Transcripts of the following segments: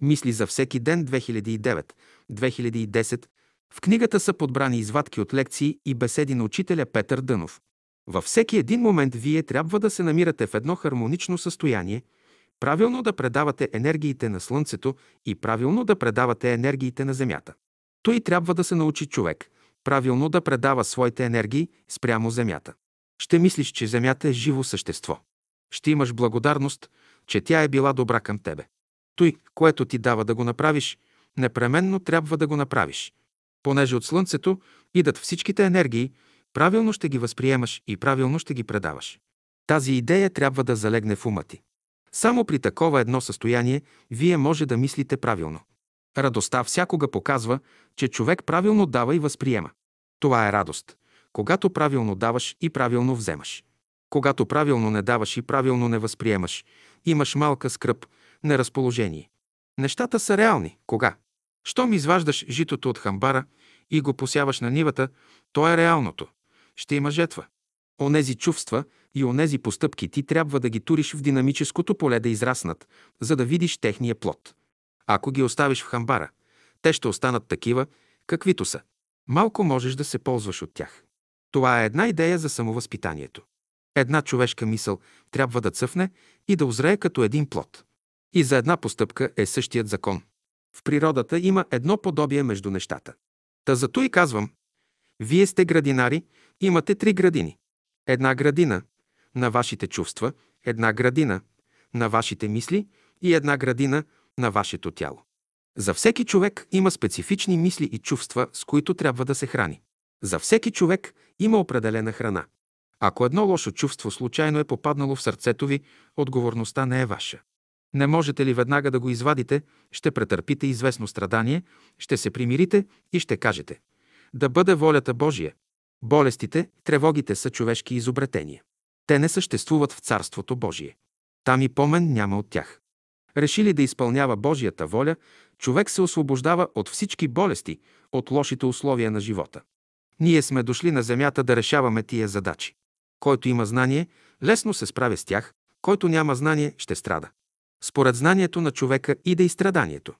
Мисли за всеки ден 2009-2010. В книгата са подбрани извадки от лекции и беседи на учителя Петър Дънов. Във всеки един момент вие трябва да се намирате в едно хармонично състояние, правилно да предавате енергиите на Слънцето и правилно да предавате енергиите на Земята. Той трябва да се научи човек правилно да предава своите енергии спрямо Земята. Ще мислиш, че Земята е живо същество. Ще имаш благодарност, че тя е била добра към тебе. Той, което ти дава да го направиш, непременно трябва да го направиш. Понеже от Слънцето идат всичките енергии, правилно ще ги възприемаш и правилно ще ги предаваш. Тази идея трябва да залегне в ума ти. Само при такова едно състояние вие може да мислите правилно. Радостта всякога показва, че човек правилно дава и възприема. Това е радост, когато правилно даваш и правилно вземаш. Когато правилно не даваш и правилно не възприемаш, имаш малка скръп, неразположение. Нещата са реални. Кога? Щом изваждаш житото от хамбара и го посяваш на нивата, то е реалното. Ще има жетва. Онези чувства и онези постъпки ти трябва да ги туриш в динамическото поле да израснат, за да видиш техния плод. Ако ги оставиш в хамбара, те ще останат такива, каквито са. Малко можеш да се ползваш от тях. Това е една идея за самовъзпитанието. Една човешка мисъл трябва да цъфне и да озрее като един плод. И за една постъпка е същият закон. В природата има едно подобие между нещата. Та зато и казвам, вие сте градинари, имате три градини. Една градина на вашите чувства, една градина на вашите мисли и една градина на вашето тяло. За всеки човек има специфични мисли и чувства, с които трябва да се храни. За всеки човек има определена храна. Ако едно лошо чувство случайно е попаднало в сърцето ви, отговорността не е ваша. Не можете ли веднага да го извадите, ще претърпите известно страдание, ще се примирите и ще кажете «Да бъде волята Божия». Болестите, тревогите са човешки изобретения. Те не съществуват в Царството Божие. Там и помен няма от тях. Реши ли да изпълнява Божията воля, човек се освобождава от всички болести, от лошите условия на живота. Ние сме дошли на земята да решаваме тия задачи. Който има знание, лесно се справя с тях, който няма знание, ще страда. Според знанието на човека иде и страданието.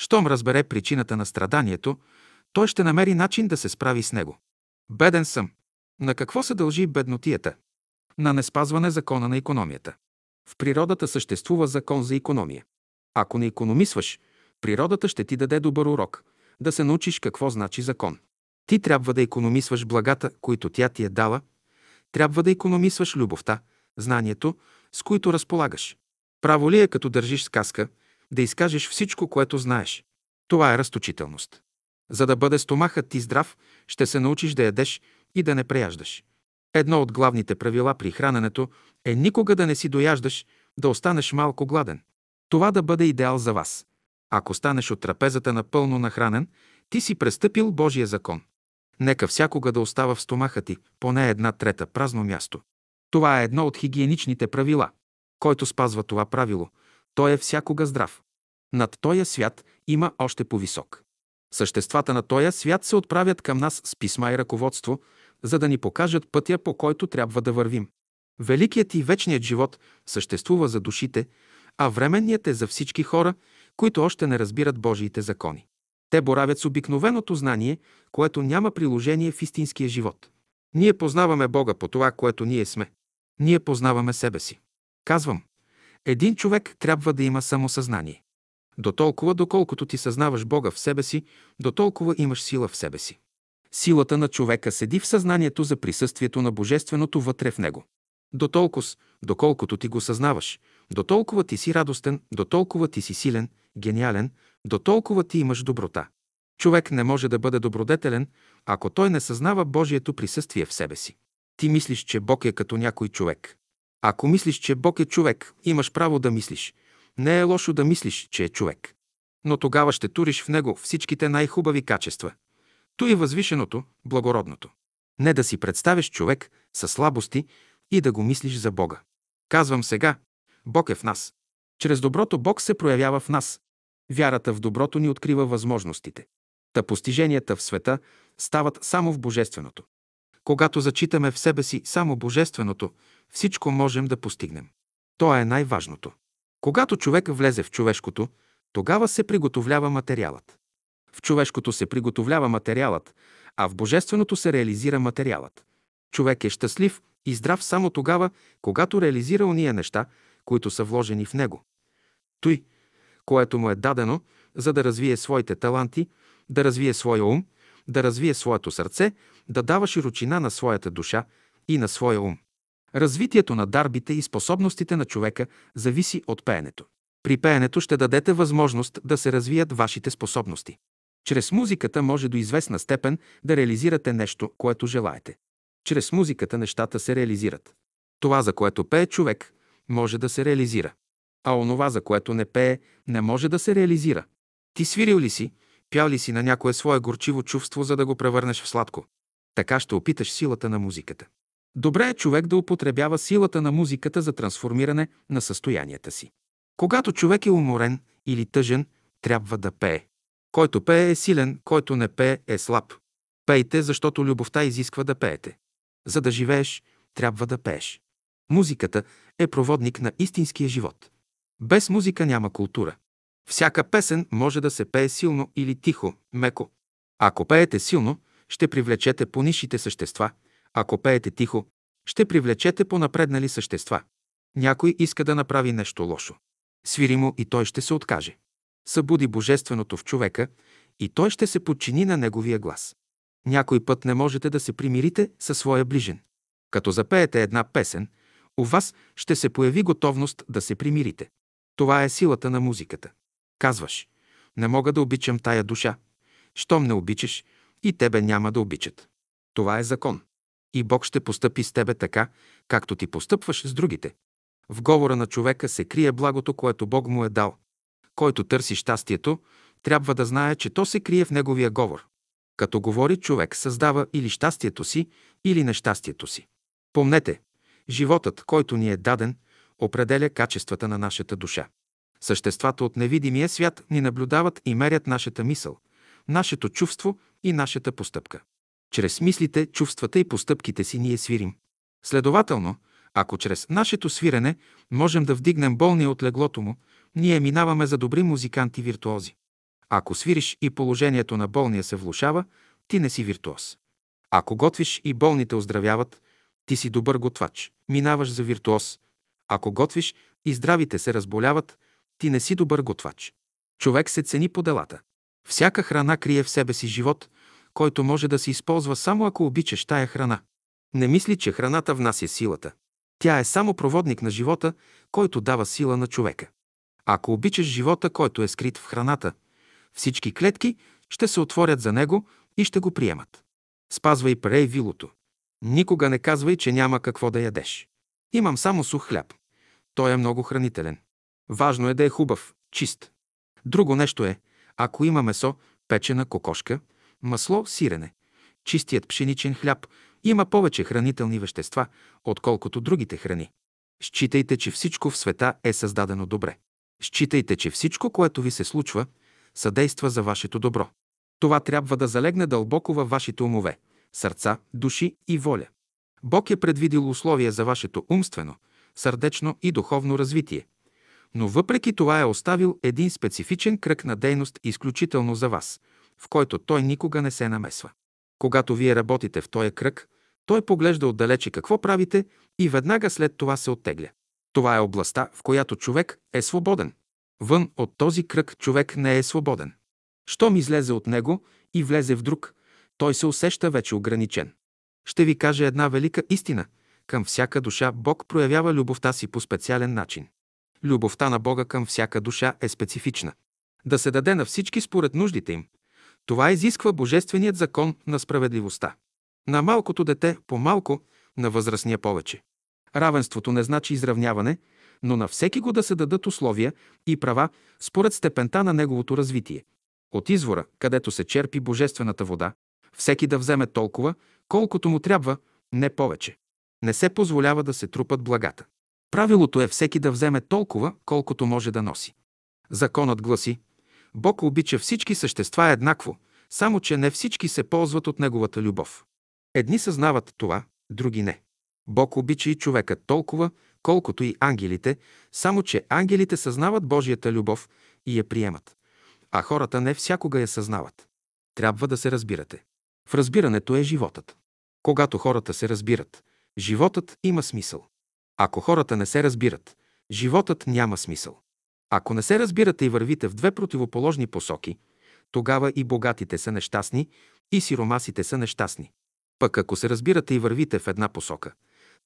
Щом разбере причината на страданието, той ще намери начин да се справи с него. Беден съм. На какво се дължи беднотията? На неспазване закона на економията. В природата съществува закон за економия. Ако не економисваш, природата ще ти даде добър урок, да се научиш какво значи закон. Ти трябва да економисваш благата, които тя ти е дала, трябва да економисваш любовта, знанието, с които разполагаш. Право ли е, като държиш сказка, да изкажеш всичко, което знаеш? Това е разточителност. За да бъде стомахът ти здрав, ще се научиш да ядеш и да не преяждаш. Едно от главните правила при храненето е никога да не си дояждаш, да останеш малко гладен. Това да бъде идеал за вас. Ако станеш от трапезата напълно нахранен, ти си престъпил Божия закон. Нека всякога да остава в стомаха ти поне една трета празно място. Това е едно от хигиеничните правила. Който спазва това правило, той е всякога здрав. Над този свят има още по-висок. Съществата на този свят се отправят към нас с писма и ръководство, за да ни покажат пътя, по който трябва да вървим. Великият и вечният живот съществува за душите, а временният е за всички хора, които още не разбират Божиите закони. Те боравят с обикновеното знание, което няма приложение в истинския живот. Ние познаваме Бога по това, което ние сме. Ние познаваме себе си. Казвам, един човек трябва да има самосъзнание. До толкова, доколкото ти съзнаваш Бога в себе си, до толкова имаш сила в себе си. Силата на човека седи в съзнанието за присъствието на Божественото вътре в него. До толкова, доколкото ти го съзнаваш, до толкова ти си радостен, до толкова ти си силен, гениален, до толкова ти имаш доброта. Човек не може да бъде добродетелен, ако той не съзнава Божието присъствие в себе си. Ти мислиш, че Бог е като някой човек. Ако мислиш, че Бог е човек, имаш право да мислиш. Не е лошо да мислиш, че е човек. Но тогава ще туриш в него всичките най-хубави качества. То и възвишеното, благородното. Не да си представяш човек със слабости и да го мислиш за Бога. Казвам сега, Бог е в нас. Чрез доброто Бог се проявява в нас. Вярата в доброто ни открива възможностите. Та постиженията в света стават само в Божественото. Когато зачитаме в себе си само Божественото, всичко можем да постигнем. То е най-важното. Когато човек влезе в човешкото, Тогава се приготовлява материалът. В човешкото се приготовлява материалът, а в божественото се реализира материалът. Човек е щастлив и здрав само тогава, когато реализира уния неща, които са вложени в него. Той, което му е дадено, за да развие своите таланти, да развие своя ум, да развие своето сърце, да дава широчина на своята душа и на своя ум. Развитието на дарбите и способностите на човека зависи от пеенето. При пеенето ще дадете възможност да се развият вашите способности. Чрез музиката може до известна степен да реализирате нещо, което желаете. Чрез музиката нещата се реализират. Това, за което пее човек, може да се реализира. А онова, за което не пее, не може да се реализира. Ти свирил ли си, пял ли си на някое свое горчиво чувство, за да го превърнеш в сладко? Така ще опиташ силата на музиката. Добре е човек да употребява силата на музиката за трансформиране на състоянията си. Когато човек е уморен или тъжен, трябва да пее. Който пее е силен, който не пее е слаб. Пейте, защото любовта изисква да пеете. За да живееш, трябва да пееш. Музиката е проводник на истинския живот. Без музика няма култура. Всяка песен може да се пее силно или тихо, меко. Ако пеете силно, ще привлечете по-нишите същества. Ако пеете тихо, ще привлечете по-напреднали същества. Някой иска да направи нещо лошо. Свири му и той ще се откаже. Събуди божественото в човека и той ще се подчини на неговия глас. Някой път не можете да се примирите със своя ближен. Като запеете една песен, у вас ще се появи готовност да се примирите. Това е силата на музиката. Казваш, не мога да обичам тая душа. Щом не обичаш, и тебе няма да обичат. Това е закон. И Бог ще постъпи с тебе така, както ти постъпваш с другите. В говора на човека се крие благото, което Бог му е дал. Който търси щастието, трябва да знае, че то се крие в неговия говор. Като говори, човек създава или щастието си, или нещастието си. Помнете, животът, който ни е даден, определя качествата на нашата душа. Съществата от невидимия свят ни наблюдават и мерят нашата мисъл, нашето чувство и нашата постъпка. Чрез мислите, чувствата и постъпките си ние свирим. Следователно, ако чрез нашето свирене можем да вдигнем болния от леглото му, ние минаваме за добри музиканти виртуози. Ако свириш и положението на болния се влушава, ти не си виртуоз. Ако готвиш и болните оздравяват, ти си добър готвач, минаваш за виртуоз. Ако готвиш и здравите се разболяват, ти не си добър готвач. Човек се цени по делата. Всяка храна крие в себе си живот, който може да се използва само ако обичаш тая храна. Не мисли, че храната внася силата. Тя е само проводник на живота, който дава сила на човека. Ако обичаш живота, който е скрит в храната, всички клетки ще се отворят за него и ще го приемат. Спазвай прей вилото. Никога не казвай, че няма какво да ядеш. Имам само сух хляб. Той е много хранителен. Важно е да е хубав, чист. Друго нещо е, ако има месо, печена кокошка, масло, сирене. Чистият пшеничен хляб има повече хранителни вещества, отколкото другите храни. Считайте, че всичко в света е създадено добре. Считайте, че всичко, което ви се случва, съдейства за вашето добро. Това трябва да залегне дълбоко във вашите умове, сърца, души и воля. Бог е предвидил условия за вашето умствено, сърдечно и духовно развитие. Но въпреки това е оставил един специфичен кръг на дейност изключително за вас, в който той никога не се намесва. Когато вие работите в този кръг, той поглежда отдалече какво правите и веднага след това се оттегля. Това е областта, в която човек е свободен. Вън от този кръг човек не е свободен. Щом излезе от него и влезе в друг, той се усеща вече ограничен. Ще ви кажа една велика истина. Към всяка душа Бог проявява любовта си по специален начин. Любовта на Бога към всяка душа е специфична. Да се даде на всички според нуждите им. Това изисква божественият закон на справедливостта. На малкото дете по-малко, на възрастния повече. Равенството не значи изравняване, но на всеки го да се дадат условия и права според степента на неговото развитие. От извора, където се черпи божествената вода, всеки да вземе толкова, колкото му трябва, не повече. Не се позволява да се трупат благата. Правилото е всеки да вземе толкова, колкото може да носи. Законът гласи, Бог обича всички същества еднакво, само че не всички се ползват от Неговата любов. Едни съзнават това, други не. Бог обича и човека толкова, колкото и ангелите, само че ангелите съзнават Божията любов и я приемат. А хората не всякога я съзнават. Трябва да се разбирате. В разбирането е животът. Когато хората се разбират, животът има смисъл. Ако хората не се разбират, животът няма смисъл. Ако не се разбирате и вървите в две противоположни посоки, тогава и богатите са нещастни, и сиромасите са нещастни. Пък ако се разбирате и вървите в една посока,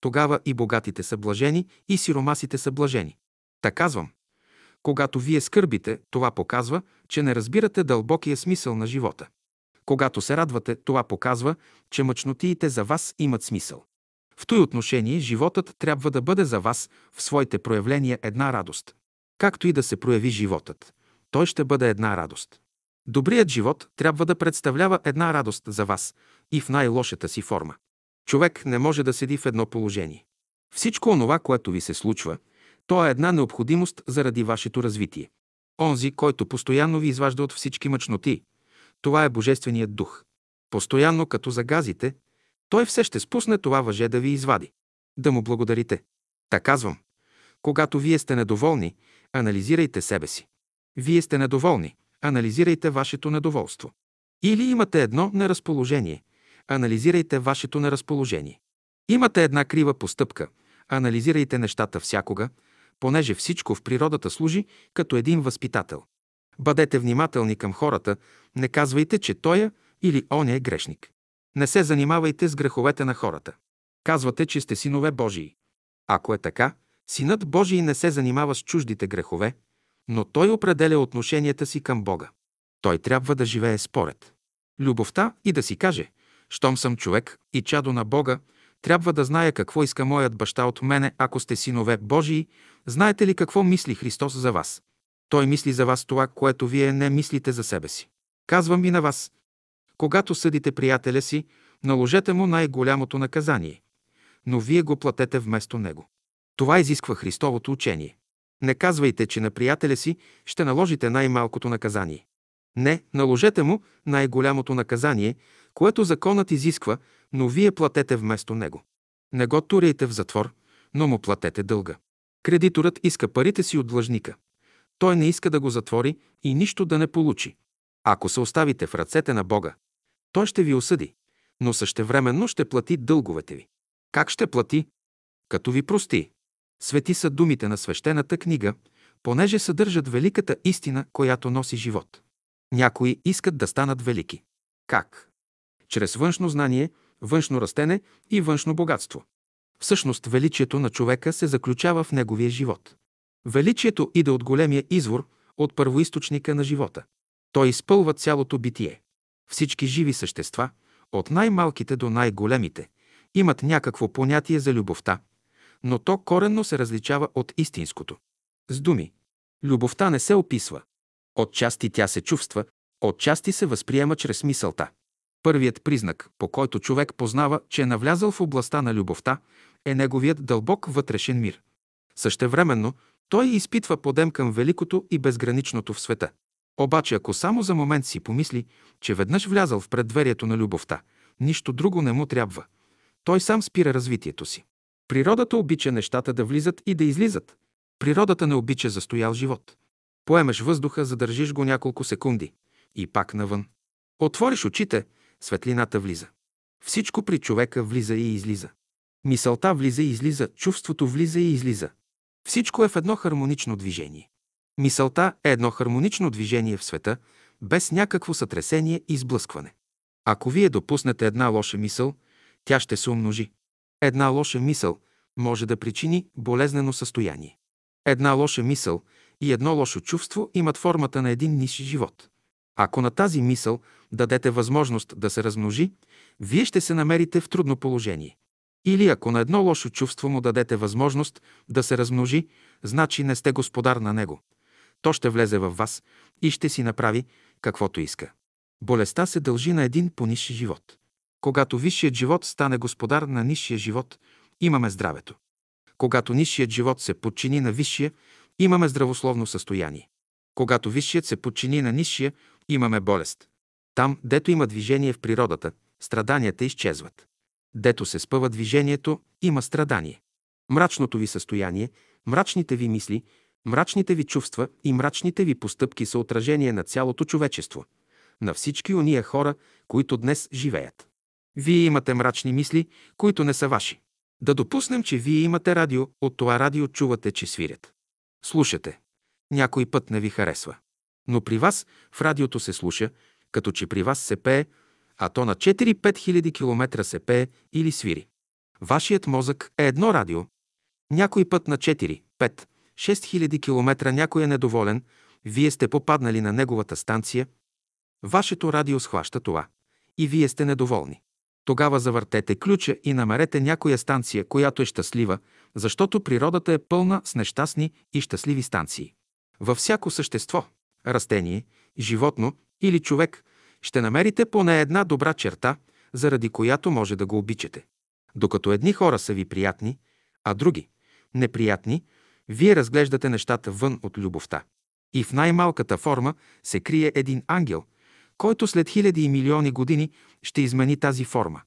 тогава и богатите са блажени, и сиромасите са блажени. Та казвам, когато вие скърбите, това показва, че не разбирате дълбокия смисъл на живота. Когато се радвате, това показва, че мъчнотиите за вас имат смисъл. В той отношение животът трябва да бъде за вас в своите проявления една радост. Както и да се прояви животът, той ще бъде една радост. Добрият живот трябва да представлява една радост за вас и в най-лошата си форма. Човек не може да седи в едно положение. Всичко онова, което ви се случва, то е една необходимост заради вашето развитие. Онзи, който постоянно ви изважда от всички мъчноти, това е Божественият дух. Постоянно, като загазите, той все ще спусне това въже да ви извади. Да му благодарите. Та казвам, когато вие сте недоволни, анализирайте себе си. Вие сте недоволни, анализирайте вашето недоволство. Или имате едно неразположение, анализирайте вашето неразположение. Имате една крива постъпка, анализирайте нещата всякога, понеже всичко в природата служи като един възпитател. Бъдете внимателни към хората, не казвайте, че тоя или оня е грешник. Не се занимавайте с греховете на хората. Казвате, че сте синове Божии. Ако е така, синът Божий не се занимава с чуждите грехове, но той определя отношенията си към Бога. Той трябва да живее според любовта и да си каже, щом съм човек и чадо на Бога, трябва да зная какво иска моят баща от мене, ако сте синове Божии. Знаете ли какво мисли Христос за вас? Той мисли за вас това, което вие не мислите за себе си. Казвам и на вас. Когато съдите приятеля си, наложете му най-голямото наказание, но вие го платете вместо него. Това изисква Христовото учение. Не казвайте, че на приятеля си ще наложите най-малкото наказание. Не, наложете му най-голямото наказание, което законът изисква, но вие платете вместо него. Не го туряйте в затвор, но му платете дълга. Кредиторът иска парите си от длъжника. Той не иска да го затвори и нищо да не получи. Ако се оставите в ръцете на Бога, той ще ви осъди, но същевременно ще плати дълговете ви. Как ще плати? Като ви прости. Свети са думите на свещената книга, понеже съдържат великата истина, която носи живот. Някои искат да станат велики. Как? Чрез външно знание, външно растене и външно богатство. Всъщност величието на човека се заключава в неговия живот. Величието иде от големия извор, от първоисточника на живота. Той изпълва цялото битие. Всички живи същества, от най-малките до най-големите, имат някакво понятие за любовта, но то коренно се различава от истинското. С думи, любовта не се описва. Отчасти тя се чувства, отчасти се възприема чрез мисълта. Първият признак, по който човек познава, че е навлязал в областта на любовта, е неговият дълбок вътрешен мир. Същевременно, той изпитва подем към великото и безграничното в света. Обаче, ако само за момент си помисли, че веднъж влязал в предверието на любовта, нищо друго не му трябва, той сам спира развитието си. Природата обича нещата да влизат и да излизат. Природата не обича застоял живот. Поемеш въздуха, задържиш го няколко секунди и пак навън. Отвориш очите, светлината влиза. Всичко при човека влиза и излиза. Мисълта влиза и излиза, чувството влиза и излиза. Всичко е в едно хармонично движение. Мисълта е едно хармонично движение в света, без някакво сътресение и сблъскване. Ако вие допуснете една лоша мисъл, тя ще се умножи. Една лоша мисъл може да причини болезнено състояние. Една лоша мисъл и едно лошо чувство имат формата на един ниш живот. Ако на тази мисъл дадете възможност да се размножи, вие ще се намерите в трудно положение. Или ако на едно лошо чувство му дадете възможност да се размножи, значи не сте господар на него. То ще влезе в вас и ще си направи каквото иска. Болестта се дължи на един понисши живот. Когато висшият живот стане господар на нисшия живот, имаме здравето. Когато нисшият живот се подчини на висшия, имаме здравословно състояние. Когато висшият се подчини на нисшия, имаме болест. Там, дето има движение в природата, страданията изчезват. Дето се спъва движението, има страдание. Мрачното ви състояние, мрачните ви мисли, Мрачните ви чувства и мрачните ви постъпки са отражение на цялото човечество, на всички уния хора, които днес живеят. Вие имате мрачни мисли, които не са ваши. Да допуснем, че вие имате радио, от това радио чувате, че свирят. Слушате. Някой път не ви харесва. Но при вас в радиото се слуша, като че при вас се пее, а то на 4-5 хиляди километра се пее или свири. Вашият мозък е едно радио. Някой път на 4, 5, 6 хиляди километра някой е недоволен, вие сте попаднали на неговата станция, вашето радио схваща това и вие сте недоволни. Тогава завъртете ключа и намерете някоя станция, която е щастлива, защото природата е пълна с нещастни и щастливи станции. Във всяко същество, растение, животно или човек ще намерите поне една добра черта, заради която може да го обичате. Докато едни хора са ви приятни, а други – неприятни, вие разглеждате нещата вън от любовта. И в най-малката форма се крие един ангел, който след хиляди и милиони години ще измени тази форма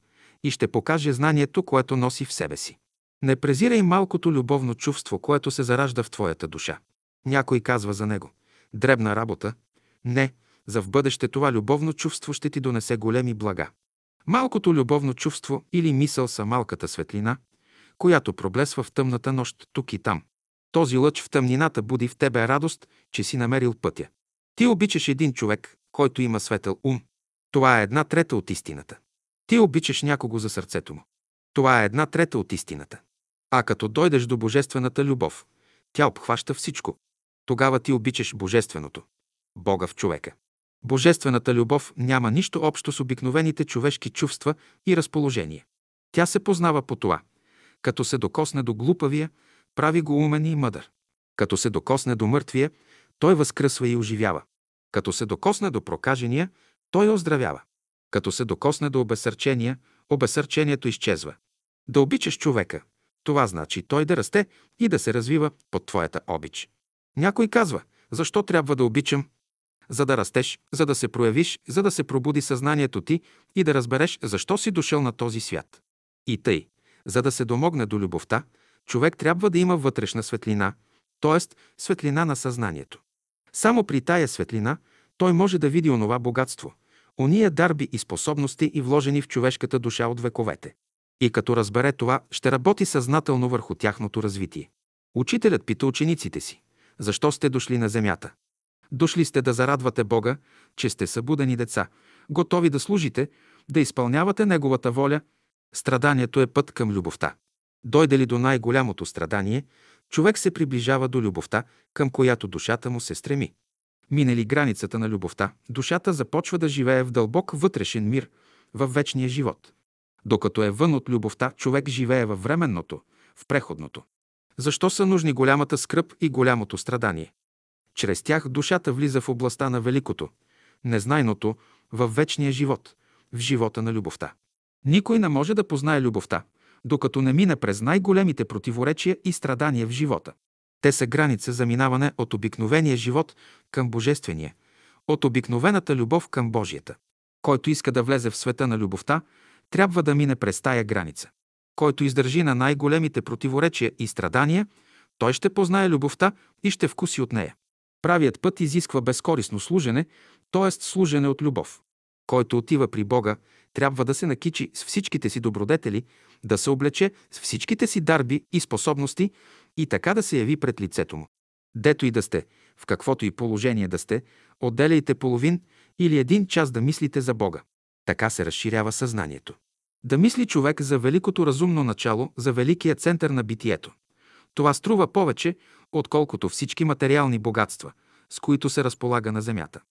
и ще покаже знанието, което носи в себе си. Не презирай малкото любовно чувство, което се заражда в твоята душа. Някой казва за него. Дребна работа. Не, за в бъдеще това любовно чувство ще ти донесе големи блага. Малкото любовно чувство или мисъл са малката светлина, която проблесва в тъмната нощ тук и там. Този лъч в тъмнината буди в тебе радост, че си намерил пътя. Ти обичаш един човек, който има светъл ум. Това е една трета от истината. Ти обичаш някого за сърцето му. Това е една трета от истината. А като дойдеш до божествената любов, тя обхваща всичко. Тогава ти обичаш божественото. Бога в човека. Божествената любов няма нищо общо с обикновените човешки чувства и разположения. Тя се познава по това. Като се докосне до глупавия, прави го умен и мъдър. Като се докосне до мъртвия, той възкръсва и оживява. Като се докосне до прокажения, той оздравява. Като се докосне до обесърчения, обесърчението изчезва. Да обичаш човека, това значи той да расте и да се развива под твоята обич. Някой казва, защо трябва да обичам? За да растеш, за да се проявиш, за да се пробуди съзнанието ти и да разбереш защо си дошъл на този свят. И тъй, за да се домогне до любовта, човек трябва да има вътрешна светлина, т.е. светлина на съзнанието. Само при тая светлина той може да види онова богатство, ония дарби и способности и вложени в човешката душа от вековете. И като разбере това, ще работи съзнателно върху тяхното развитие. Учителят пита учениците си, защо сте дошли на земята? Дошли сте да зарадвате Бога, че сте събудени деца, готови да служите, да изпълнявате Неговата воля. Страданието е път към любовта. Дойде ли до най-голямото страдание, човек се приближава до любовта, към която душата му се стреми. Мине ли границата на любовта, душата започва да живее в дълбок вътрешен мир, в вечния живот. Докато е вън от любовта, човек живее във временното, в преходното. Защо са нужни голямата скръп и голямото страдание? Чрез тях душата влиза в областта на великото, незнайното, в вечния живот, в живота на любовта. Никой не може да познае любовта, докато не мине през най-големите противоречия и страдания в живота. Те са граница за минаване от обикновения живот към божествения, от обикновената любов към Божията. Който иска да влезе в света на любовта, трябва да мине през тая граница. Който издържи на най-големите противоречия и страдания, той ще познае любовта и ще вкуси от нея. Правият път изисква безкорисно служене, т.е. служене от любов. Който отива при Бога, трябва да се накичи с всичките си добродетели, да се облече с всичките си дарби и способности и така да се яви пред лицето му. Дето и да сте, в каквото и положение да сте, отделяйте половин или един час да мислите за Бога. Така се разширява съзнанието. Да мисли човек за великото разумно начало, за великия център на битието. Това струва повече, отколкото всички материални богатства, с които се разполага на земята.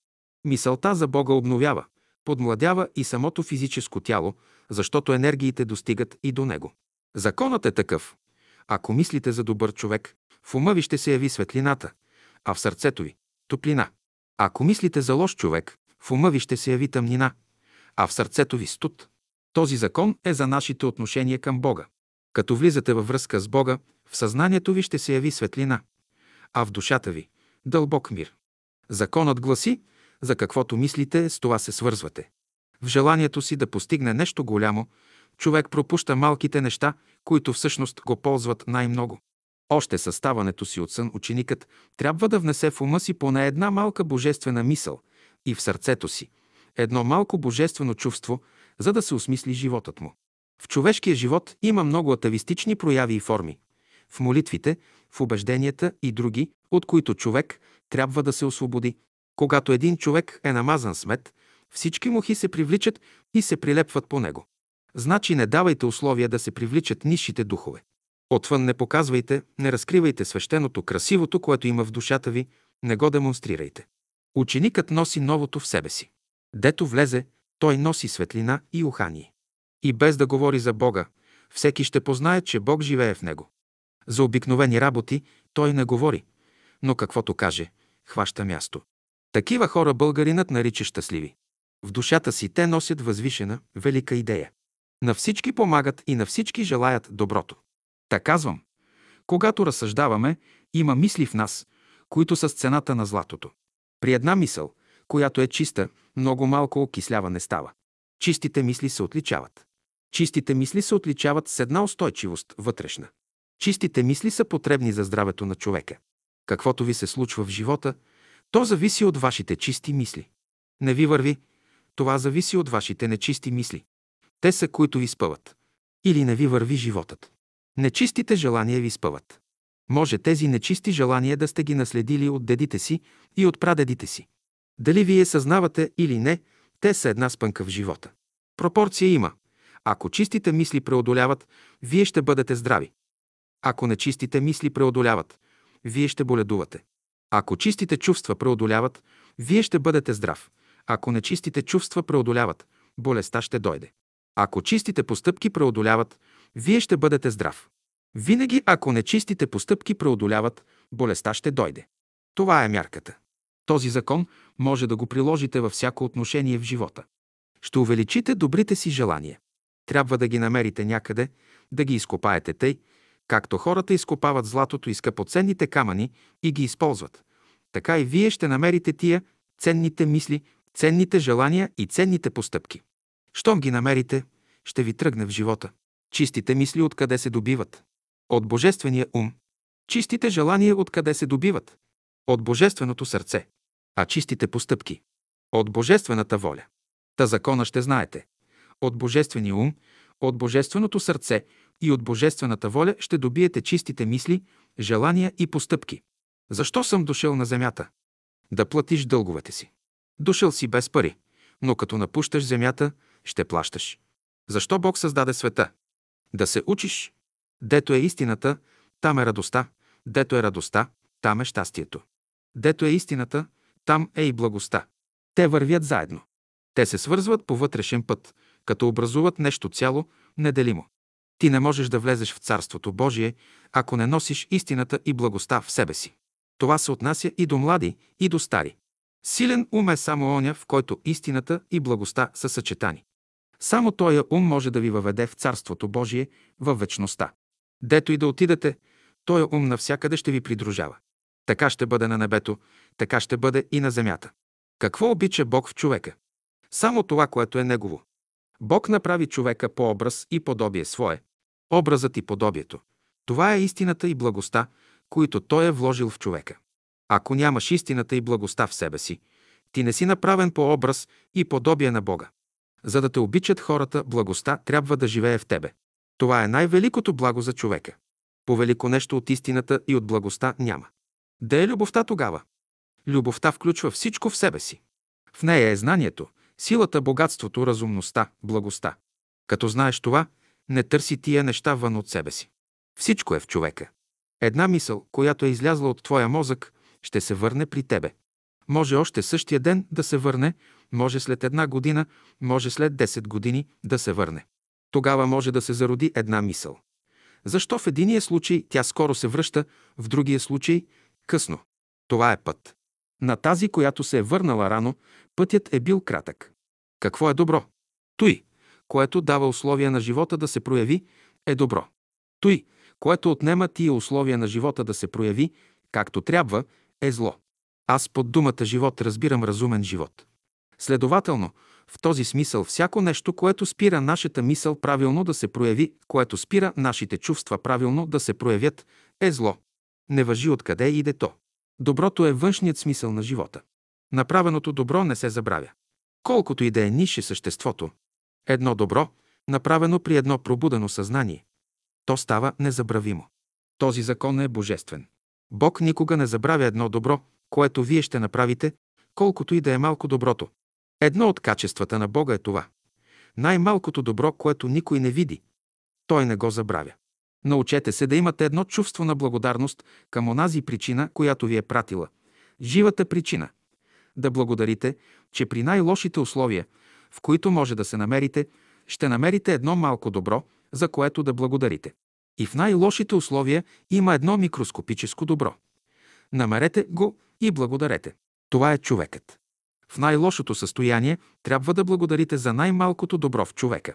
Мисълта за Бога обновява, подмладява и самото физическо тяло, защото енергиите достигат и до него. Законът е такъв. Ако мислите за добър човек, в ума ви ще се яви светлината, а в сърцето ви – топлина. Ако мислите за лош човек, в ума ви ще се яви тъмнина, а в сърцето ви – студ. Този закон е за нашите отношения към Бога. Като влизате във връзка с Бога, в съзнанието ви ще се яви светлина, а в душата ви – дълбок мир. Законът гласи, за каквото мислите, с това се свързвате. В желанието си да постигне нещо голямо, човек пропуща малките неща, които всъщност го ползват най-много. Още със ставането си от сън ученикът трябва да внесе в ума си поне една малка божествена мисъл и в сърцето си едно малко божествено чувство, за да се осмисли животът му. В човешкия живот има много атавистични прояви и форми. В молитвите, в убежденията и други, от които човек трябва да се освободи. Когато един човек е намазан с мед, всички мухи се привличат и се прилепват по него. Значи не давайте условия да се привличат низшите духове. Отвън не показвайте, не разкривайте свещеното, красивото, което има в душата ви, не го демонстрирайте. Ученикът носи новото в себе си. Дето влезе, той носи светлина и ухание. И без да говори за Бога, всеки ще познае, че Бог живее в него. За обикновени работи той не говори, но каквото каже, хваща място. Такива хора българинът нарича щастливи. В душата си те носят възвишена, велика идея. На всички помагат и на всички желаят доброто. Та казвам, когато разсъждаваме, има мисли в нас, които са с цената на златото. При една мисъл, която е чиста, много малко окисляване става. Чистите мисли се отличават. Чистите мисли се отличават с една устойчивост вътрешна. Чистите мисли са потребни за здравето на човека. Каквото ви се случва в живота, то зависи от вашите чисти мисли. Не ви върви, това зависи от вашите нечисти мисли. Те са, които ви спъват. Или не ви върви животът. Нечистите желания ви спъват. Може тези нечисти желания да сте ги наследили от дедите си и от прадедите си. Дали вие съзнавате или не, те са една спънка в живота. Пропорция има. Ако чистите мисли преодоляват, вие ще бъдете здрави. Ако нечистите мисли преодоляват, вие ще боледувате. Ако чистите чувства преодоляват, вие ще бъдете здрав. Ако нечистите чувства преодоляват, болестта ще дойде. Ако чистите постъпки преодоляват, вие ще бъдете здрав. Винаги, ако нечистите постъпки преодоляват, болестта ще дойде. Това е мярката. Този закон може да го приложите във всяко отношение в живота. Ще увеличите добрите си желания. Трябва да ги намерите някъде, да ги изкопаете тъй, както хората изкопават златото и скъпоценните камъни и ги използват. Така и вие ще намерите тия ценните мисли, ценните желания и ценните постъпки. Щом ги намерите, ще ви тръгне в живота. Чистите мисли откъде се добиват? От Божествения ум. Чистите желания откъде се добиват? От Божественото сърце. А чистите постъпки? От Божествената воля. Та закона ще знаете. От Божествения ум, от Божественото сърце и от Божествената воля ще добиете чистите мисли, желания и постъпки. Защо съм дошъл на земята? Да платиш дълговете си. Дошъл си без пари, но като напущаш земята, ще плащаш. Защо Бог създаде света? Да се учиш. Дето е истината, там е радостта. Дето е радостта, там е щастието. Дето е истината, там е и благостта. Те вървят заедно. Те се свързват по вътрешен път, като образуват нещо цяло, неделимо. Ти не можеш да влезеш в Царството Божие, ако не носиш истината и благостта в себе си. Това се отнася и до млади, и до стари. Силен ум е само оня, в който истината и благостта са съчетани. Само този ум може да ви въведе в Царството Божие, във вечността. Дето и да отидете, този ум навсякъде ще ви придружава. Така ще бъде на небето, така ще бъде и на земята. Какво обича Бог в човека? Само това, което е Негово. Бог направи човека по образ и подобие свое. Образът и подобието. Това е истината и благостта, които Той е вложил в човека. Ако нямаш истината и благостта в себе си, ти не си направен по образ и подобие на Бога. За да те обичат хората, благостта трябва да живее в тебе. Това е най-великото благо за човека. По-велико нещо от истината и от благостта няма. Де е любовта тогава? Любовта включва всичко в себе си. В нея е знанието, силата, богатството, разумността, благостта. Като знаеш това, не търси тия неща вън от себе си. Всичко е в човека. Една мисъл, която е излязла от твоя мозък, ще се върне при тебе. Може още същия ден да се върне, може след една година, може след 10 години да се върне. Тогава може да се зароди една мисъл. Защо в единия случай тя скоро се връща, в другия случай късно? Това е път. На тази, която се е върнала рано, пътят е бил кратък. Какво е добро? Той, което дава условия на живота да се прояви, е добро. Той, което отнема тия условия на живота да се прояви, както трябва, е зло. Аз под думата живот разбирам разумен живот. Следователно, в този смисъл всяко нещо, което спира нашата мисъл правилно да се прояви, което спира нашите чувства правилно да се проявят, е зло. Не въжи откъде иде то. Доброто е външният смисъл на живота. Направеното добро не се забравя. Колкото и да е нише съществото, едно добро, направено при едно пробудено съзнание, то става незабравимо. Този закон е божествен. Бог никога не забравя едно добро, което вие ще направите, колкото и да е малко доброто. Едно от качествата на Бога е това. Най-малкото добро, което никой не види, той не го забравя. Научете се да имате едно чувство на благодарност към онази причина, която ви е пратила. Живата причина. Да благодарите, че при най-лошите условия, в които може да се намерите, ще намерите едно малко добро, за което да благодарите. И в най-лошите условия има едно микроскопическо добро. Намерете го и благодарете. Това е човекът. В най-лошото състояние трябва да благодарите за най-малкото добро в човека.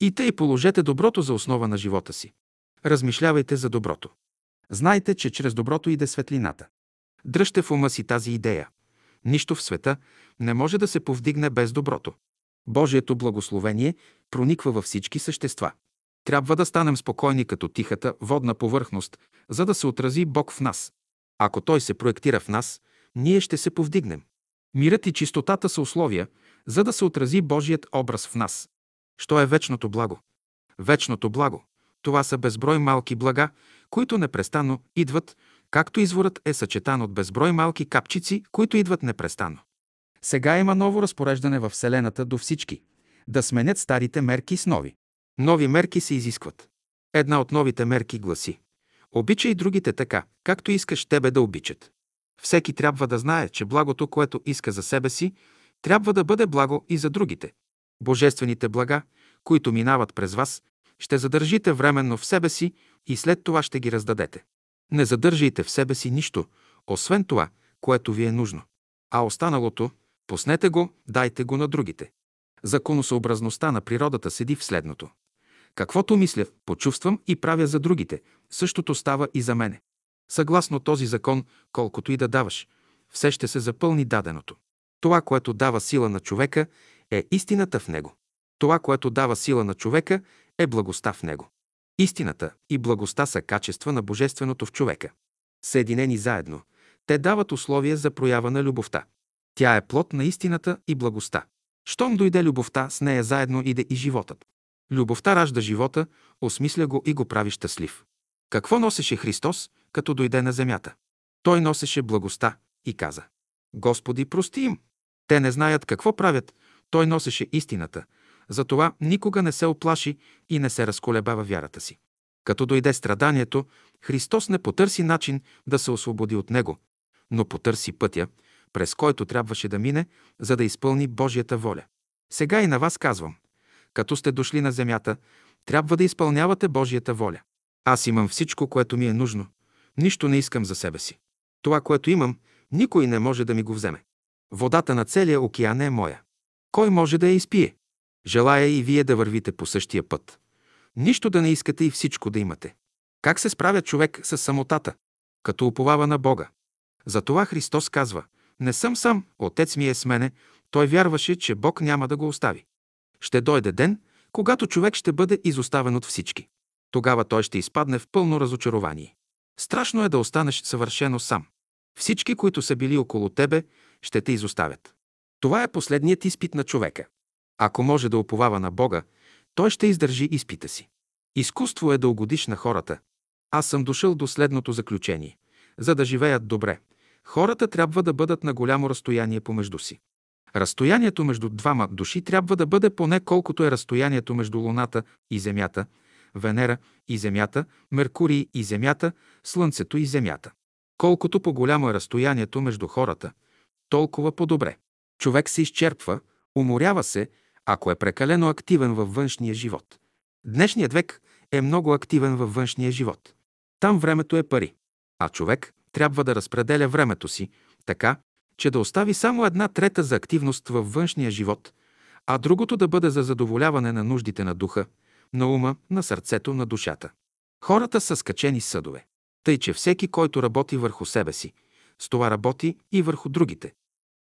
И тъй положете доброто за основа на живота си. Размишлявайте за доброто. Знайте, че чрез доброто иде светлината. Дръжте в ума си тази идея. Нищо в света не може да се повдигне без доброто. Божието благословение прониква във всички същества. Трябва да станем спокойни като тихата водна повърхност, за да се отрази Бог в нас. Ако Той се проектира в нас, ние ще се повдигнем. Мирът и чистотата са условия, за да се отрази Божият образ в нас. Що е вечното благо? Вечното благо – това са безброй малки блага, които непрестанно идват, както изворът е съчетан от безброй малки капчици, които идват непрестанно. Сега има ново разпореждане във Вселената до всички – да сменят старите мерки с нови. Нови мерки се изискват. Една от новите мерки гласи – обичай другите така, както искаш тебе да обичат. Всеки трябва да знае, че благото, което иска за себе си, трябва да бъде благо и за другите. Божествените блага, които минават през вас, ще задържите временно в себе си и след това ще ги раздадете. Не задържайте в себе си нищо, освен това, което ви е нужно. А останалото, пуснете го, дайте го на другите. Законосъобразността на природата седи в следното. Каквото мисля, почувствам и правя за другите, същото става и за мене. Съгласно този закон, колкото и да даваш, все ще се запълни даденото. Това, което дава сила на човека, е истината в него. Това, което дава сила на човека, е благостта в него. Истината и благостта са качества на Божественото в човека. Съединени заедно, те дават условия за проява на любовта. Тя е плод на истината и благостта. Щом дойде любовта, с нея заедно иде и животът. Любовта ражда живота, осмисля го и го прави щастлив. Какво носеше Христос, като дойде на земята? Той носеше благостта и каза Господи, прости им! Те не знаят какво правят. Той носеше истината, затова никога не се оплаши и не се разколебава вярата си. Като дойде страданието, Христос не потърси начин да се освободи от него, но потърси пътя, през който трябваше да мине, за да изпълни Божията воля. Сега и на вас казвам, като сте дошли на земята, трябва да изпълнявате Божията воля. Аз имам всичко, което ми е нужно. Нищо не искам за себе си. Това, което имам, никой не може да ми го вземе. Водата на целия океан е моя. Кой може да я изпие? Желая и вие да вървите по същия път. Нищо да не искате и всичко да имате. Как се справя човек с самотата? Като уповава на Бога. Затова Христос казва, не съм сам, Отец ми е с мене, той вярваше, че Бог няма да го остави. Ще дойде ден, когато човек ще бъде изоставен от всички. Тогава той ще изпадне в пълно разочарование. Страшно е да останеш съвършено сам. Всички, които са били около тебе, ще те изоставят. Това е последният изпит на човека. Ако може да уповава на Бога, той ще издържи изпита си. Изкуство е да угодиш на хората. Аз съм дошъл до следното заключение. За да живеят добре, хората трябва да бъдат на голямо разстояние помежду си. Разстоянието между двама души трябва да бъде поне колкото е разстоянието между Луната и Земята, Венера и Земята, Меркурий и Земята, Слънцето и Земята. Колкото по-голямо е разстоянието между хората, толкова по-добре. Човек се изчерпва, уморява се, ако е прекалено активен във външния живот. Днешният век е много активен във външния живот. Там времето е пари. А човек трябва да разпределя времето си така, че да остави само една трета за активност във външния живот, а другото да бъде за задоволяване на нуждите на духа, на ума, на сърцето, на душата. Хората са скачени съдове. Тъй, че всеки, който работи върху себе си, с това работи и върху другите.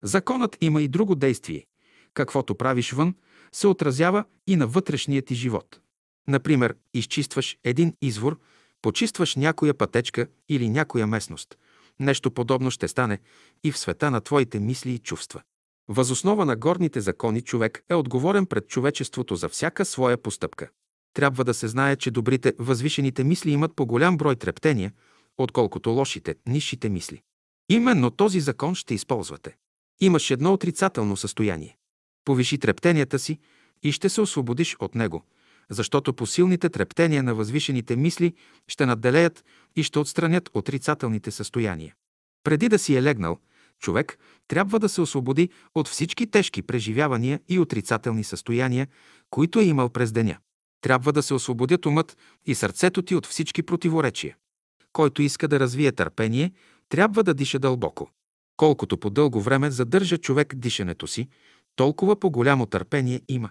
Законът има и друго действие. Каквото правиш вън, се отразява и на вътрешния ти живот. Например, изчистваш един извор, почистваш някоя пътечка или някоя местност. Нещо подобно ще стане и в света на твоите мисли и чувства. Възоснова на горните закони човек е отговорен пред човечеството за всяка своя постъпка. Трябва да се знае, че добрите, възвишените мисли имат по голям брой трептения, отколкото лошите, низшите мисли. Именно този закон ще използвате. Имаш едно отрицателно състояние. Повиши трептенията си и ще се освободиш от него, защото по силните трептения на възвишените мисли ще надделеят и ще отстранят отрицателните състояния. Преди да си е легнал, човек трябва да се освободи от всички тежки преживявания и отрицателни състояния, които е имал през деня. Трябва да се освободят умът и сърцето ти от всички противоречия. Който иска да развие търпение, трябва да диша дълбоко. Колкото по-дълго време задържа човек дишането си, толкова по-голямо търпение има.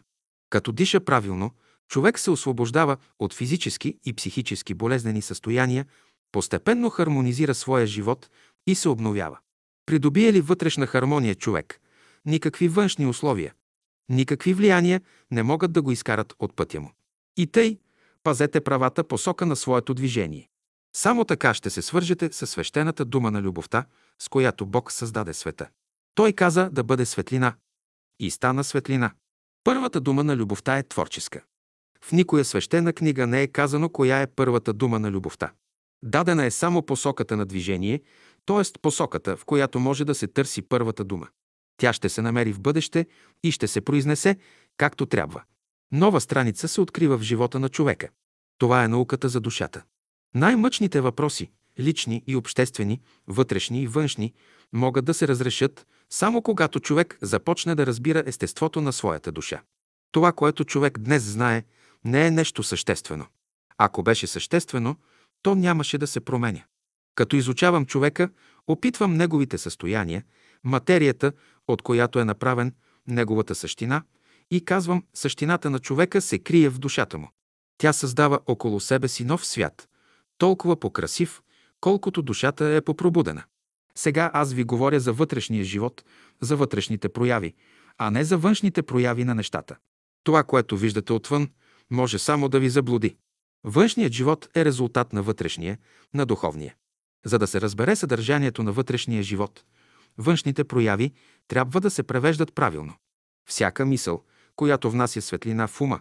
Като диша правилно, човек се освобождава от физически и психически болезнени състояния, постепенно хармонизира своя живот и се обновява. Придобие ли вътрешна хармония човек, никакви външни условия, никакви влияния не могат да го изкарат от пътя му. И тъй, пазете правата посока на своето движение. Само така ще се свържете със свещената дума на любовта, с която Бог създаде света. Той каза да бъде светлина. И стана светлина. Първата дума на любовта е творческа. В никоя свещена книга не е казано коя е първата дума на любовта. Дадена е само посоката на движение, т.е. посоката, в която може да се търси първата дума. Тя ще се намери в бъдеще и ще се произнесе както трябва. Нова страница се открива в живота на човека. Това е науката за душата. Най-мъчните въпроси, лични и обществени, вътрешни и външни, могат да се разрешат само когато човек започне да разбира естеството на своята душа. Това, което човек днес знае, не е нещо съществено. Ако беше съществено, то нямаше да се променя. Като изучавам човека, опитвам неговите състояния, материята, от която е направен, неговата същина и казвам, същината на човека се крие в душата му. Тя създава около себе си нов свят, толкова по-красив, колкото душата е попробудена. Сега аз ви говоря за вътрешния живот, за вътрешните прояви, а не за външните прояви на нещата. Това, което виждате отвън, може само да ви заблуди. Външният живот е резултат на вътрешния, на духовния. За да се разбере съдържанието на вътрешния живот, външните прояви трябва да се превеждат правилно. Всяка мисъл, която внася светлина в ума,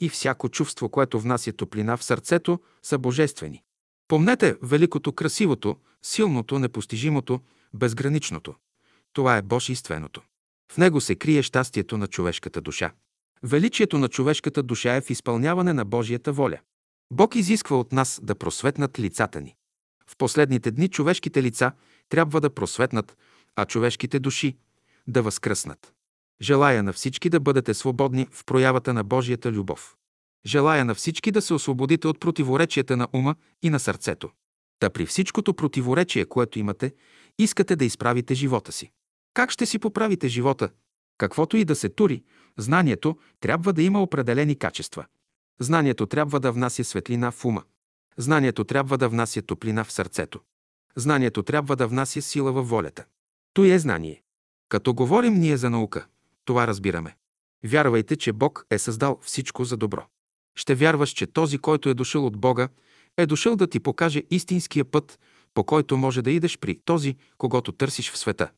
и всяко чувство, което внася топлина в сърцето, са божествени. Помнете великото, красивото, силното, непостижимото, безграничното. Това е Божиственото. В него се крие щастието на човешката душа. Величието на човешката душа е в изпълняване на Божията воля. Бог изисква от нас да просветнат лицата ни. В последните дни човешките лица трябва да просветнат, а човешките души да възкръснат. Желая на всички да бъдете свободни в проявата на Божията любов. Желая на всички да се освободите от противоречията на ума и на сърцето. Та при всичкото противоречие, което имате, искате да изправите живота си. Как ще си поправите живота? Каквото и да се тури, знанието трябва да има определени качества. Знанието трябва да внася светлина в ума. Знанието трябва да внася топлина в сърцето. Знанието трябва да внася сила във волята. То е знание. Като говорим ние за наука, това разбираме. Вярвайте, че Бог е създал всичко за добро. Ще вярваш, че този, който е дошъл от Бога, е дошъл да ти покаже истинския път, по който може да идеш при този, когато търсиш в света.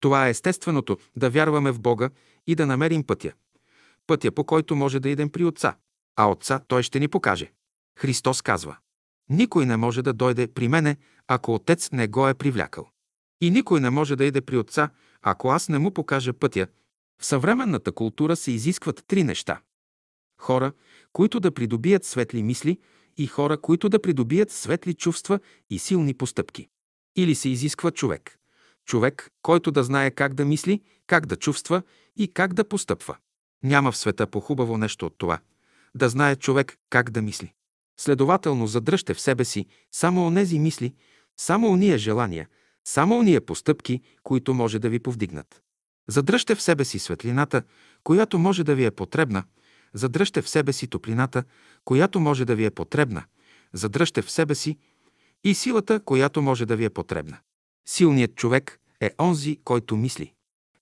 Това е естественото да вярваме в Бога и да намерим пътя. Пътя, по който може да идем при Отца. А Отца Той ще ни покаже. Христос казва Никой не може да дойде при мене, ако Отец не го е привлякал. И никой не може да иде при Отца, ако аз не му покажа пътя. В съвременната култура се изискват три неща. Хора, които да придобият светли мисли и хора, които да придобият светли чувства и силни постъпки. Или се изисква човек. Човек, който да знае как да мисли, как да чувства и как да постъпва. Няма в света по-хубаво нещо от това. Да знае човек как да мисли. Следователно, задръжте в себе си само онези мисли, само ония желания, само ония постъпки, които може да ви повдигнат. Задръжте в себе си светлината, която може да ви е потребна. Задръжте в себе си топлината, която може да ви е потребна. Задръжте в себе си и силата, която може да ви е потребна. Силният човек е онзи, който мисли.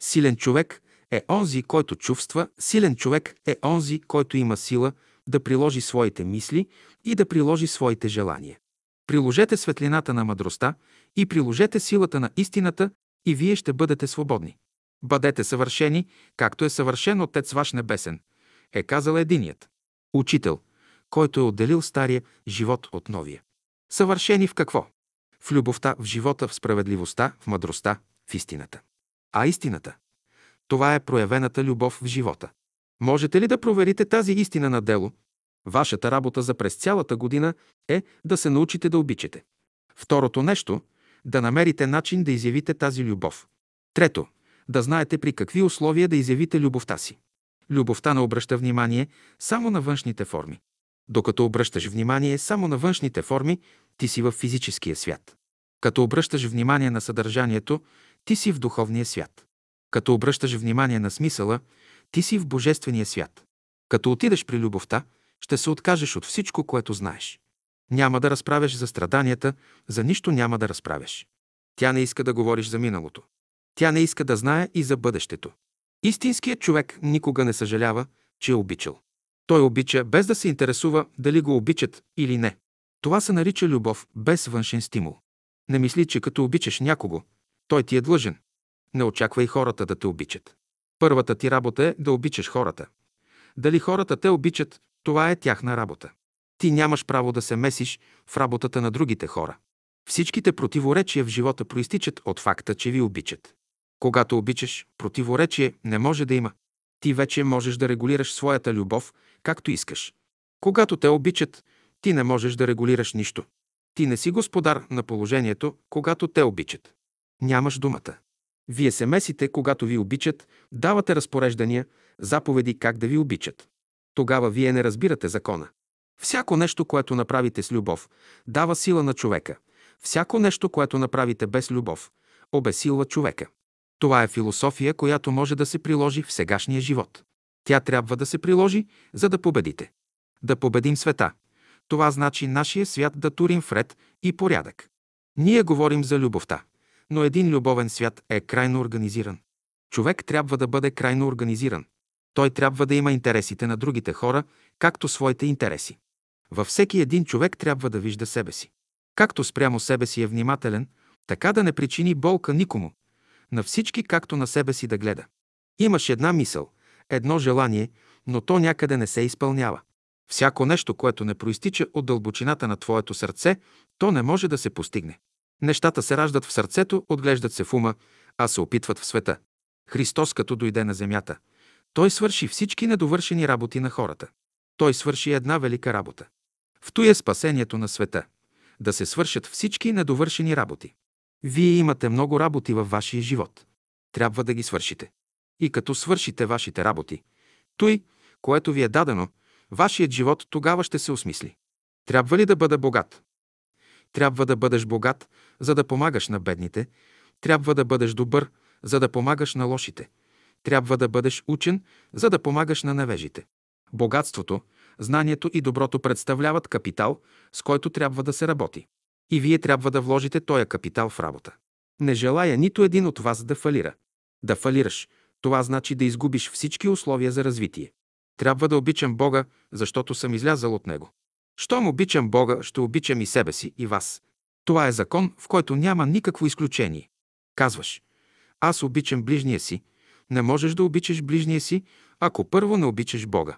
Силен човек е онзи, който чувства. Силен човек е онзи, който има сила да приложи своите мисли и да приложи своите желания. Приложете светлината на мъдростта и приложете силата на истината и вие ще бъдете свободни. Бъдете съвършени, както е съвършен Отец ваш небесен, е казал единият. Учител, който е отделил стария живот от новия. Съвършени в какво? В любовта, в живота, в справедливостта, в мъдростта, в истината. А истината? Това е проявената любов в живота. Можете ли да проверите тази истина на дело? Вашата работа за през цялата година е да се научите да обичате. Второто нещо – да намерите начин да изявите тази любов. Трето – да знаете при какви условия да изявите любовта си. Любовта не обръща внимание само на външните форми. Докато обръщаш внимание само на външните форми, ти си в физическия свят. Като обръщаш внимание на съдържанието, ти си в духовния свят. Като обръщаш внимание на смисъла, ти си в божествения свят. Като отидеш при любовта, ще се откажеш от всичко, което знаеш. Няма да разправяш за страданията, за нищо няма да разправяш. Тя не иска да говориш за миналото. Тя не иска да знае и за бъдещето. Истинският човек никога не съжалява, че е обичал. Той обича без да се интересува дали го обичат или не. Това се нарича любов без външен стимул. Не мисли, че като обичаш някого, той ти е длъжен. Не очаквай хората да те обичат. Първата ти работа е да обичаш хората. Дали хората те обичат, това е тяхна работа. Ти нямаш право да се месиш в работата на другите хора. Всичките противоречия в живота проистичат от факта, че ви обичат. Когато обичаш, противоречие не може да има. Ти вече можеш да регулираш своята любов, както искаш. Когато те обичат, ти не можеш да регулираш нищо. Ти не си господар на положението, когато те обичат. Нямаш думата. Вие се месите, когато ви обичат, давате разпореждания, заповеди как да ви обичат. Тогава вие не разбирате закона. Всяко нещо, което направите с любов, дава сила на човека. Всяко нещо, което направите без любов, обесилва човека. Това е философия, която може да се приложи в сегашния живот. Тя трябва да се приложи, за да победите. Да победим света. Това значи нашия свят да турим вред и порядък. Ние говорим за любовта, но един любовен свят е крайно организиран. Човек трябва да бъде крайно организиран. Той трябва да има интересите на другите хора, както своите интереси. Във всеки един човек трябва да вижда себе си. Както спрямо себе си е внимателен, така да не причини болка никому, на всички както на себе си да гледа. Имаш една мисъл, едно желание, но то някъде не се изпълнява. Всяко нещо, което не проистича от дълбочината на твоето сърце, то не може да се постигне. Нещата се раждат в сърцето, отглеждат се в ума, а се опитват в света. Христос, като дойде на земята, той свърши всички недовършени работи на хората. Той свърши една велика работа. В той е спасението на света. Да се свършат всички недовършени работи. Вие имате много работи във вашия живот. Трябва да ги свършите. И като свършите вашите работи, той, което ви е дадено, вашият живот тогава ще се осмисли. Трябва ли да бъда богат? Трябва да бъдеш богат, за да помагаш на бедните. Трябва да бъдеш добър, за да помагаш на лошите. Трябва да бъдеш учен, за да помагаш на невежите. Богатството, знанието и доброто представляват капитал, с който трябва да се работи. И вие трябва да вложите този капитал в работа. Не желая нито един от вас да фалира. Да фалираш, това значи да изгубиш всички условия за развитие. Трябва да обичам Бога, защото съм излязал от Него. Щом обичам Бога, ще обичам и себе си, и вас. Това е закон, в който няма никакво изключение. Казваш, аз обичам ближния си. Не можеш да обичаш ближния си, ако първо не обичаш Бога.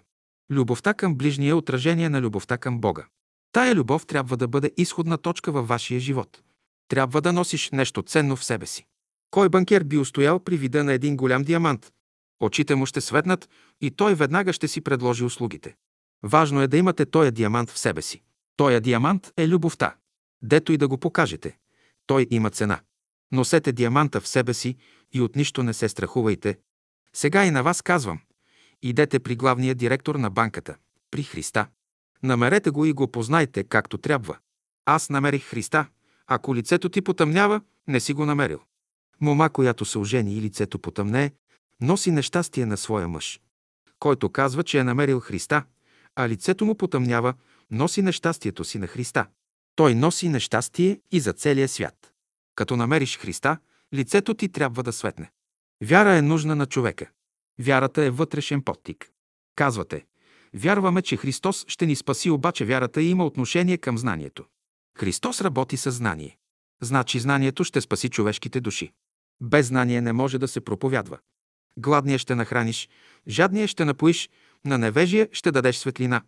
Любовта към ближния е отражение на любовта към Бога. Тая любов трябва да бъде изходна точка във вашия живот. Трябва да носиш нещо ценно в себе си. Кой банкер би устоял при вида на един голям диамант? Очите му ще светнат и той веднага ще си предложи услугите. Важно е да имате този диамант в себе си. Тоя диамант е любовта. Дето и да го покажете. Той има цена. Носете диаманта в себе си и от нищо не се страхувайте. Сега и на вас казвам. Идете при главния директор на банката, при Христа. Намерете го и го познайте както трябва. Аз намерих Христа. Ако лицето ти потъмнява, не си го намерил. Мома, която се ожени и лицето потъмнее, носи нещастие на своя мъж. Който казва, че е намерил Христа, а лицето му потъмнява, носи нещастието си на Христа. Той носи нещастие и за целия свят. Като намериш Христа, лицето ти трябва да светне. Вяра е нужна на човека. Вярата е вътрешен подтик. Казвате, вярваме, че Христос ще ни спаси, обаче вярата има отношение към знанието. Христос работи със знание. Значи знанието ще спаси човешките души. Без знание не може да се проповядва. Гладния ще нахраниш, жадния ще напоиш, на невежия ще дадеш светлина.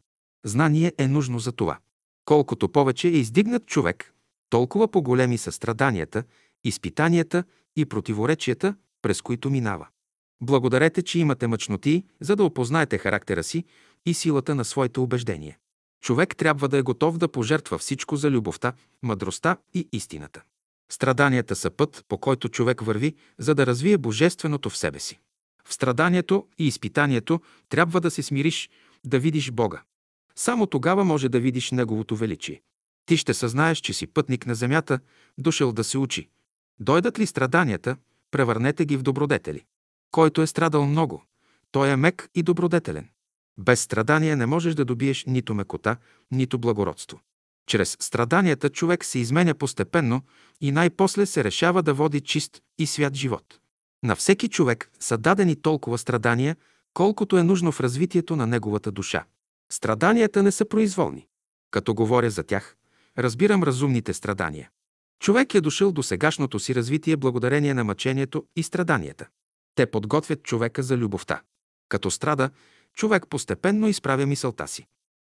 Знание е нужно за това. Колкото повече е издигнат човек, толкова по-големи са страданията, изпитанията и противоречията, през които минава. Благодарете, че имате мъчноти, за да опознаете характера си и силата на своите убеждения. Човек трябва да е готов да пожертва всичко за любовта, мъдростта и истината. Страданията са път, по който човек върви, за да развие божественото в себе си. В страданието и изпитанието трябва да се смириш, да видиш Бога. Само тогава може да видиш Неговото величие. Ти ще съзнаеш, че си пътник на земята, дошъл да се учи. Дойдат ли страданията, превърнете ги в добродетели. Който е страдал много, той е мек и добродетелен. Без страдания не можеш да добиеш нито мекота, нито благородство. Чрез страданията човек се изменя постепенно и най-после се решава да води чист и свят живот. На всеки човек са дадени толкова страдания, колкото е нужно в развитието на неговата душа. Страданията не са произволни. Като говоря за тях, разбирам разумните страдания. Човек е дошъл до сегашното си развитие благодарение на мъчението и страданията. Те подготвят човека за любовта. Като страда, човек постепенно изправя мисълта си.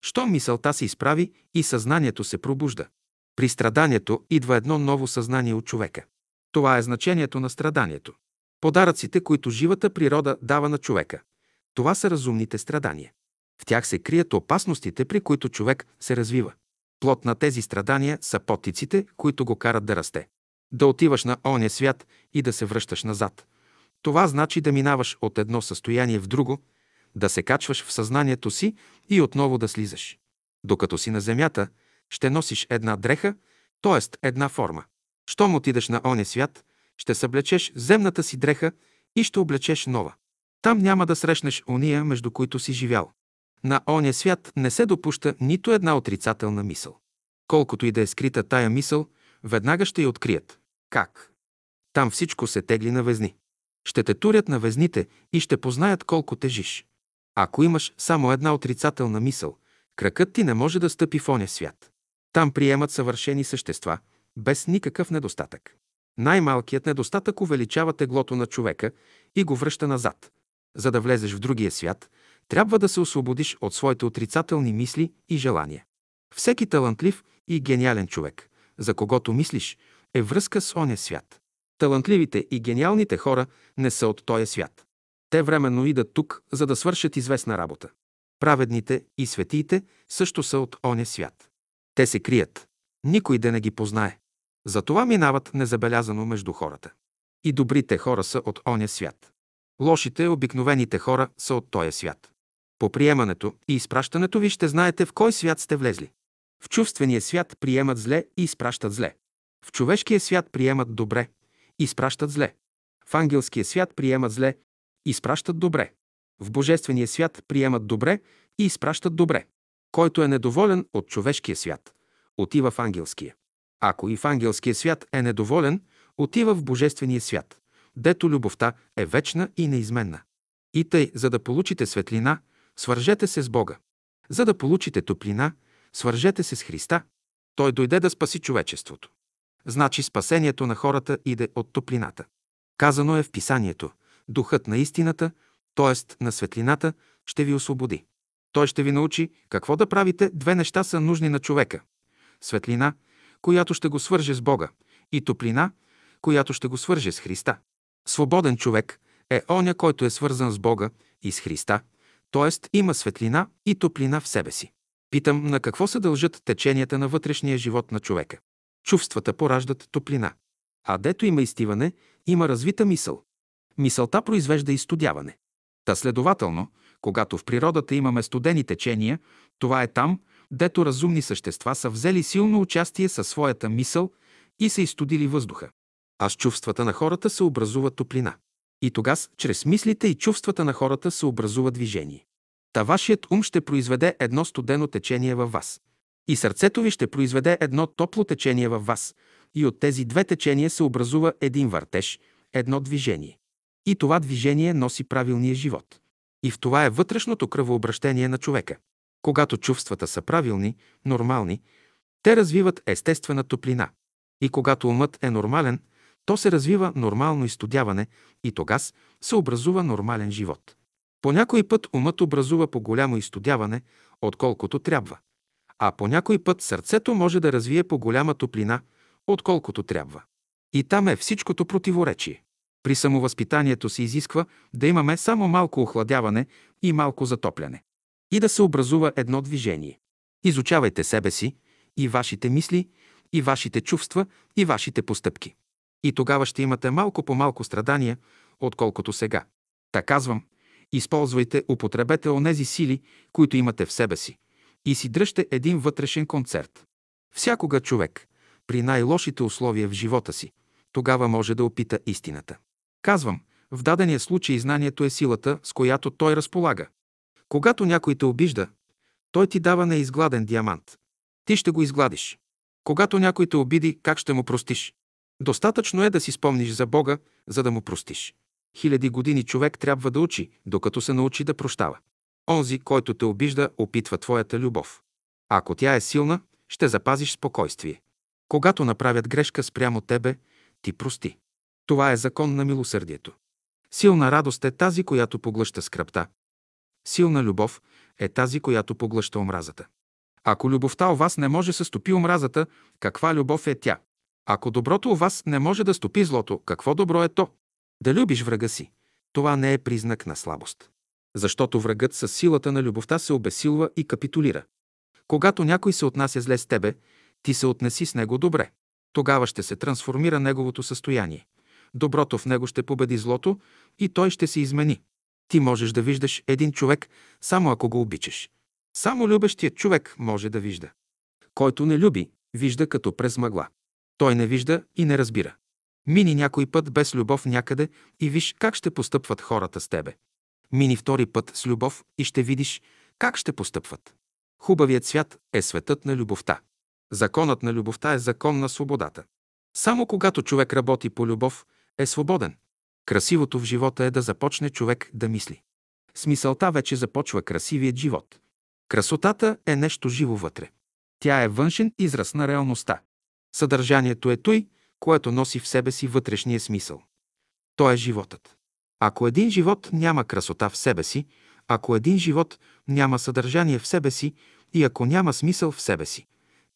Що мисълта се изправи и съзнанието се пробужда. При страданието идва едно ново съзнание от човека. Това е значението на страданието. Подаръците, които живата природа дава на човека. Това са разумните страдания. В тях се крият опасностите, при които човек се развива. Плод на тези страдания са потиците, които го карат да расте. Да отиваш на оня свят и да се връщаш назад. Това значи да минаваш от едно състояние в друго, да се качваш в съзнанието си и отново да слизаш. Докато си на земята, ще носиш една дреха, т.е. една форма. Щом отидеш на оня свят, ще съблечеш земната си дреха и ще облечеш нова. Там няма да срещнеш уния, между които си живял. На оня свят не се допуща нито една отрицателна мисъл. Колкото и да е скрита тая мисъл, веднага ще я открият. Как? Там всичко се тегли на везни. Ще те турят на везните и ще познаят колко тежиш. Ако имаш само една отрицателна мисъл, кракът ти не може да стъпи в оня свят. Там приемат съвършени същества, без никакъв недостатък. Най-малкият недостатък увеличава теглото на човека и го връща назад. За да влезеш в другия свят, трябва да се освободиш от своите отрицателни мисли и желания. Всеки талантлив и гениален човек, за когото мислиш, е връзка с оня свят. Талантливите и гениалните хора не са от този свят. Те временно идат тук, за да свършат известна работа. Праведните и светиите също са от оня свят. Те се крият. Никой да не ги познае. Затова минават незабелязано между хората. И добрите хора са от оня свят. Лошите, обикновените хора са от този свят. По приемането и изпращането ви ще знаете в кой свят сте влезли. В чувствения свят приемат зле и изпращат зле. В човешкия свят приемат добре и изпращат зле. В ангелския свят приемат зле изпращат добре. В божествения свят приемат добре и изпращат добре. Който е недоволен от човешкия свят, отива в ангелския. Ако и в ангелския свят е недоволен, отива в божествения свят, дето любовта е вечна и неизменна. И тъй, за да получите светлина, свържете се с Бога. За да получите топлина, свържете се с Христа. Той дойде да спаси човечеството. Значи спасението на хората иде от топлината. Казано е в писанието – духът на истината, т.е. на светлината, ще ви освободи. Той ще ви научи какво да правите. Две неща са нужни на човека – светлина, която ще го свърже с Бога, и топлина, която ще го свърже с Христа. Свободен човек е оня, който е свързан с Бога и с Христа, т.е. има светлина и топлина в себе си. Питам, на какво се дължат теченията на вътрешния живот на човека? Чувствата пораждат топлина. А дето има изтиване, има развита мисъл. Мисълта произвежда изстудяване. Та следователно, когато в природата имаме студени течения, това е там, дето разумни същества са взели силно участие със своята мисъл и са изстудили въздуха. А с чувствата на хората се образува топлина. И тогас, чрез мислите и чувствата на хората се образува движение. Та вашият ум ще произведе едно студено течение във вас. И сърцето ви ще произведе едно топло течение във вас. И от тези две течения се образува един въртеж, едно движение. И това движение носи правилния живот. И в това е вътрешното кръвообращение на човека. Когато чувствата са правилни, нормални, Те развиват естествена топлина. И когато умът е нормален, то се развива нормално изтодяване и тогас се образува нормален живот. По някой път умът образува по голямо изтодяване, отколкото трябва. А по някой път сърцето може да развие по голяма топлина, отколкото трябва. И там е всичкото противоречие. При самовъзпитанието се изисква да имаме само малко охладяване и малко затопляне. И да се образува едно движение. Изучавайте себе си и вашите мисли, и вашите чувства, и вашите постъпки. И тогава ще имате малко по малко страдания, отколкото сега. Та казвам, използвайте, употребете онези сили, които имате в себе си и си дръжте един вътрешен концерт. Всякога човек, при най-лошите условия в живота си, тогава може да опита истината. Казвам, в дадения случай знанието е силата, с която той разполага. Когато някой те обижда, той ти дава неизгладен диамант. Ти ще го изгладиш. Когато някой те обиди, как ще му простиш? Достатъчно е да си спомниш за Бога, за да му простиш. Хиляди години човек трябва да учи, докато се научи да прощава. Онзи, който те обижда, опитва твоята любов. Ако тя е силна, ще запазиш спокойствие. Когато направят грешка спрямо тебе, ти прости. Това е закон на милосърдието. Силна радост е тази, която поглъща скръпта. Силна любов е тази, която поглъща омразата. Ако любовта у вас не може да стопи омразата, каква любов е тя? Ако доброто у вас не може да стопи злото, какво добро е то? Да любиш врага си, това не е признак на слабост. Защото врагът с силата на любовта се обесилва и капитулира. Когато някой се отнася зле с тебе, ти се отнеси с него добре. Тогава ще се трансформира неговото състояние. Доброто в него ще победи злото и той ще се измени. Ти можеш да виждаш един човек, само ако го обичаш. Само любещият човек може да вижда. Който не люби, вижда като през мъгла. Той не вижда и не разбира. Мини някой път без любов някъде и виж как ще постъпват хората с тебе. Мини втори път с любов и ще видиш как ще постъпват. Хубавият свят е светът на любовта. Законът на любовта е закон на свободата. Само когато човек работи по любов, е свободен. Красивото в живота е да започне човек да мисли. Смисълта вече започва красивият живот. Красотата е нещо живо вътре. Тя е външен израз на реалността. Съдържанието е той, което носи в себе си вътрешния смисъл. То е животът. Ако един живот няма красота в себе си, ако един живот няма съдържание в себе си и ако няма смисъл в себе си,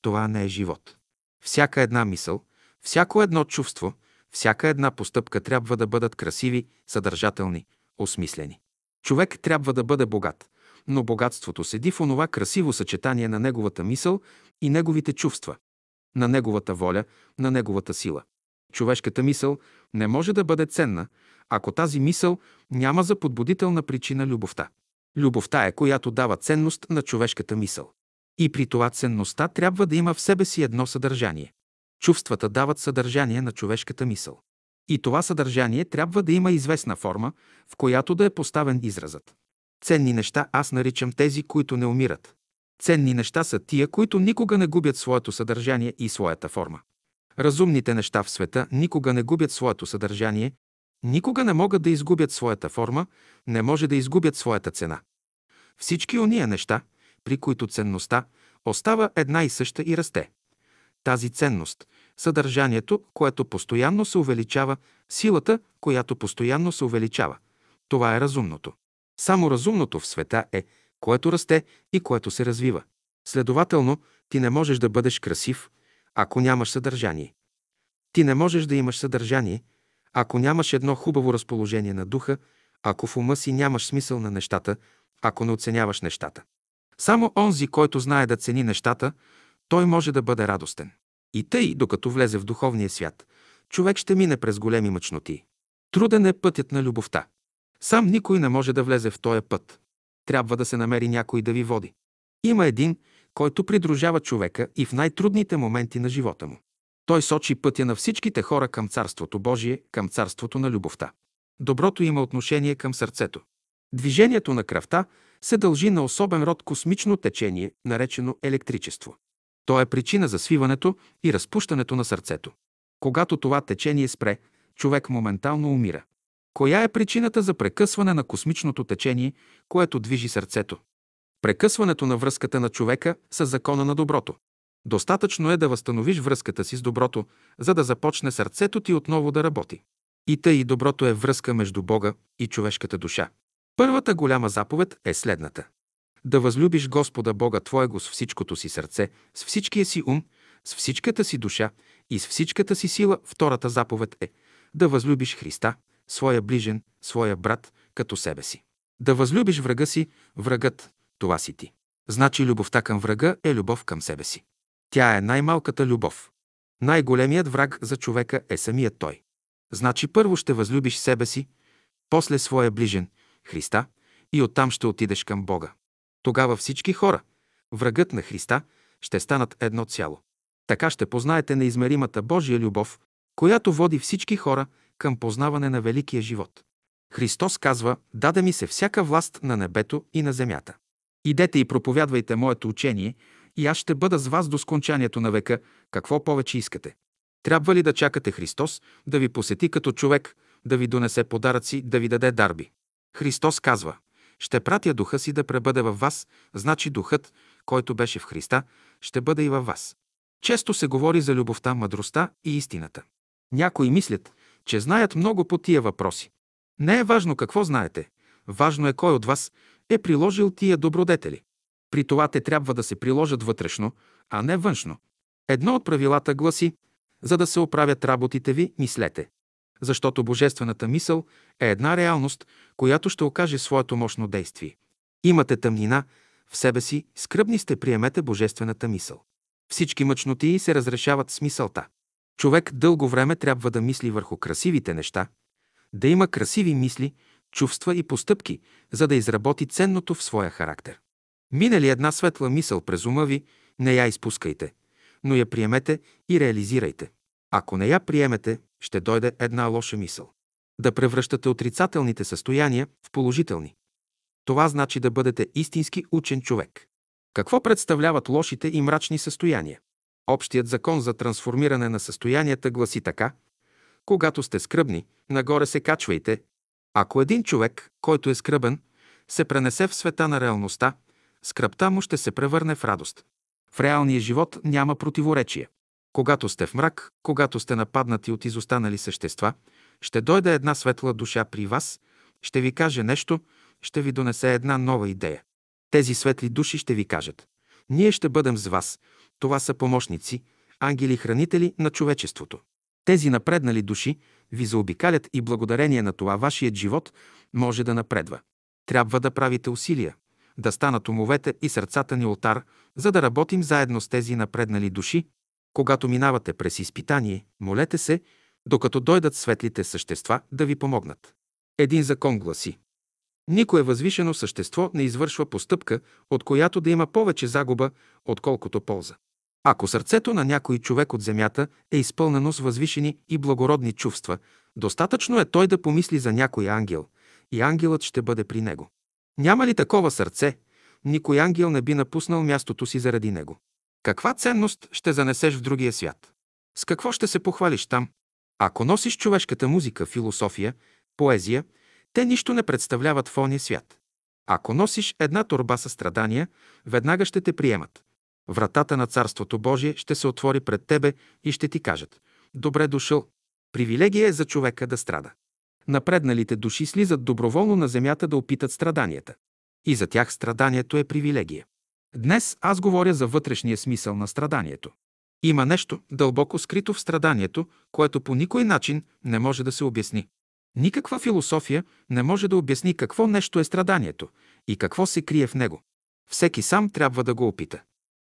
това не е живот. Всяка една мисъл, всяко едно чувство, всяка една постъпка трябва да бъдат красиви, съдържателни, осмислени. Човек трябва да бъде богат, но богатството седи в онова красиво съчетание на неговата мисъл и неговите чувства, на неговата воля, на неговата сила. Човешката мисъл не може да бъде ценна, ако тази мисъл няма за подбудителна причина любовта. Любовта е, която дава ценност на човешката мисъл. И при това ценността трябва да има в себе си едно съдържание. Чувствата дават съдържание на човешката мисъл. И това съдържание трябва да има известна форма, в която да е поставен изразът. Ценни неща аз наричам тези, които не умират. Ценни неща са тия, които никога не губят своето съдържание и своята форма. Разумните неща в света никога не губят своето съдържание, никога не могат да изгубят своята форма, не може да изгубят своята цена. Всички ония неща, при които ценността остава една и съща и расте. Тази ценност, съдържанието, което постоянно се увеличава, силата, която постоянно се увеличава. Това е разумното. Само разумното в света е, което расте и което се развива. Следователно, ти не можеш да бъдеш красив, ако нямаш съдържание. Ти не можеш да имаш съдържание, ако нямаш едно хубаво разположение на духа, ако в ума си нямаш смисъл на нещата, ако не оценяваш нещата. Само онзи, който знае да цени нещата, той може да бъде радостен. И тъй, докато влезе в духовния свят, човек ще мине през големи мъчноти. Труден е пътят на любовта. Сам никой не може да влезе в този път. Трябва да се намери някой да ви води. Има един, който придружава човека и в най-трудните моменти на живота му. Той сочи пътя на всичките хора към Царството Божие, към Царството на любовта. Доброто има отношение към сърцето. Движението на кръвта се дължи на особен род космично течение, наречено електричество. То е причина за свиването и разпущането на сърцето. Когато това течение спре, човек моментално умира. Коя е причината за прекъсване на космичното течение, което движи сърцето? Прекъсването на връзката на човека с закона на доброто. Достатъчно е да възстановиш връзката си с доброто, за да започне сърцето ти отново да работи. И тъй и доброто е връзка между Бога и човешката душа. Първата голяма заповед е следната. Да възлюбиш Господа Бога Твоего с всичкото си сърце, с всичкия си ум, с всичката си душа и с всичката си сила. Втората заповед е да възлюбиш Христа, своя ближен, своя брат, като себе си. Да възлюбиш врага си, врагът, това си ти. Значи любовта към врага е любов към себе си. Тя е най-малката любов. Най-големият враг за човека е самият той. Значи първо ще възлюбиш себе си, после своя ближен, Христа, и оттам ще отидеш към Бога. Тогава всички хора, врагът на Христа, ще станат едно цяло. Така ще познаете неизмеримата Божия любов, която води всички хора към познаване на великия живот. Христос казва, даде ми се всяка власт на небето и на земята. Идете и проповядвайте моето учение, и аз ще бъда с вас до скончанието на века. Какво повече искате? Трябва ли да чакате Христос да ви посети като човек, да ви донесе подаръци, да ви даде дарби? Христос казва, ще пратя духа си да пребъде във вас, значи духът, който беше в Христа, ще бъде и във вас. Често се говори за любовта, мъдростта и истината. Някои мислят, че знаят много по тия въпроси. Не е важно какво знаете. Важно е кой от вас е приложил тия добродетели. При това те трябва да се приложат вътрешно, а не външно. Едно от правилата гласи, за да се оправят работите ви, мислете. Защото божествената мисъл е една реалност, която ще окаже своето мощно действие. Имате тъмнина в себе си, скръбни сте, приемете божествената мисъл. Всички мъчнотии се разрешават с мисълта. Човек дълго време трябва да мисли върху красивите неща, да има красиви мисли, чувства и постъпки, за да изработи ценното в своя характер. Мине ли една светла мисъл през ума ви, не я изпускайте, но я приемете и реализирайте. Ако не я приемете, ще дойде една лоша мисъл. Да превръщате отрицателните състояния в положителни. Това значи да бъдете истински учен човек. Какво представляват лошите и мрачни състояния? Общият закон за трансформиране на състоянията гласи така – когато сте скръбни, нагоре се качвайте. Ако един човек, който е скръбен, се пренесе в света на реалността, скръпта му ще се превърне в радост. В реалния живот няма противоречие. Когато сте в мрак, когато сте нападнати от изостанали същества, ще дойде една светла душа при вас, ще ви каже нещо, ще ви донесе една нова идея. Тези светли души ще ви кажат. Ние ще бъдем с вас. Това са помощници, ангели-хранители на човечеството. Тези напреднали души ви заобикалят и благодарение на това вашият живот може да напредва. Трябва да правите усилия, да станат умовете и сърцата ни ултар, за да работим заедно с тези напреднали души. Когато минавате през изпитание, молете се, докато дойдат светлите същества да ви помогнат. Един закон гласи. Никое възвишено същество не извършва постъпка, от която да има повече загуба, отколкото полза. Ако сърцето на някой човек от земята е изпълнено с възвишени и благородни чувства, достатъчно е той да помисли за някой ангел и ангелът ще бъде при него. Няма ли такова сърце, никой ангел не би напуснал мястото си заради него. Каква ценност ще занесеш в другия свят? С какво ще се похвалиш там? Ако носиш човешката музика, философия, поезия, те нищо не представляват в ония свят. Ако носиш една турба със страдания, веднага ще те приемат. Вратата на Царството Божие ще се отвори пред тебе и ще ти кажат «Добре дошъл». Привилегия е за човека да страда. Напредналите души слизат доброволно на земята да опитат страданията. И за тях страданието е привилегия. Днес аз говоря за вътрешния смисъл на страданието. Има нещо дълбоко скрито в страданието, което по никой начин не може да се обясни. Никаква философия не може да обясни какво нещо е страданието и какво се крие в него. Всеки сам трябва да го опита.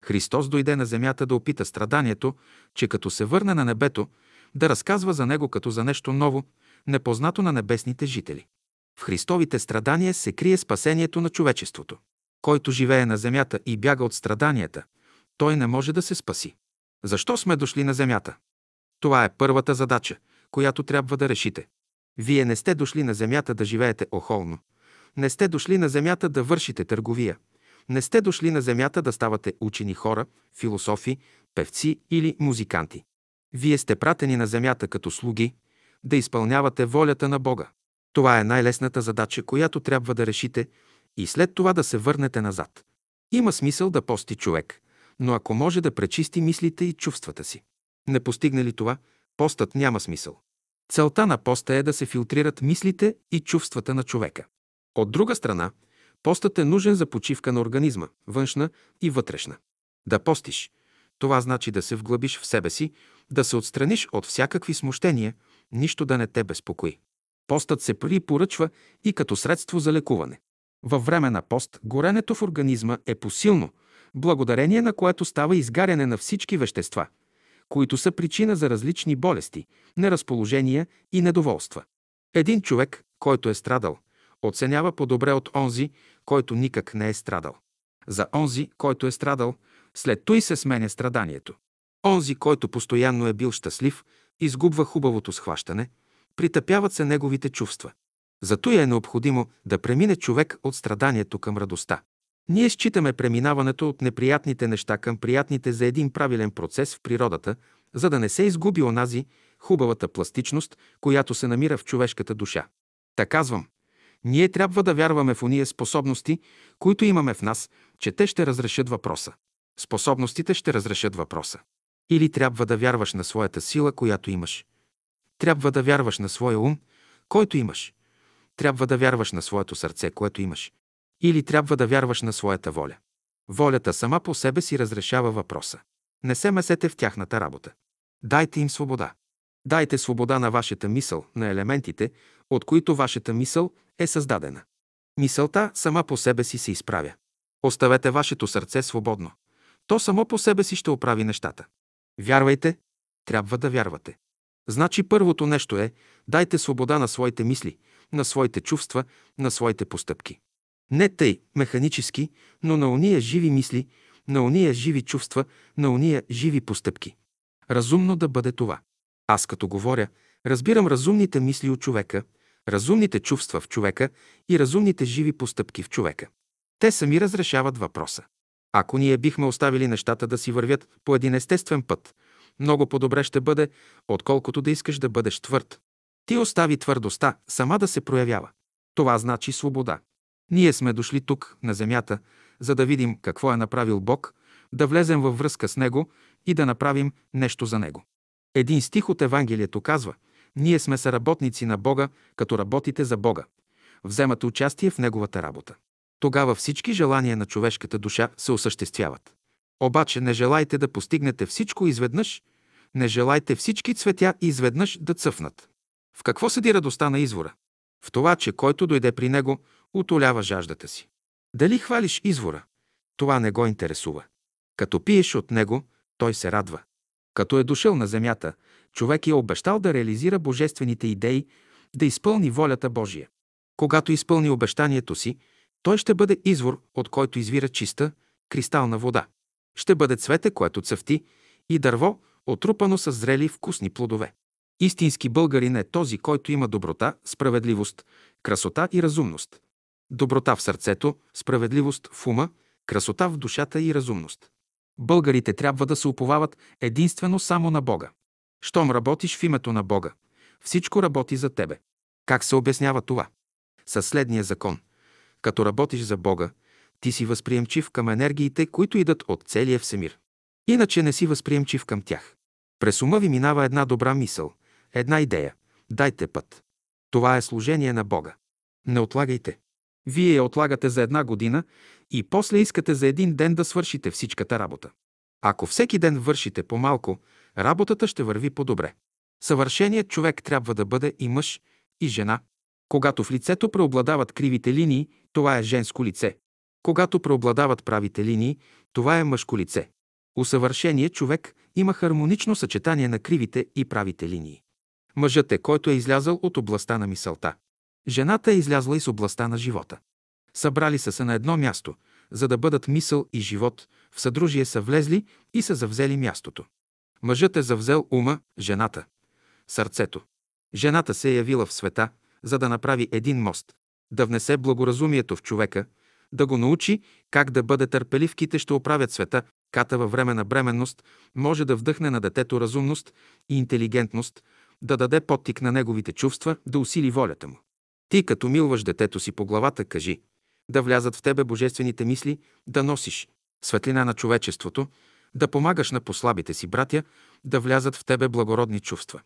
Христос дойде на земята да опита страданието, че като се върне на небето, да разказва за него като за нещо ново, непознато на небесните жители. В Христовите страдания се крие спасението на човечеството. Който живее на земята и бяга от страданията, той не може да се спаси. Защо сме дошли на земята? Това е първата задача, която трябва да решите. Вие не сте дошли на земята да живеете охолно. Не сте дошли на земята да вършите търговия. Не сте дошли на земята да ставате учени хора, философи, певци или музиканти. Вие сте пратени на земята като слуги, да изпълнявате волята на Бога. Това е най-лесната задача, която трябва да решите и след това да се върнете назад. Има смисъл да пости човек, но ако може да пречисти мислите и чувствата си. Не постигне ли това, постът няма смисъл. Целта на поста е да се филтрират мислите и чувствата на човека. От друга страна, постът е нужен за почивка на организма, външна и вътрешна. Да постиш, това значи да се вглъбиш в себе си, да се отстраниш от всякакви смущения, нищо да не те безпокои. Постът се припоръчва и като средство за лекуване. Във време на пост горенето в организма е посилно, благодарение на което става изгаряне на всички вещества, които са причина за различни болести, неразположения и недоволства. Един човек, който е страдал, оценява по-добре от онзи, който никак не е страдал. За онзи, който е страдал, след той се сменя страданието. Онзи, който постоянно е бил щастлив, изгубва хубавото схващане, притъпяват се неговите чувства. Зато е необходимо да премине човек от страданието към радостта. Ние считаме преминаването от неприятните неща към приятните за един правилен процес в природата, за да не се изгуби онази хубавата пластичност, която се намира в човешката душа. Та казвам, ние трябва да вярваме в уния способности, които имаме в нас, че те ще разрешат въпроса. Способностите ще разрешат въпроса. Или трябва да вярваш на своята сила, която имаш. Трябва да вярваш на своя ум, който имаш. Трябва да вярваш на своето сърце, което имаш. Или трябва да вярваш на своята воля. Волята сама по себе си разрешава въпроса. Не се месете в тяхната работа. Дайте им свобода. Дайте свобода на вашата мисъл, на елементите, от които вашата мисъл е създадена. Мисълта сама по себе си се изправя. Оставете вашето сърце свободно. То само по себе си ще оправи нещата. Вярвайте, трябва да вярвате. Значи първото нещо е дайте свобода на своите мисли, на своите чувства, на своите постъпки. Не тъй, механически, но на уния живи мисли, на уния живи чувства, на уния живи постъпки. Разумно да бъде това. Аз като говоря, разбирам разумните мисли от човека, разумните чувства в човека и разумните живи постъпки в човека. Те сами разрешават въпроса. Ако ние бихме оставили нещата да си вървят по един естествен път, много по-добре ще бъде, отколкото да искаш да бъдеш твърд. Ти остави твърдостта сама да се проявява. Това значи свобода. Ние сме дошли тук, на земята, за да видим какво е направил Бог, да влезем във връзка с Него и да направим нещо за Него. Един стих от Евангелието казва «Ние сме съработници на Бога, като работите за Бога. Вземате участие в Неговата работа. Тогава всички желания на човешката душа се осъществяват. Обаче не желайте да постигнете всичко изведнъж, не желайте всички цветя изведнъж да цъфнат. В какво седи радостта на извора? В това, че който дойде при него, утолява жаждата си. Дали хвалиш извора? Това не го интересува. Като пиеш от него, той се радва. Като е дошъл на земята, човек е обещал да реализира божествените идеи, да изпълни волята Божия. Когато изпълни обещанието си, той ще бъде извор, от който извира чиста, кристална вода. Ще бъде цвете, което цъфти, и дърво, отрупано с зрели вкусни плодове. Истински българин е този, който има доброта, справедливост, красота и разумност. Доброта в сърцето, справедливост в ума, красота в душата и разумност. Българите трябва да се уповават единствено само на Бога. Щом работиш в името на Бога, всичко работи за тебе. Как се обяснява това? Със следния закон. Като работиш за Бога, ти си възприемчив към енергиите, които идат от целия всемир. Иначе не си възприемчив към тях. През ума ви минава една добра мисъл, една идея. Дайте път. Това е служение на Бога. Не отлагайте. Вие я отлагате за една година и после искате за един ден да свършите всичката работа. Ако всеки ден вършите по-малко, работата ще върви по-добре. Съвършеният човек трябва да бъде и мъж, и жена. Когато в лицето преобладават кривите линии, това е женско лице. Когато преобладават правите линии, това е мъжко лице. Усъвършеният човек има хармонично съчетание на кривите и правите линии. Мъжът е, който е излязъл от областта на мисълта. Жената е излязла из областта на живота. Събрали са се на едно място, за да бъдат мисъл и живот, в съдружие са влезли и са завзели мястото. Мъжът е завзел ума, жената, сърцето. Жената се е явила в света, за да направи един мост, да внесе благоразумието в човека, да го научи как да бъде търпелив, ките ще оправят света, ката във време на бременност може да вдъхне на детето разумност и интелигентност, да даде подтик на неговите чувства, да усили волята му. Ти, като милваш детето си по главата, кажи да влязат в тебе божествените мисли, да носиш светлина на човечеството, да помагаш на послабите си братя да влязат в тебе благородни чувства.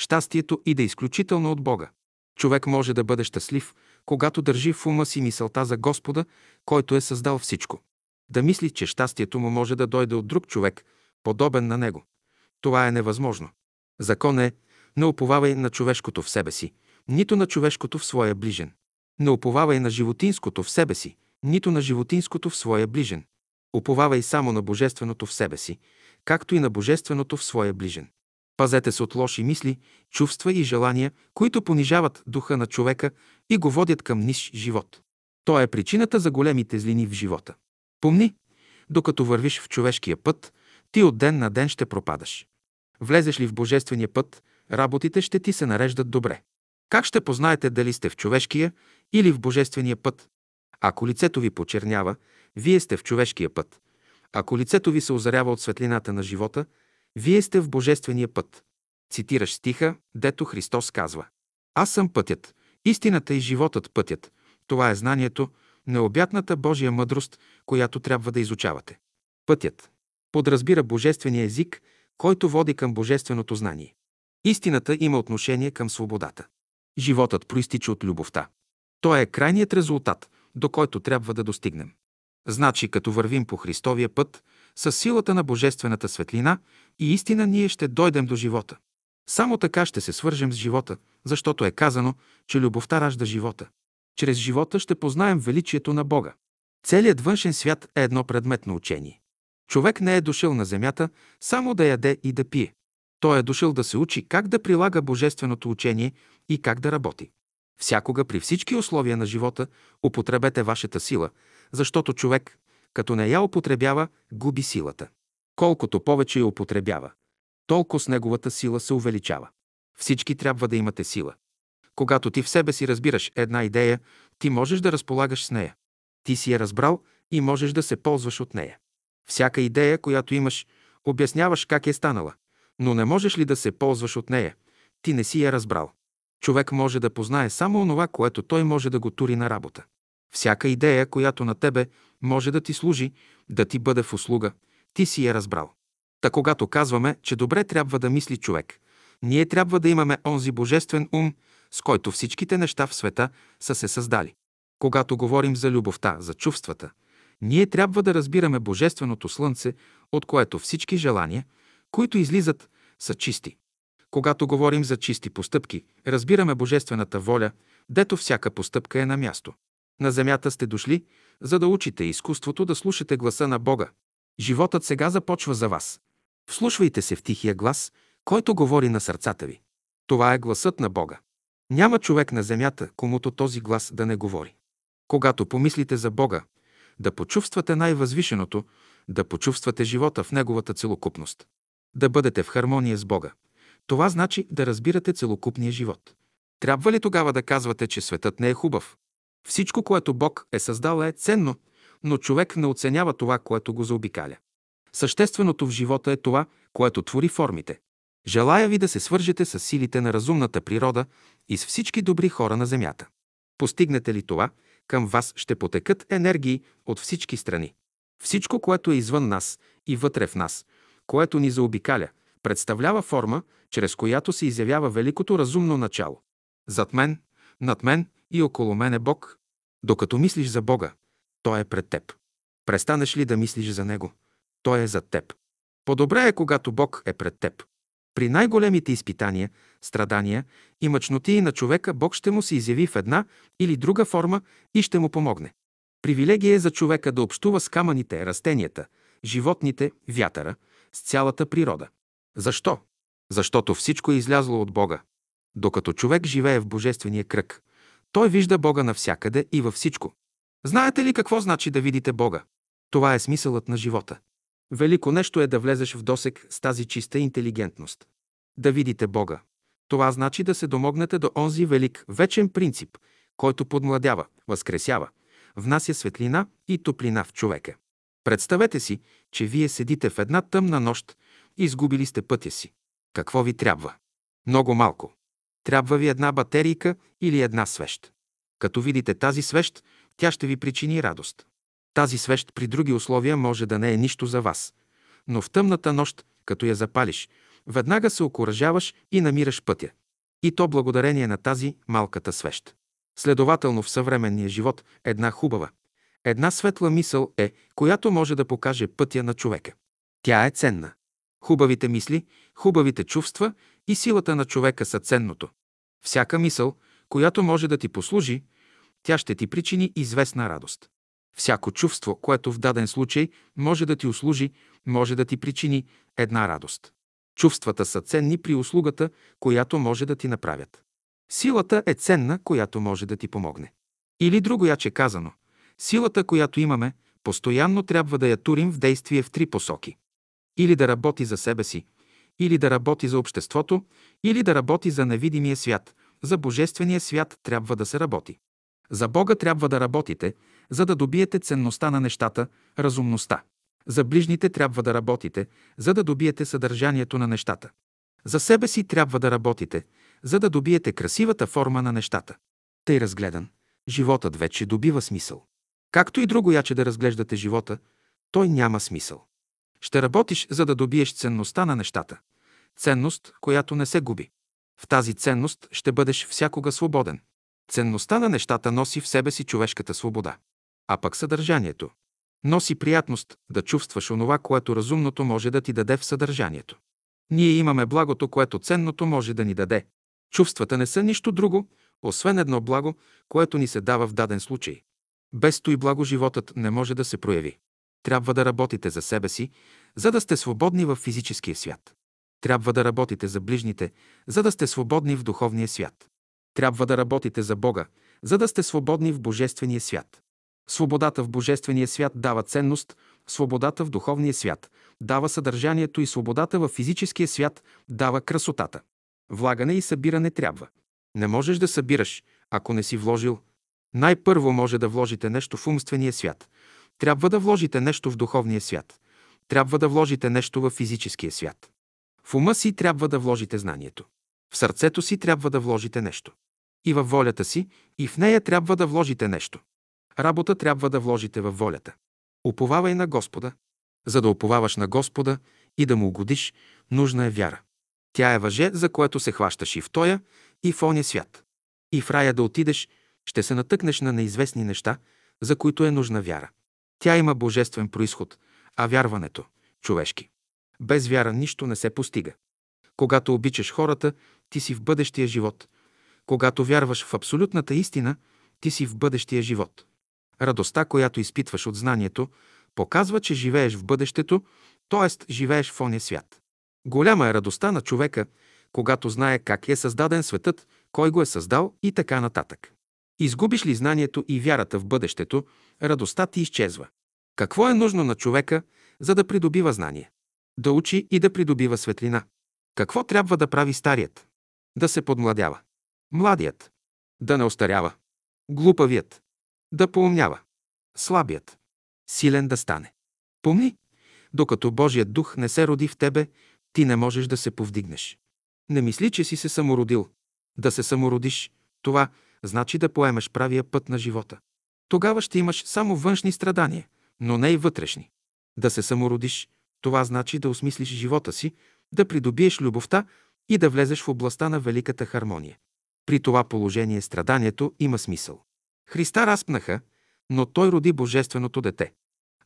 Щастието иде изключително от Бога. Човек може да бъде щастлив, когато държи в ума си мисълта за Господа, който е създал всичко. Да мисли, че щастието му може да дойде от друг човек, подобен на него. Това е невъзможно. Закон е, не уповавай на човешкото в себе си, нито на човешкото в своя ближен. Не уповавай на животинското в себе си, нито на животинското в своя ближен. Уповавай само на божественото в себе си, както и на божественото в своя ближен. Пазете се от лоши мисли, чувства и желания, които понижават духа на човека и го водят към ниш живот. То е причината за големите злини в живота. Помни, докато вървиш в човешкия път, ти от ден на ден ще пропадаш. Влезеш ли в божествения път, работите ще ти се нареждат добре. Как ще познаете дали сте в човешкия или в божествения път? Ако лицето ви почернява, вие сте в човешкия път. Ако лицето ви се озарява от светлината на живота, вие сте в божествения път. Цитираш стиха, дето Христос казва. Аз съм пътят, истината и животът пътят. Това е знанието, необятната Божия мъдрост, която трябва да изучавате. Пътят подразбира божествения език, който води към божественото знание. Истината има отношение към свободата. Животът проистича от любовта. Той е крайният резултат, до който трябва да достигнем. Значи, като вървим по Христовия път, с силата на Божествената светлина и истина ние ще дойдем до живота. Само така ще се свържем с живота, защото е казано, че любовта ражда живота. Чрез живота ще познаем величието на Бога. Целият външен свят е едно предметно учение. Човек не е дошъл на земята само да яде и да пие. Той е дошъл да се учи как да прилага божественото учение и как да работи. Всякога при всички условия на живота употребете вашата сила, защото човек, като не я употребява, губи силата. Колкото повече я употребява, толкова с неговата сила се увеличава. Всички трябва да имате сила. Когато ти в себе си разбираш една идея, ти можеш да разполагаш с нея. Ти си я разбрал и можеш да се ползваш от нея. Всяка идея, която имаш, обясняваш как е станала, но не можеш ли да се ползваш от нея? Ти не си я разбрал. Човек може да познае само онова, което той може да го тури на работа. Всяка идея, която на тебе може да ти служи, да ти бъде в услуга, ти си я разбрал. Та когато казваме, че добре трябва да мисли човек, ние трябва да имаме онзи божествен ум, с който всичките неща в света са се създали. Когато говорим за любовта, за чувствата, ние трябва да разбираме божественото слънце, от което всички желания, които излизат, са чисти. Когато говорим за чисти постъпки, разбираме божествената воля, дето всяка постъпка е на място. На земята сте дошли, за да учите изкуството да слушате гласа на Бога. Животът сега започва за вас. Вслушвайте се в тихия глас, който говори на сърцата ви. Това е гласът на Бога. Няма човек на земята, комуто този глас да не говори. Когато помислите за Бога, да почувствате най-възвишеното, да почувствате живота в Неговата целокупност. Да бъдете в хармония с Бога. Това значи да разбирате целокупния живот. Трябва ли тогава да казвате, че светът не е хубав? Всичко, което Бог е създал е ценно, но човек не оценява това, което го заобикаля. Същественото в живота е това, което твори формите. Желая ви да се свържете с силите на разумната природа и с всички добри хора на Земята. Постигнете ли това, към вас ще потекат енергии от всички страни. Всичко, което е извън нас и вътре в нас, което ни заобикаля, представлява форма, чрез която се изявява великото разумно начало. Зад мен, над мен и около мен е Бог. Докато мислиш за Бога, Той е пред теб. Престанеш ли да мислиш за Него, Той е зад теб. По-добре е, когато Бог е пред теб. При най-големите изпитания, страдания и мъчноти на човека Бог ще му се изяви в една или друга форма и ще му помогне. Привилегия е за човека да общува с камъните, растенията, животните, вятъра, с цялата природа. Защо? Защото всичко е излязло от Бога. Докато човек живее в Божествения кръг, той вижда Бога навсякъде и във всичко. Знаете ли какво значи да видите Бога? Това е смисълът на живота. Велико нещо е да влезеш в досек с тази чиста интелигентност. Да видите Бога. Това значи да се домогнете до онзи велик, вечен принцип, който подмладява, възкресява, внася светлина и топлина в човека. Представете си, че вие седите в една тъмна нощ и изгубили сте пътя си. Какво ви трябва? Много малко. Трябва ви една батерийка или една свещ. Като видите тази свещ, тя ще ви причини радост. Тази свещ при други условия може да не е нищо за вас, но в тъмната нощ, като я запалиш, веднага се окоръжаваш и намираш пътя. И то благодарение на тази малката свещ. Следователно в съвременния живот една хубава, една светла мисъл е, която може да покаже пътя на човека. Тя е ценна. Хубавите мисли, хубавите чувства и силата на човека са ценното. Всяка мисъл, която може да ти послужи, тя ще ти причини известна радост. Всяко чувство, което в даден случай може да ти услужи, може да ти причини една радост. Чувствата са ценни при услугата, която може да ти направят. Силата е ценна, която може да ти помогне. Или друго яче казано, силата, която имаме, постоянно трябва да я турим в действие в три посоки. Или да работи за себе си, или да работи за обществото, или да работи за невидимия свят. За Божествения свят трябва да се работи. За Бога трябва да работите, за да добиете ценността на нещата, разумността. За ближните трябва да работите, за да добиете съдържанието на нещата. За себе си трябва да работите, за да добиете красивата форма на нещата. Тъй разгледан, животът вече добива смисъл. Както и друго яче да разглеждате живота, той няма смисъл. Ще работиш, за да добиеш ценността на нещата. Ценност, която не се губи. В тази ценност ще бъдеш всякога свободен. Ценността на нещата носи в себе си човешката свобода. А пък съдържанието. Носи приятност да чувстваш онова, което разумното може да ти даде в съдържанието. Ние имаме благото, което ценното може да ни даде. Чувствата не са нищо друго, освен едно благо, което ни се дава в даден случай. Без той благо животът не може да се прояви. Трябва да работите за себе си, за да сте свободни в физическия свят. Трябва да работите за ближните, за да сте свободни в духовния свят. Трябва да работите за Бога, за да сте свободни в Божествения свят. Свободата в Божествения свят дава ценност, свободата в духовния свят дава съдържанието и свободата в физическия свят дава красотата. Влагане и събиране трябва. Не можеш да събираш, ако не си вложил. Най-първо може да вложите нещо в умствения свят. Трябва да вложите нещо в духовния свят. Трябва да вложите нещо в физическия свят. В ума си трябва да вложите знанието. В сърцето си трябва да вложите нещо. И във волята си, и в нея трябва да вложите нещо. Работа трябва да вложите във волята. Уповавай на Господа. За да уповаваш на Господа и да му угодиш, нужна е вяра. Тя е въже, за което се хващаш и в тоя, и в оня свят. И в рая да отидеш, ще се натъкнеш на неизвестни неща, за които е нужна вяра. Тя има божествен происход, а вярването – човешки. Без вяра нищо не се постига. Когато обичаш хората, ти си в бъдещия живот. Когато вярваш в абсолютната истина, ти си в бъдещия живот. Радостта, която изпитваш от знанието, показва, че живееш в бъдещето, т.е. живееш в ония свят. Голяма е радостта на човека, когато знае как е създаден светът, кой го е създал и така нататък. Изгубиш ли знанието и вярата в бъдещето, радостта ти изчезва. Какво е нужно на човека, за да придобива знание? Да учи и да придобива светлина. Какво трябва да прави старият? Да се подмладява. Младият. Да не остарява. Глупавият. Да поумнява. Слабият. Силен да стане. Помни, докато Божият дух не се роди в тебе, ти не можеш да се повдигнеш. Не мисли, че си се самородил. Да се самородиш, това значи да поемеш правия път на живота. Тогава ще имаш само външни страдания, но не и вътрешни. Да се самородиш, това значи да осмислиш живота си, да придобиеш любовта и да влезеш в областта на великата хармония. При това положение страданието има смисъл. Христа разпнаха, но той роди божественото дете.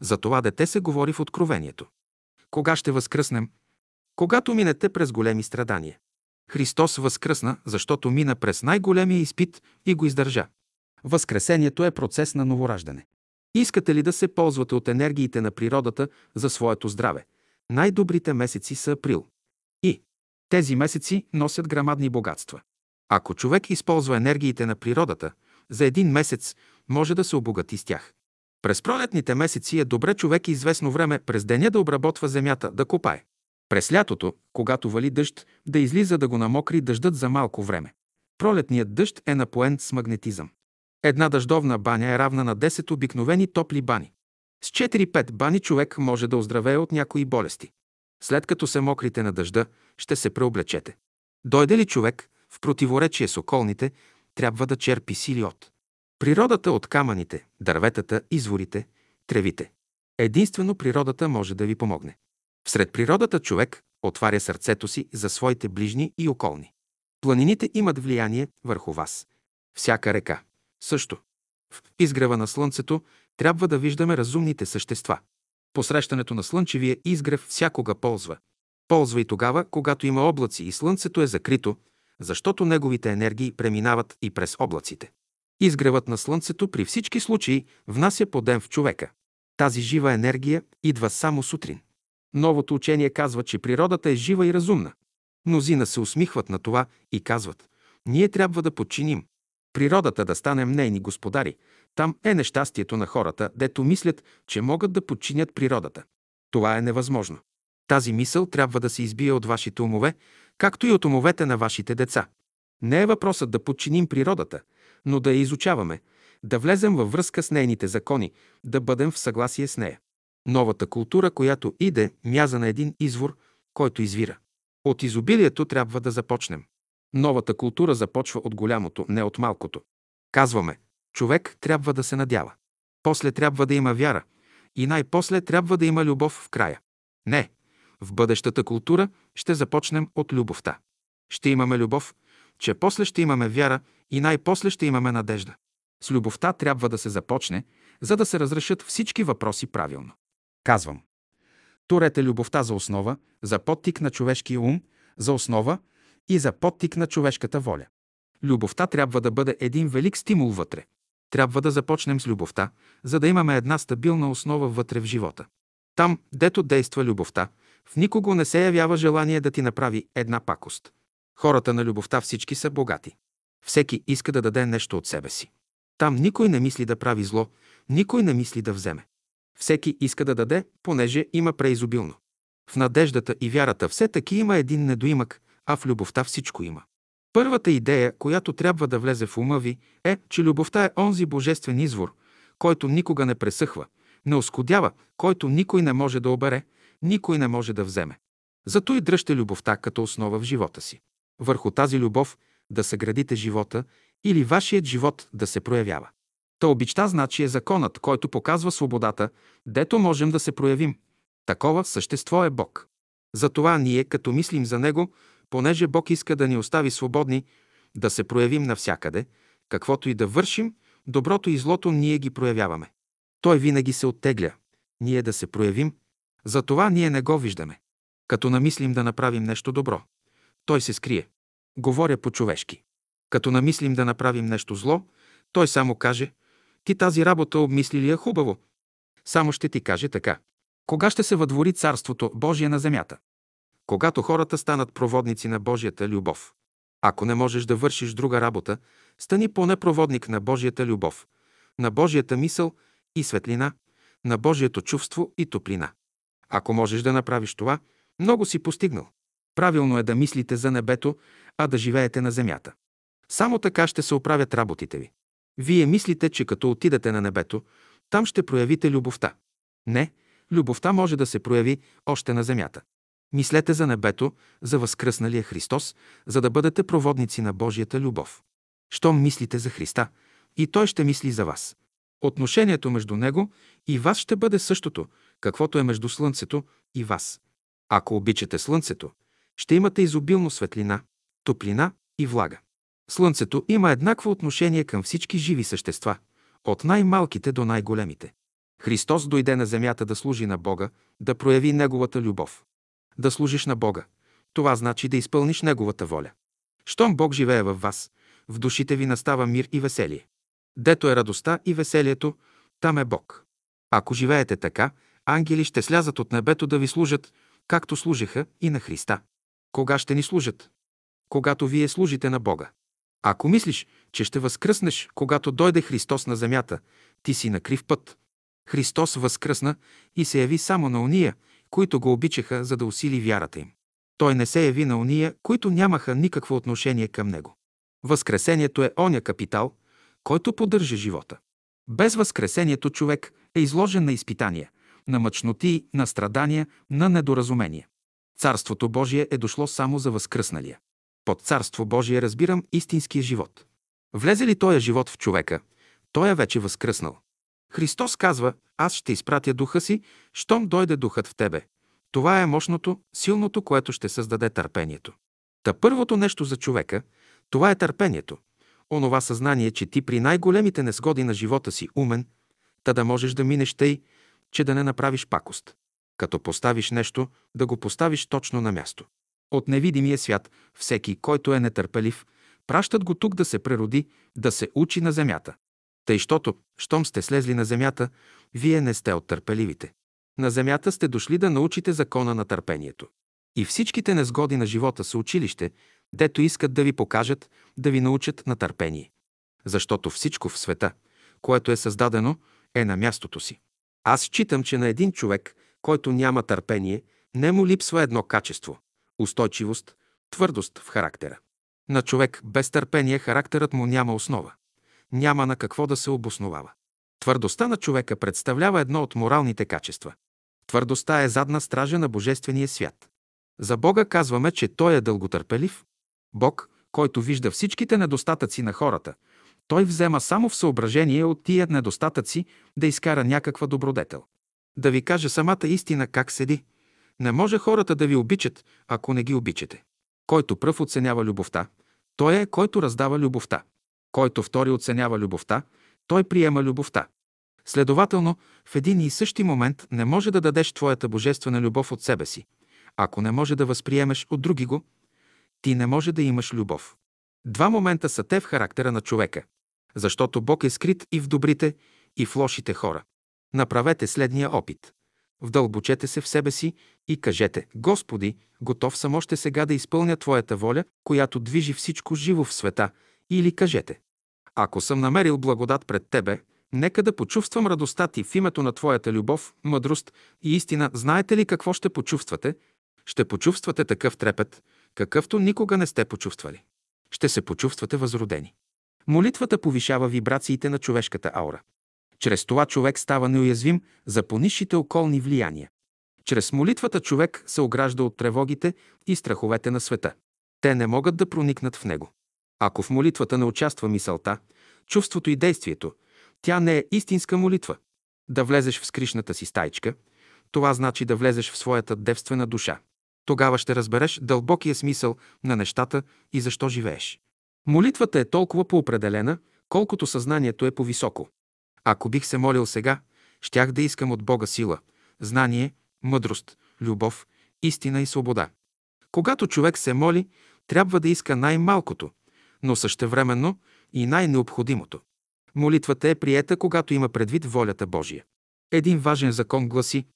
За това дете се говори в Откровението. Кога ще възкръснем? Когато минете през големи страдания. Христос възкръсна, защото мина през най-големия изпит и го издържа. Възкресението е процес на новораждане. Искате ли да се ползвате от енергиите на природата за своето здраве? Най-добрите месеци са април. И тези месеци носят грамадни богатства. Ако човек използва енергиите на природата, за един месец може да се обогати с тях. През пролетните месеци е добре човек известно време през деня да обработва земята, да копае. През лятото, когато вали дъжд, да излиза да го намокри дъждът за малко време. Пролетният дъжд е напоен с магнетизъм. Една дъждовна баня е равна на 10 обикновени топли бани. С 4-5 бани човек може да оздравее от някои болести. След като се мокрите на дъжда, ще се преоблечете. Дойде ли човек в противоречие с околните, трябва да черпи сили от природата от камъните, дърветата, изворите, тревите. Единствено природата може да ви помогне. Всред природата човек отваря сърцето си за своите ближни и околни. Планините имат влияние върху вас. Всяка река. Също. В изгрева на слънцето трябва да виждаме разумните същества. Посрещането на слънчевия изгрев всякога ползва. Ползва и тогава, когато има облаци и слънцето е закрито, защото неговите енергии преминават и през облаците. Изгревът на слънцето при всички случаи внася подем в човека. Тази жива енергия идва само сутрин. Новото учение казва, че природата е жива и разумна. Мнозина се усмихват на това и казват, ние трябва да подчиним. Природата да станем нейни господари. Там е нещастието на хората, дето мислят, че могат да подчинят природата. Това е невъзможно. Тази мисъл трябва да се избие от вашите умове, както и от умовете на вашите деца. Не е въпросът да подчиним природата, но да я изучаваме, да влезем във връзка с нейните закони, да бъдем в съгласие с нея. Новата култура, която иде, мяза на един извор, който извира. От изобилието трябва да започнем. Новата култура започва от голямото, не от малкото. Казваме, човек трябва да се надява. После трябва да има вяра и най-после трябва да има любов в края. Не, в бъдещата култура ще започнем от любовта. Ще имаме любов, че после ще имаме вяра и най-после ще имаме надежда. С любовта трябва да се започне, за да се разрешат всички въпроси правилно. Казвам. Турете любовта за основа, за подтик на човешкия ум, за основа и за подтик на човешката воля. Любовта трябва да бъде един велик стимул вътре. Трябва да започнем с любовта, за да имаме една стабилна основа вътре в живота. Там, дето действа любовта, в никого не се явява желание да ти направи една пакост. Хората на любовта всички са богати. Всеки иска да даде нещо от себе си. Там никой не мисли да прави зло, никой не мисли да вземе. Всеки иска да даде, понеже има преизобилно. В надеждата и вярата все таки има един недоимък, а в любовта всичко има. Първата идея, която трябва да влезе в ума ви, е, че любовта е онзи божествен извор, който никога не пресъхва, не оскудява, който никой не може да обере, никой не може да вземе. Зато и дръжте любовта като основа в живота си. Върху тази любов да съградите живота или вашият живот да се проявява. Та обичта значи е законът, който показва свободата, дето можем да се проявим. Такова същество е Бог. Затова ние, като мислим за Него, понеже Бог иска да ни остави свободни, да се проявим навсякъде, каквото и да вършим, доброто и злото ние ги проявяваме. Той винаги се оттегля. Ние да се проявим, затова ние не го виждаме. Като намислим да направим нещо добро, той се скрие. Говоря по-човешки. Като намислим да направим нещо зло, той само каже, ти тази работа обмисли ли я хубаво? Само ще ти каже така. Кога ще се въдвори Царството Божие на земята? Когато хората станат проводници на Божията любов. Ако не можеш да вършиш друга работа, стани поне проводник на Божията любов, на Божията мисъл и светлина, на Божието чувство и топлина. Ако можеш да направиш това, много си постигнал. Правилно е да мислите за небето, а да живеете на земята. Само така ще се оправят работите ви. Вие мислите, че като отидете на небето, там ще проявите любовта. Не, любовта може да се прояви още на земята. Мислете за небето, за възкръсналия Христос, за да бъдете проводници на Божията любов. Щом мислите за Христа, и Той ще мисли за вас. Отношението между Него и вас ще бъде същото, каквото е между Слънцето и вас. Ако обичате Слънцето, ще имате изобилно светлина, топлина и влага. Слънцето има еднакво отношение към всички живи същества, от най-малките до най-големите. Христос дойде на земята да служи на Бога, да прояви Неговата любов. Да служиш на Бога, това значи да изпълниш Неговата воля. Щом Бог живее във вас, в душите ви настава мир и веселие. Дето е радостта и веселието, там е Бог. Ако живеете така, ангели ще слязат от небето да ви служат, както служеха и на Христа. Кога ще ни служат? Когато вие служите на Бога. Ако мислиш, че ще възкръснеш, когато дойде Христос на земята, ти си на крив път. Христос възкръсна и се яви само на уния, които го обичаха, за да усили вярата им. Той не се яви на уния, които нямаха никакво отношение към Него. Възкресението е оня капитал, който поддържа живота. Без Възкресението човек е изложен на изпитания, на мъчноти, на страдания, на недоразумения. Царството Божие е дошло само за възкръсналия. Под Царство Божие разбирам истинския живот. Влезе ли този живот в човека, той е вече възкръснал. Христос казва, аз ще изпратя духа си, щом дойде духът в тебе. Това е мощното, силното, което ще създаде търпението. Та първото нещо за човека, това е търпението. Онова съзнание, че ти при най-големите несгоди на живота си умен, та да можеш да минеш тъй, че да не направиш пакост. Като поставиш нещо, да го поставиш точно на място. От невидимия свят всеки, който е нетърпелив, пращат го тук да се прероди, да се учи на земята. Тъй, щото, щом сте слезли на земята, вие не сте от търпеливите. На земята сте дошли да научите закона на търпението. И всичките незгоди на живота са училище, дето искат да ви покажат, да ви научат на търпение. Защото всичко в света, което е създадено, е на мястото си. Аз считам, че на един човек, който няма търпение, не му липсва едно качество – устойчивост, твърдост в характера. На човек без търпение характерът му няма основа. Няма на какво да се обосновава. Твърдостта на човека представлява едно от моралните качества. Твърдостта е задна стража на Божествения свят. За Бога казваме, че Той е дълготърпелив. Бог, който вижда всичките недостатъци на хората, Той взема само в съображение от тия недостатъци да изкара някаква добродетел. Да ви кажа самата истина как седи. Не може хората да ви обичат, ако не ги обичате. Който пръв оценява любовта, той е, който раздава любовта. Който втори оценява любовта, той приема любовта. Следователно, в един и същи момент не може да дадеш твоята божествена любов от себе си. Ако не може да възприемеш от други го, ти не може да имаш любов. Два момента са те в характера на човека. Защото Бог е скрит и в добрите, и в лошите хора. Направете следния опит. Вдълбочете се в себе си и кажете, Господи, готов съм още сега да изпълня Твоята воля, която движи всичко живо в света, или кажете, ако съм намерил благодат пред Тебе, нека да почувствам радостта Ти в името на Твоята любов, мъдрост и истина. Знаете ли какво ще почувствате? Ще почувствате такъв трепет, какъвто никога не сте почувствали. Ще се почувствате възродени. Молитвата повишава вибрациите на човешката аура. Чрез това човек става неуязвим за понисшите околни влияния. Чрез молитвата човек се огражда от тревогите и страховете на света. Те не могат да проникнат в него. Ако в молитвата не участва мисълта, чувството и действието, тя не е истинска молитва. Да влезеш в скришната си стайчка, това значи да влезеш в своята девствена душа. Тогава ще разбереш дълбокия смисъл на нещата и защо живееш. Молитвата е толкова поопределена, колкото съзнанието е по-високо. Ако бих се молил сега, щях да искам от Бога сила, знание, мъдрост, любов, истина и свобода. Когато човек се моли, трябва да иска най-малкото, но същевременно и най-необходимото. Молитвата е приета, когато има предвид волята Божия. Един важен закон гласи,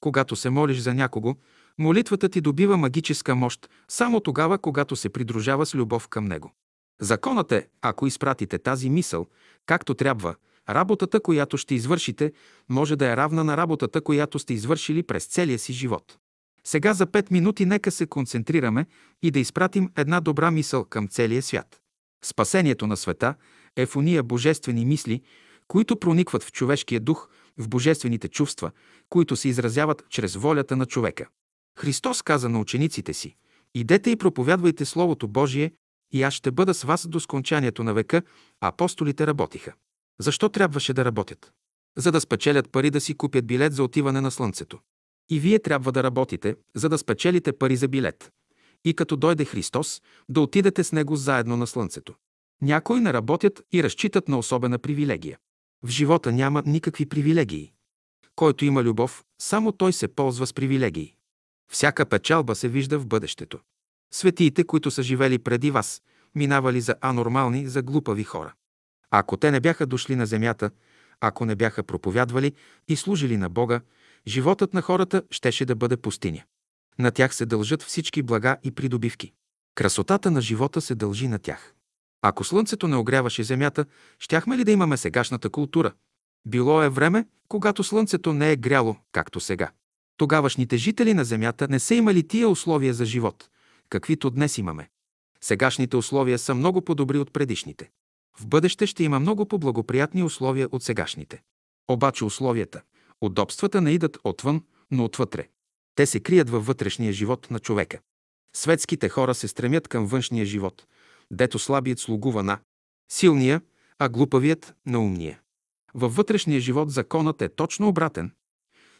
когато се молиш за някого, молитвата ти добива магическа мощ само тогава, когато се придружава с любов към него. Законът е, ако изпратите тази мисъл, както трябва, работата, която ще извършите, може да е равна на работата, която сте извършили през целия си живот. Сега за пет минути нека се концентрираме и да изпратим една добра мисъл към целия свят. Спасението на света е в уния божествени мисли, които проникват в човешкия дух, в божествените чувства, които се изразяват чрез волята на човека. Христос каза на учениците си, идете и проповядвайте Словото Божие, и аз ще бъда с вас до скончанието на века, апостолите работиха. Защо трябваше да работят? За да спечелят пари да си купят билет за отиване на Слънцето. И вие трябва да работите, за да спечелите пари за билет. И като дойде Христос, да отидете с Него заедно на Слънцето. Някои не работят и разчитат на особена привилегия. В живота няма никакви привилегии. Който има любов, само той се ползва с привилегии. Всяка печалба се вижда в бъдещето. Светиите, които са живели преди вас, минавали за анормални, за глупави хора. Ако те не бяха дошли на земята, ако не бяха проповядвали и служили на Бога, животът на хората щеше да бъде пустиня. На тях се дължат всички блага и придобивки. Красотата на живота се дължи на тях. Ако слънцето не огряваше земята, щяхме ли да имаме сегашната култура? Било е време, когато слънцето не е гряло, както сега. Тогавашните жители на земята не са имали тия условия за живот, каквито днес имаме. Сегашните условия са много по-добри от предишните. В бъдеще ще има много по-благоприятни условия от сегашните. Обаче условията, удобствата не идат отвън, но отвътре. Те се крият във вътрешния живот на човека. Светските хора се стремят към външния живот, дето слабият слугува на силния, а глупавият на умния. Във вътрешния живот законът е точно обратен.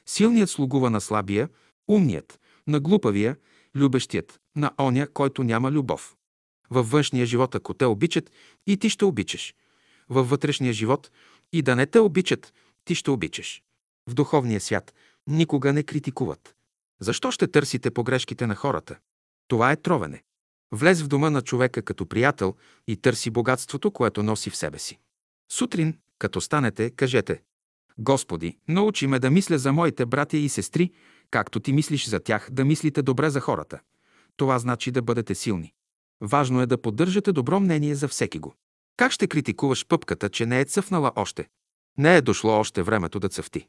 Силният слугува на слабия, умният, на глупавия, любещият, на оня, който няма любов. Във външния живот, ако те обичат, и ти ще обичаш. Във вътрешния живот, и да не те обичат, ти ще обичаш. В духовния свят никога не критикуват. Защо ще търсите погрешките на хората? Това е тровене. Влез в дома на човека като приятел и търси богатството, което носи в себе си. Сутрин, като станете, кажете Господи, научи ме да мисля за моите братя и сестри, както ти мислиш за тях, да мислите добре за хората. Това значи да бъдете силни. Важно е да поддържате добро мнение за всеки го. Как ще критикуваш пъпката, че не е цъфнала още? Не е дошло още времето да цъфти.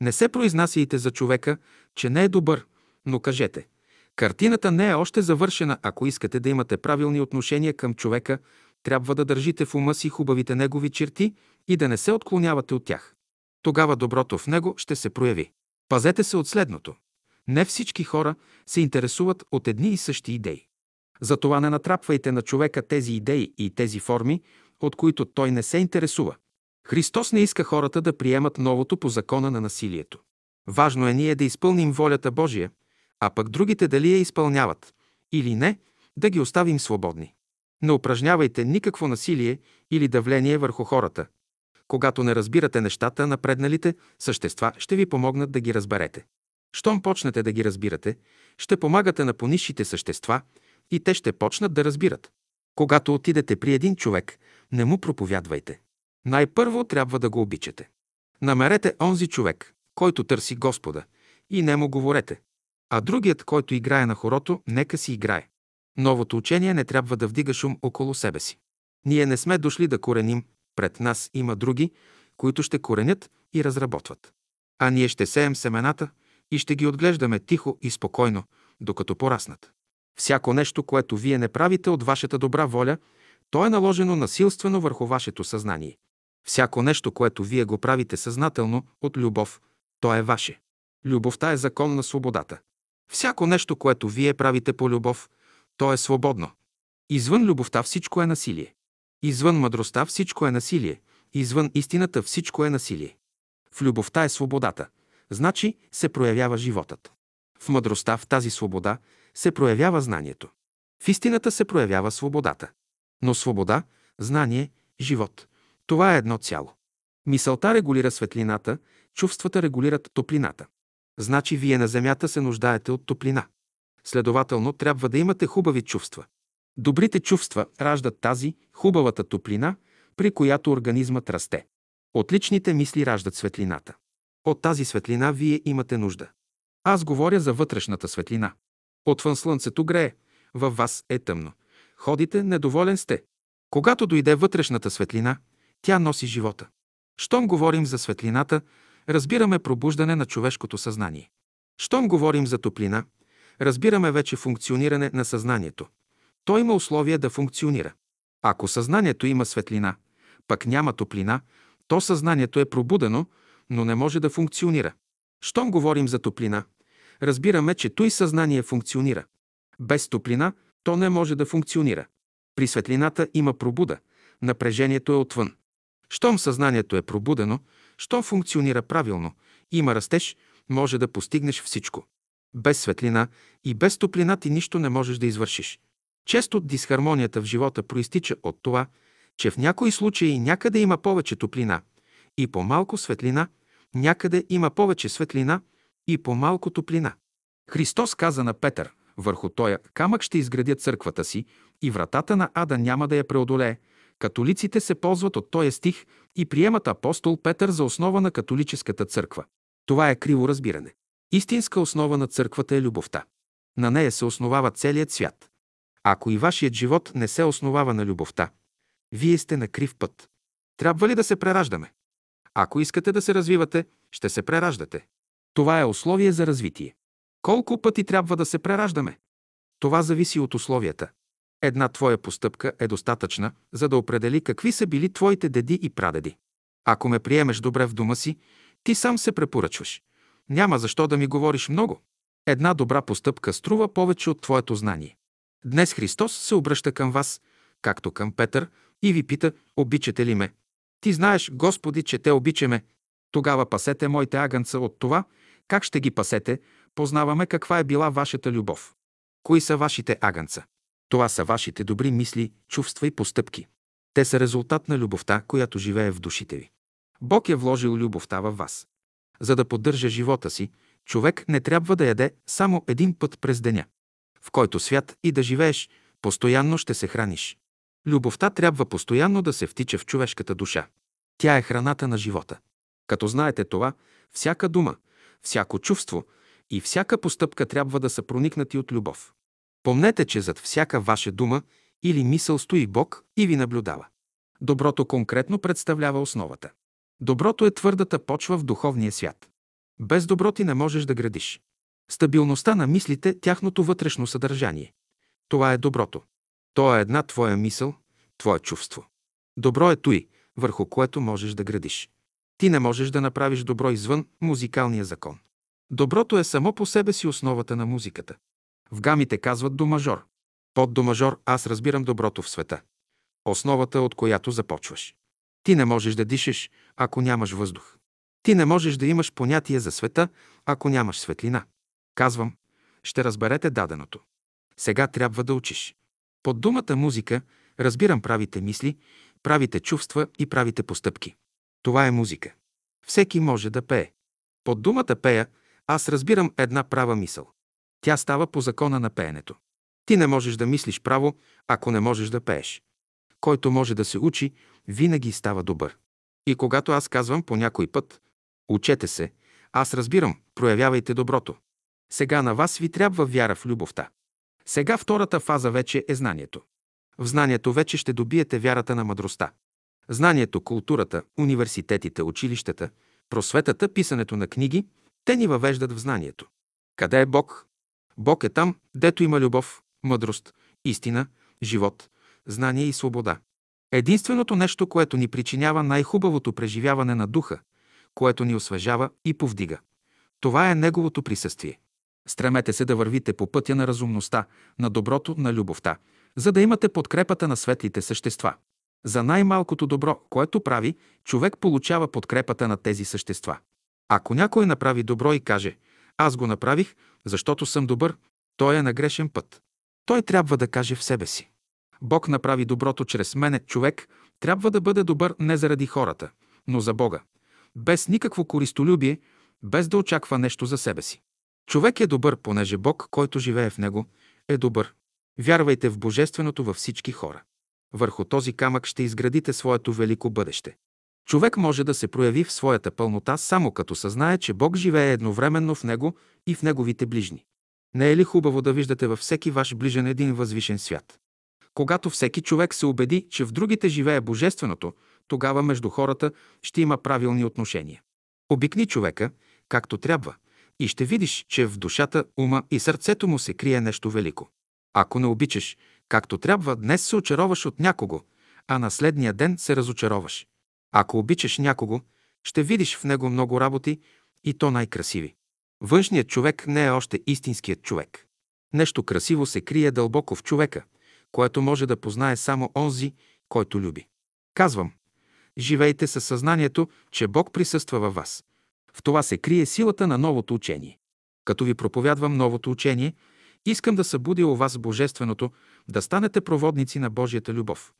Не се произнасяйте за човека, че не е добър, но кажете – Картината не е още завършена. Ако искате да имате правилни отношения към човека, трябва да държите в ума си хубавите негови черти и да не се отклонявате от тях. Тогава доброто в него ще се прояви. Пазете се от следното. Не всички хора се интересуват от едни и същи идеи. Затова не натрапвайте на човека тези идеи и тези форми, от които той не се интересува. Христос не иска хората да приемат новото по закона на насилието. Важно е ние да изпълним волята Божия, а пък другите дали я изпълняват или не, да ги оставим свободни. Не упражнявайте никакво насилие или давление върху хората. Когато не разбирате нещата, напредналите същества ще ви помогнат да ги разберете. Щом почнете да ги разбирате, ще помагате на понисшите същества и те ще почнат да разбират. Когато отидете при един човек, не му проповядвайте. Най-първо трябва да го обичате. Намерете онзи човек, който търси Господа, и не му говорете. А другият, който играе на хорото, нека си играе. Новото учение не трябва да вдига шум около себе си. Ние не сме дошли да кореним, пред нас има други, които ще коренят и разработват. А ние ще сеем семената и ще ги отглеждаме тихо и спокойно, докато пораснат. Всяко нещо, което вие не правите от вашата добра воля, то е наложено насилствено върху вашето съзнание. Всяко нещо, което вие го правите съзнателно, от любов, то е ваше. Любовта е закон на свободата. Всяко нещо, което вие правите по любов, то е свободно. Извън любовта всичко е насилие. Извън мъдростта всичко е насилие. Извън истината всичко е насилие. В любовта е свободата. Значи се проявява животът. В мъдростта, в тази свобода, се проявява знанието. В истината се проявява свободата. Но свобода, знание, живот – това е едно цяло. Мисълта регулира светлината, чувствата регулират топлината. Значи вие на земята се нуждаете от топлина. Следователно, трябва да имате хубави чувства. Добрите чувства раждат тази, хубавата топлина, при която организмът расте. Отличните мисли раждат светлината. От тази светлина вие имате нужда. Аз говоря за вътрешната светлина. Отвън слънцето грее, във вас е тъмно. Ходите, недоволен сте. Когато дойде вътрешната светлина, тя носи живота. Щом говорим за светлината, разбираме пробуждане на човешкото съзнание. Щом говорим за топлина, разбираме вече функциониране на съзнанието. То има условия да функционира. Ако съзнанието има светлина, пък няма топлина, то съзнанието е пробудено, но не може да функционира. Щом говорим за топлина, разбираме, че той съзнание функционира. Без топлина то не може да функционира. При светлината има пробуда, напрежението е отвън. Щом съзнанието е пробудено, щом функционира правилно, има растеж, може да постигнеш всичко. Без светлина и без топлина ти нищо не можеш да извършиш. Често дисхармонията в живота проистича от това, че в някои случаи някъде има повече топлина и по-малко светлина, някъде има повече светлина и по-малко топлина. Христос каза на Петър, върху тоя камък ще изградя църквата си и вратата на ада няма да я преодолее, Католиците се ползват от този стих и приемат апостол Петър за основа на католическата църква. Това е криво разбиране. Истинска основа на църквата е любовта. На нея се основава целият свят. Ако и вашият живот не се основава на любовта, вие сте на крив път. Трябва ли да се прераждаме? Ако искате да се развивате, ще се прераждате. Това е условие за развитие. Колко пъти трябва да се прераждаме? Това зависи от условията. Една твоя постъпка е достатъчна, за да определи какви са били твоите деди и прадеди. Ако ме приемеш добре в дома си, ти сам се препоръчваш. Няма защо да ми говориш много. Една добра постъпка струва повече от твоето знание. Днес Христос се обръща към вас, както към Петър, и ви пита, обичате ли ме? Ти знаеш, Господи, че те обичаме. Тогава пасете моите агънца от това, как ще ги пасете, познаваме каква е била вашата любов. Кои са вашите агънца? Това са вашите добри мисли, чувства и постъпки. Те са резултат на любовта, която живее в душите ви. Бог е вложил любовта във вас. За да поддържа живота си, човек не трябва да яде само един път през деня. В който свят и да живееш, постоянно ще се храниш. Любовта трябва постоянно да се втича в човешката душа. Тя е храната на живота. Като знаете това, всяка дума, всяко чувство и всяка постъпка трябва да са проникнати от любов. Помнете, че зад всяка ваша дума или мисъл стои Бог и ви наблюдава. Доброто конкретно представлява основата. Доброто е твърдата почва в духовния свят. Без добро ти не можеш да градиш. Стабилността на мислите, тяхното вътрешно съдържание. Това е доброто. То е една твоя мисъл, твое чувство. Добро е той, върху което можеш да градиш. Ти не можеш да направиш добро извън музикалния закон. Доброто е само по себе си основата на музиката. В гамите казват до мажор. Под до мажор аз разбирам доброто в света. Основата, от която започваш. Ти не можеш да дишаш, ако нямаш въздух. Ти не можеш да имаш понятие за света, ако нямаш светлина. Казвам, ще разберете даденото. Сега трябва да учиш. Под думата музика разбирам правите мисли, правите чувства и правите постъпки. Това е музика. Всеки може да пее. Под думата пея аз разбирам една права мисъл. Тя става по закона на пеенето. Ти не можеш да мислиш право, ако не можеш да пееш. Който може да се учи, винаги става добър. И когато аз казвам по някой път, учете се, аз разбирам, проявявайте доброто. Сега на вас ви трябва вяра в любовта. Сега втората фаза вече е знанието. В знанието вече ще добиете вярата на мъдростта. Знанието, културата, университетите, училищата, просветата, писането на книги, те ни въвеждат в знанието. Къде е Бог? Бог е там, дето има любов, мъдрост, истина, живот, знание и свобода. Единственото нещо, което ни причинява най-хубавото преживяване на духа, което ни освежава и повдига. Това е Неговото присъствие. Стремете се да вървите по пътя на разумността, на доброто, на любовта, за да имате подкрепата на светлите същества. За най-малкото добро, което прави, човек получава подкрепата на тези същества. Ако някой направи добро и каже «Аз го направих, защото съм добър», той е на грешен път. Той трябва да каже в себе си. Бог направи доброто чрез мене, човек трябва да бъде добър не заради хората, но за Бога. Без никакво користолюбие, без да очаква нещо за себе си. Човек е добър, понеже Бог, който живее в него, е добър. Вярвайте в Божественото във всички хора. Върху този камък ще изградите своето велико бъдеще. Човек може да се прояви в своята пълнота само като съзнае, че Бог живее едновременно в него и в неговите ближни. Не е ли хубаво да виждате във всеки ваш ближен един възвишен свят? Когато всеки човек се убеди, че в другите живее Божественото, тогава между хората ще има правилни отношения. Обикни човека, както трябва, и ще видиш, че в душата, ума и сърцето му се крие нещо велико. Ако не обичаш, както трябва, днес се очароваш от някого, а на следния ден се разочароваш. Ако обичаш някого, ще видиш в него много работи и то най-красиви. Външният човек не е още истинският човек. Нещо красиво се крие дълбоко в човека, което може да познае само онзи, който люби. Казвам, живейте със съзнанието, че Бог присъства във вас. В това се крие силата на новото учение. Като ви проповядвам новото учение, искам да събудя у вас Божественото, да станете проводници на Божията любов.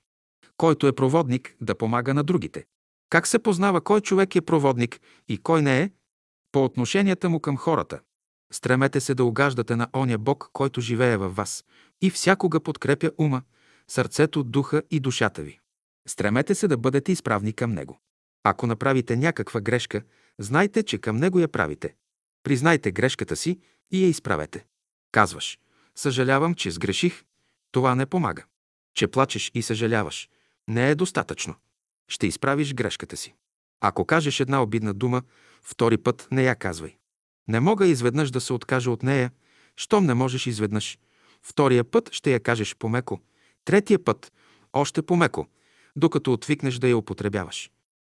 Който е проводник, да помага на другите. Как се познава кой човек е проводник и кой не е? По отношенията му към хората. Стремете се да угаждате на оня Бог, който живее във вас и всякога подкрепя ума, сърцето, духа и душата ви. Стремете се да бъдете изправни към Него. Ако направите някаква грешка, знайте, че към Него я правите. Признайте грешката си и я изправете. Казваш, съжалявам, че сгреших. Това не помага. Че плачеш и съжаляваш. Не е достатъчно. Ще изправиш грешката си. Ако кажеш една обидна дума, втори път не я казвай. Не мога изведнъж да се откажа от нея, щом не можеш изведнъж. Втория път ще я кажеш помеко, третия път още помеко, докато отвикнеш да я употребяваш.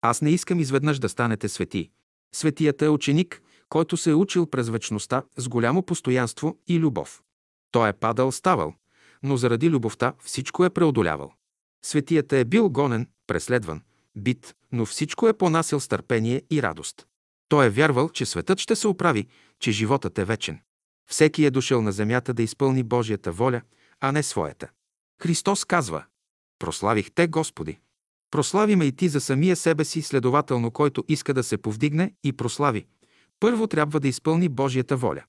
Аз не искам изведнъж да станете свети. Светията е ученик, който се е учил през вечността с голямо постоянство и любов. Той е падал, ставал, но заради любовта всичко е преодолявал. Светията е бил гонен, преследван, бит, но всичко е понасил с търпение и радост. Той е вярвал, че светът ще се оправи, че животът е вечен. Всеки е дошъл на земята да изпълни Божията воля, а не своята. Христос казва Прославих те, Господи. Прослави ме и ти за самия себе си, следователно, който иска да се повдигне и прослави. Първо трябва да изпълни Божията воля.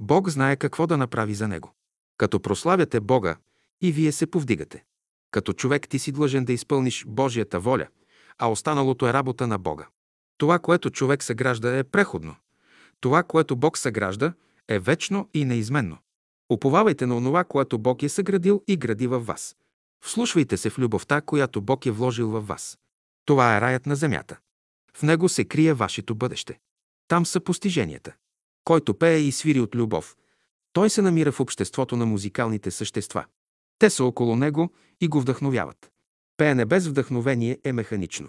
Бог знае какво да направи за него. Като прославяте Бога, и вие се повдигате. Като човек ти си длъжен да изпълниш Божията воля, а останалото е работа на Бога. Това, което човек съгражда, е преходно. Това, което Бог съгражда, е вечно и неизменно. Уповавайте на онова, което Бог е съградил и гради във вас. Вслушвайте се в любовта, която Бог е вложил във вас. Това е раят на земята. В него се крие вашето бъдеще. Там са постиженията. Който пее и свири от любов, той се намира в обществото на музикалните същества. Те са около него и го вдъхновяват. Пеене без вдъхновение е механично.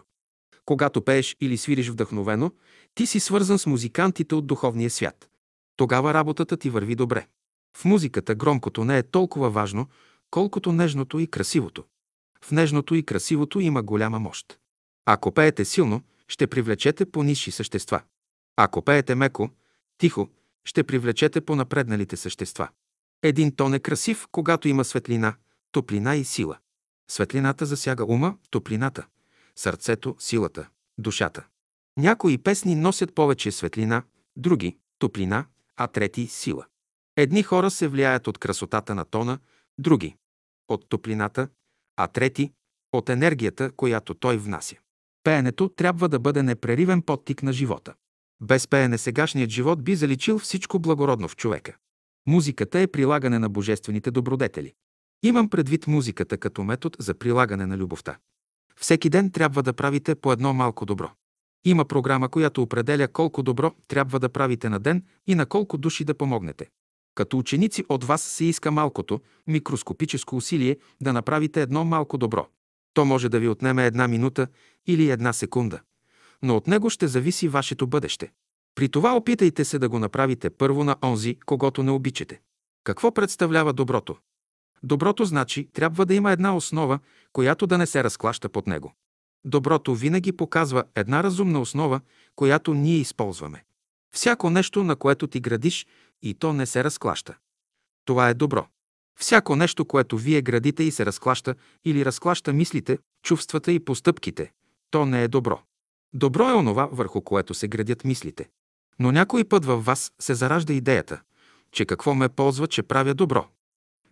Когато пееш или свириш вдъхновено, ти си свързан с музикантите от духовния свят. Тогава работата ти върви добре. В музиката громкото не е толкова важно, колкото нежното и красивото. В нежното и красивото има голяма мощ. Ако пеете силно, ще привлечете по-низши същества. Ако пеете меко, тихо, ще привлечете по-напредналите същества. Един тон е красив, когато има светлина, топлина и сила. Светлината засяга ума, топлината, сърцето, силата, душата. Някои песни носят повече светлина, други – топлина, а трети – сила. Едни хора се влияят от красотата на тона, други – от топлината, а трети – от енергията, която той внася. Пеенето трябва да бъде непреривен подтик на живота. Без пеене сегашният живот би заличил всичко благородно в човека. Музиката е прилагане на божествените добродетели. Имам предвид музиката като метод за прилагане на любовта. Всеки ден трябва да правите по едно малко добро. Има програма, която определя колко добро трябва да правите на ден и на колко души да помогнете. Като ученици от вас се иска малкото, микроскопическо усилие да направите едно малко добро. То може да ви отнеме една минута или една секунда, но от него ще зависи вашето бъдеще. При това опитайте се да го направите първо на онзи, когато не обичате. Какво представлява доброто? Доброто значи трябва да има една основа, която да не се разклаща под него. Доброто винаги показва една разумна основа, която ние използваме. Всяко нещо, на което ти градиш, и то не се разклаща. Това е добро. Всяко нещо, което вие градите и се разклаща или разклаща мислите, чувствата и постъпките, то не е добро. Добро е онова, върху което се градят мислите. Но някой път във вас се заражда идеята, че какво ме ползва, че правя добро.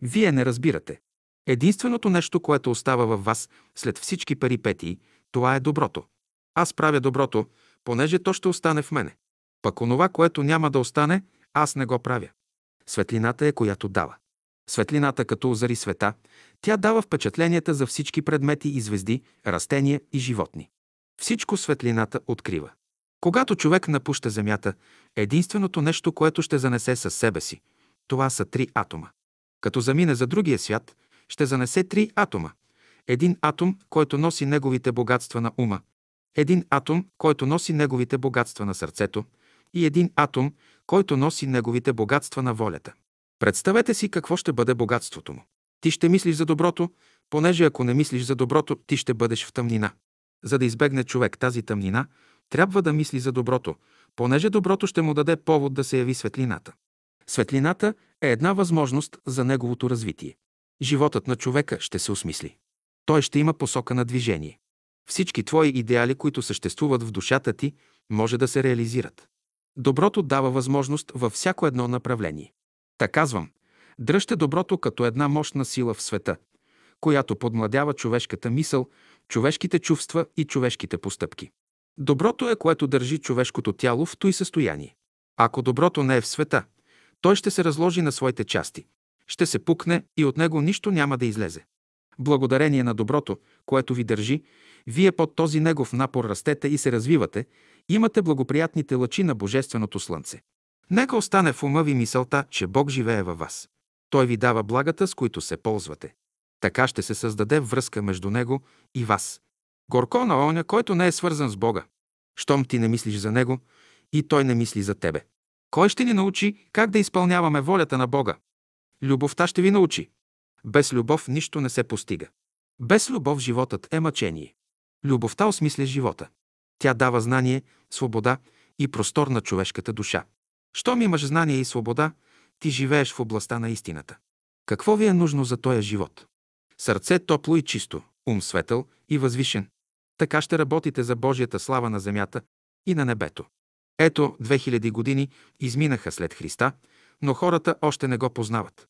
Вие не разбирате. Единственото нещо, което остава във вас след всички перипетии, това е доброто. Аз правя доброто, понеже то ще остане в мене. Пък онова, което няма да остане, аз не го правя. Светлината е, която дава. Светлината, като озари света, тя дава впечатленията за всички предмети и звезди, растения и животни. Всичко светлината открива. Когато човек напуща Земята, единственото нещо, което ще занесе със себе си, това са три атома. Като замине за другия свят, ще занесе три атома. Един атом, който носи неговите богатства на ума, един атом, който носи неговите богатства на сърцето и един атом, който носи неговите богатства на волята. Представете си какво ще бъде богатството му. Ти ще мислиш за доброто, понеже ако не мислиш за доброто, ти ще бъдеш в тъмнина. За да избегне човек тази тъмнина, трябва да мисли за доброто, понеже доброто ще му даде повод да се яви светлината. Светлината е една възможност за неговото развитие. Животът на човека ще се осмисли. Той ще има посока на движение. Всички твои идеали, които съществуват в душата ти, може да се реализират. Доброто дава възможност във всяко едно направление. Та казвам, дръжте доброто като една мощна сила в света, която подмладява човешката мисъл, човешките чувства и човешките постъпки. Доброто е, което държи човешкото тяло в той състояние. Ако доброто не е в света, той ще се разложи на своите части, ще се пукне и от него нищо няма да излезе. Благодарение на доброто, което ви държи, вие под този негов напор растете и се развивате, имате благоприятните лъчи на Божественото Слънце. Нека остане в ума ви мисълта, че Бог живее във вас. Той ви дава благата, с които се ползвате. Така ще се създаде връзка между Него и вас. Горко на оня, който не е свързан с Бога. Щом ти не мислиш за Него, и Той не мисли за тебе. Кой ще ни научи как да изпълняваме волята на Бога? Любовта ще ви научи. Без любов нищо не се постига. Без любов животът е мъчение. Любовта осмисля живота. Тя дава знание, свобода и простор на човешката душа. Щом имаш знание и свобода, ти живееш в областта на истината. Какво ви е нужно за този живот? Сърце топло и чисто, ум светъл и възвишен. Така ще работите за Божията слава на земята и на небето. Ето, 2000 години изминаха след Христа, но хората още не го познават.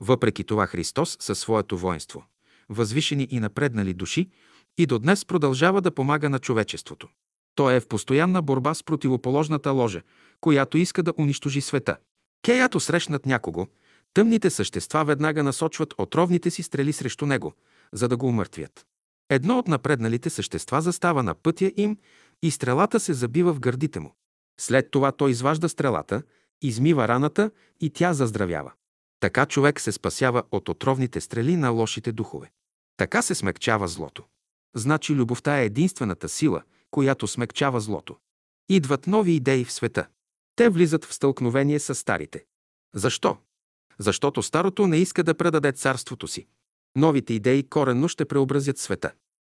Въпреки това Христос със своето воинство, възвишени и напреднали души, и до днес продължава да помага на човечеството. Той е в постоянна борба с противоположната ложа, която иска да унищожи света. Кеято срещнат някого, тъмните същества веднага насочват отровните си стрели срещу него, за да го умъртвят. Едно от напредналите същества застава на пътя им и стрелата се забива в гърдите му. След това той изважда стрелата, измива раната и тя заздравява. Така човек се спасява от отровните стрели на лошите духове. Така се смекчава злото. Значи любовта е единствената сила, която смекчава злото. Идват нови идеи в света. Те влизат в стълкновение с старите. Защо? Защото старото не иска да предаде царството си. Новите идеи коренно ще преобразят света.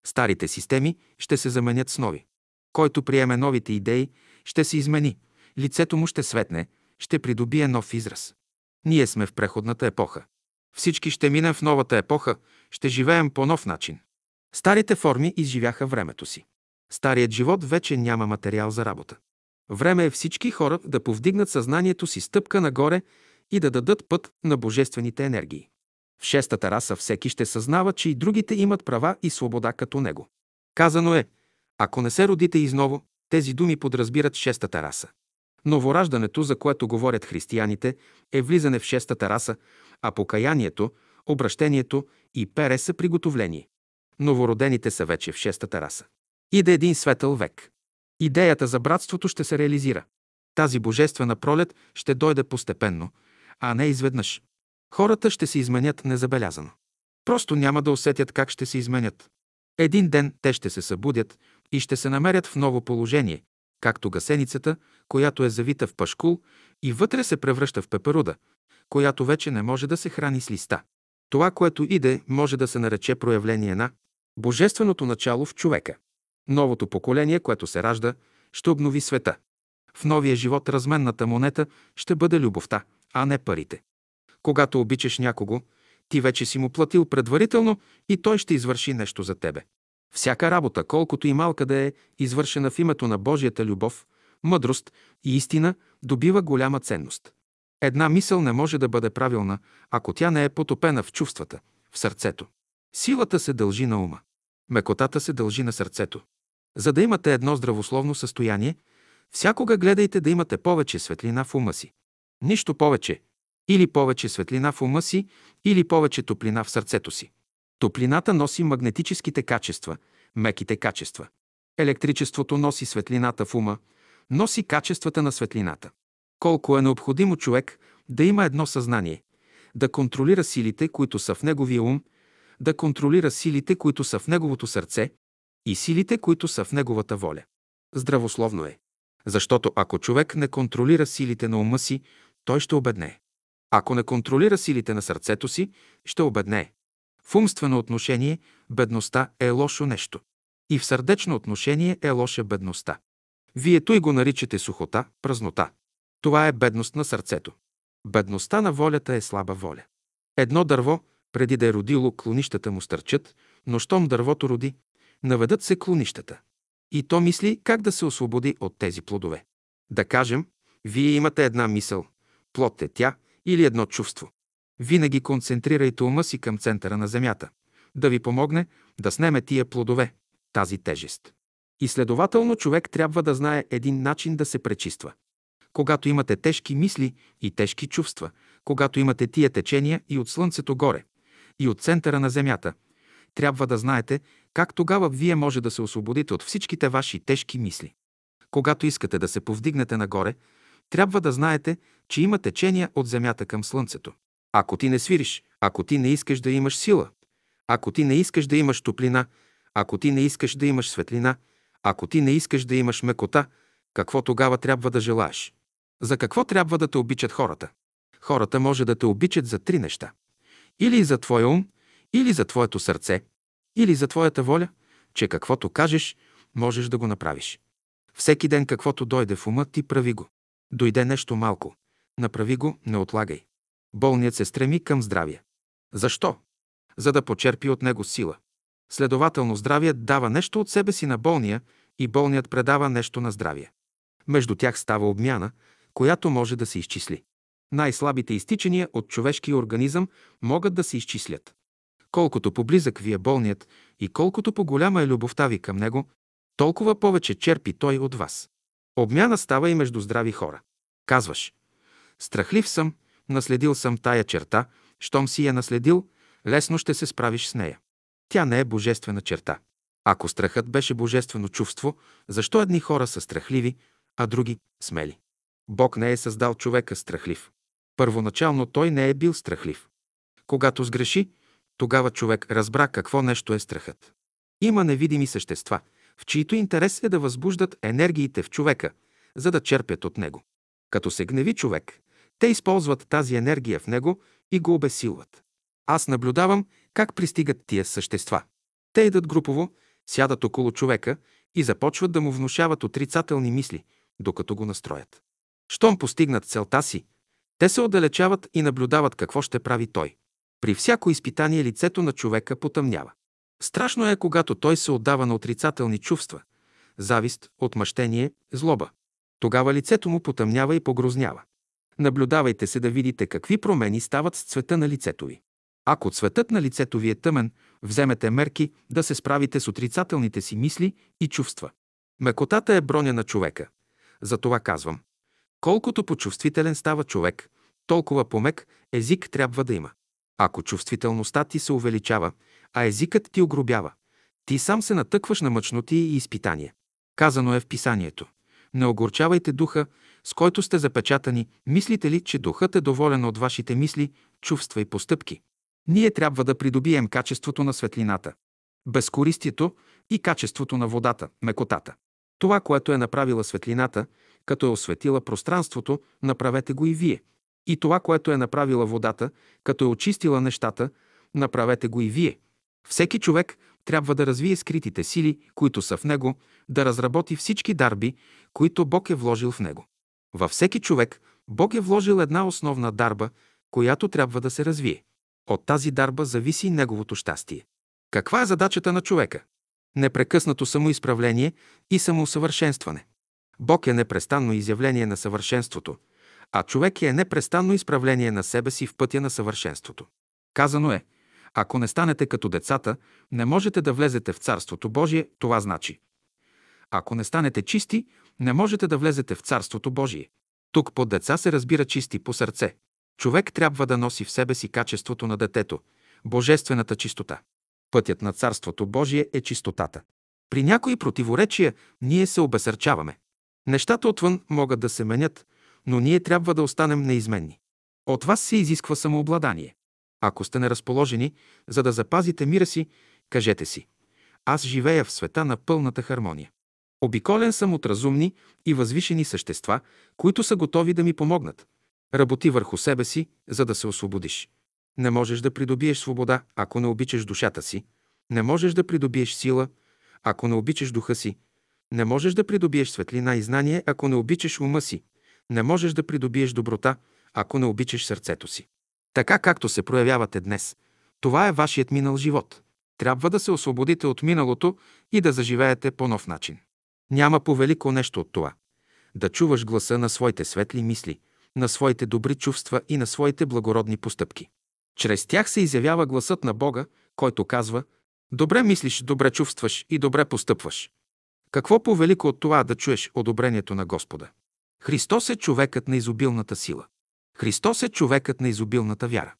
Старите системи ще се заменят с нови. Който приеме новите идеи, ще се измени. Лицето му ще светне, ще придобие нов израз. Ние сме в преходната епоха. Всички ще минем в новата епоха, ще живеем по нов начин. Старите форми изживяха времето си. Старият живот вече няма материал за работа. Време е всички хора да повдигнат съзнанието си стъпка нагоре и да дадат път на божествените енергии. В шестата раса всеки ще съзнава, че и другите имат права и свобода като него. Казано е, ако не се родите изново, тези думи подразбират шестата раса. Новораждането, за което говорят християните, е влизане в шестата раса, а покаянието, обращението и пере са приготовление. Новородените са вече в шестата раса. Иде един светъл век. Идеята за братството ще се реализира. Тази божествена пролет ще дойде постепенно, а не изведнъж. Хората ще се изменят незабелязано. Просто няма да усетят как ще се изменят. Един ден те ще се събудят и ще се намерят в ново положение, както гасеницата, която е завита в пашкул и вътре се превръща в пеперуда, която вече не може да се храни с листа. Това, което иде, може да се нарече проявление на Божественото начало в човека. Новото поколение, което се ражда, ще обнови света. В новия живот разменната монета ще бъде любовта, а не парите. Когато обичаш някого, ти вече си му платил предварително и той ще извърши нещо за тебе. Всяка работа, колкото и малка да е, извършена в името на Божията любов, мъдрост и истина, добива голяма ценност. Една мисъл не може да бъде правилна, ако тя не е потопена в чувствата, в сърцето. Силата се дължи на ума. Мекотата се дължи на сърцето. За да имате едно здравословно състояние, всякога гледайте да имате повече светлина в ума си. Нищо повече. Или повече светлина в ума си, или повече топлина в сърцето си. Топлината носи магнетическите качества, меките качества. Електричеството носи светлината в ума, носи качествата на светлината. Колко е необходимо човек да има едно съзнание, да контролира силите, които са в неговия ум, да контролира силите, които са в неговото сърце и силите, които са в неговата воля. Здравословно е. Защото ако човек не контролира силите на ума си, той ще обедне. Ако не контролира силите на сърцето си, ще обедне. В умствено отношение бедността е лошо нещо. И в сърдечно отношение е лоша бедността. Вие той го наричате сухота, празнота. Това е бедност на сърцето. Бедността на волята е слаба воля. Едно дърво, преди да е родило, клонищата му стърчат, но щом дървото роди, наведат се клонищата. И то мисли как да се освободи от тези плодове. Да кажем, вие имате една мисъл, плод е тя или едно чувство. Винаги концентрирайте ума си към центъра на Земята, да ви помогне да снеме тия плодове, тази тежест. И следователно човек трябва да знае един начин да се пречиства. Когато имате тежки мисли и тежки чувства, когато имате тия течения и от Слънцето горе, и от центъра на Земята, трябва да знаете как тогава вие може да се освободите от всичките ваши тежки мисли. Когато искате да се повдигнете нагоре, трябва да знаете, че има течения от Земята към Слънцето. Ако ти не свириш, ако ти не искаш да имаш сила, ако ти не искаш да имаш топлина, ако ти не искаш да имаш светлина, ако ти не искаш да имаш мекота, какво тогава трябва да желаеш? За какво трябва да те обичат хората? Хората може да те обичат за три неща. Или за твоя ум, или за твоето сърце, или за твоята воля, че каквото кажеш, можеш да го направиш. Всеки ден каквото дойде в ума, ти прави го. Дойде нещо малко. Направи го, не отлагай. Болният се стреми към здравие. Защо? За да почерпи от него сила. Следователно, здравият дава нещо от себе си на болния и болният предава нещо на здравие. Между тях става обмяна, която може да се изчисли. Най-слабите изтичания от човешкия организъм могат да се изчислят. Колкото поблизък ви е болният и колкото по-голяма е любовта ви към него, толкова повече черпи той от вас. Обмяна става и между здрави хора. Казваш, страхлив съм, наследил съм тая черта, щом си я наследил, лесно ще се справиш с нея. Тя не е божествена черта. Ако страхът беше божествено чувство, защо едни хора са страхливи, а други – смели? Бог не е създал човека страхлив. Първоначално той не е бил страхлив. Когато сгреши, тогава човек разбра какво нещо е страхът. Има невидими същества, в чието интерес е да възбуждат енергиите в човека, за да черпят от него. Като се гневи човек, те използват тази енергия в него и го обесилват. Аз наблюдавам как пристигат тия същества. Те идат групово, сядат около човека и започват да му внушават отрицателни мисли, докато го настроят. Щом постигнат целта си, те се отдалечават и наблюдават какво ще прави той. При всяко изпитание лицето на човека потъмнява. Страшно е, когато той се отдава на отрицателни чувства – завист, отмъщение, злоба. Тогава лицето му потъмнява и погрознява. Наблюдавайте се да видите какви промени стават с цвета на лицето ви. Ако цветът на лицето ви е тъмен, вземете мерки да се справите с отрицателните си мисли и чувства. Мекотата е броня на човека. Затова казвам, колкото почувствителен става човек, толкова помек език трябва да има. Ако чувствителността ти се увеличава, а езикът ти огробява, ти сам се натъкваш на мъчноти и изпитания. Казано е в писанието. Не огорчавайте духа, с който сте запечатани. Мислите ли, че духът е доволен от вашите мисли, чувства и постъпки? Ние трябва да придобием качеството на светлината, безкористието и качеството на водата, мекотата. Това, което е направила светлината, като е осветила пространството, направете го и вие. И това, което е направила водата, като е очистила нещата, направете го и вие. Всеки човек трябва да развие скритите сили, които са в него, да разработи всички дарби, които Бог е вложил в него. Във всеки човек Бог е вложил една основна дарба, която трябва да се развие. От тази дарба зависи неговото щастие. Каква е задачата на човека? Непрекъснато самоизправление и самоусъвършенстване. Бог е непрестанно изявление на съвършенството, а човек е непрестанно изправление на себе си в пътя на съвършенството. Казано е, ако не станете като децата, не можете да влезете в Царството Божие, това значи. Ако не станете чисти, не можете да влезете в Царството Божие. Тук под деца се разбира чисти по сърце. Човек трябва да носи в себе си качеството на детето, божествената чистота. Пътят на Царството Божие е чистотата. При някои противоречия ние се обесърчаваме. Нещата отвън могат да се менят, но ние трябва да останем неизменни. От вас се изисква самообладание. Ако сте неразположени, за да запазите мира си, кажете си. Аз живея в света на пълната хармония. Обиколен съм от разумни и възвишени същества, които са готови да ми помогнат. Работи върху себе си, за да се освободиш. Не можеш да придобиеш свобода, ако не обичаш душата си. Не можеш да придобиеш сила, ако не обичаш духа си. Не можеш да придобиеш светлина и знание, ако не обичаш ума си. Не можеш да придобиеш доброта, ако не обичаш сърцето си. Така както се проявявате днес, това е вашият минал живот. Трябва да се освободите от миналото и да заживеете по нов начин. Няма повелико нещо от това. Да чуваш гласа на своите светли мисли, на своите добри чувства и на своите благородни постъпки. Чрез тях се изявява гласът на Бога, който казва «Добре мислиш, добре чувстваш и добре постъпваш». Какво повелико от това да чуеш одобрението на Господа? Христос е човекът на изобилната сила. Христос е човекът на изобилната вяра.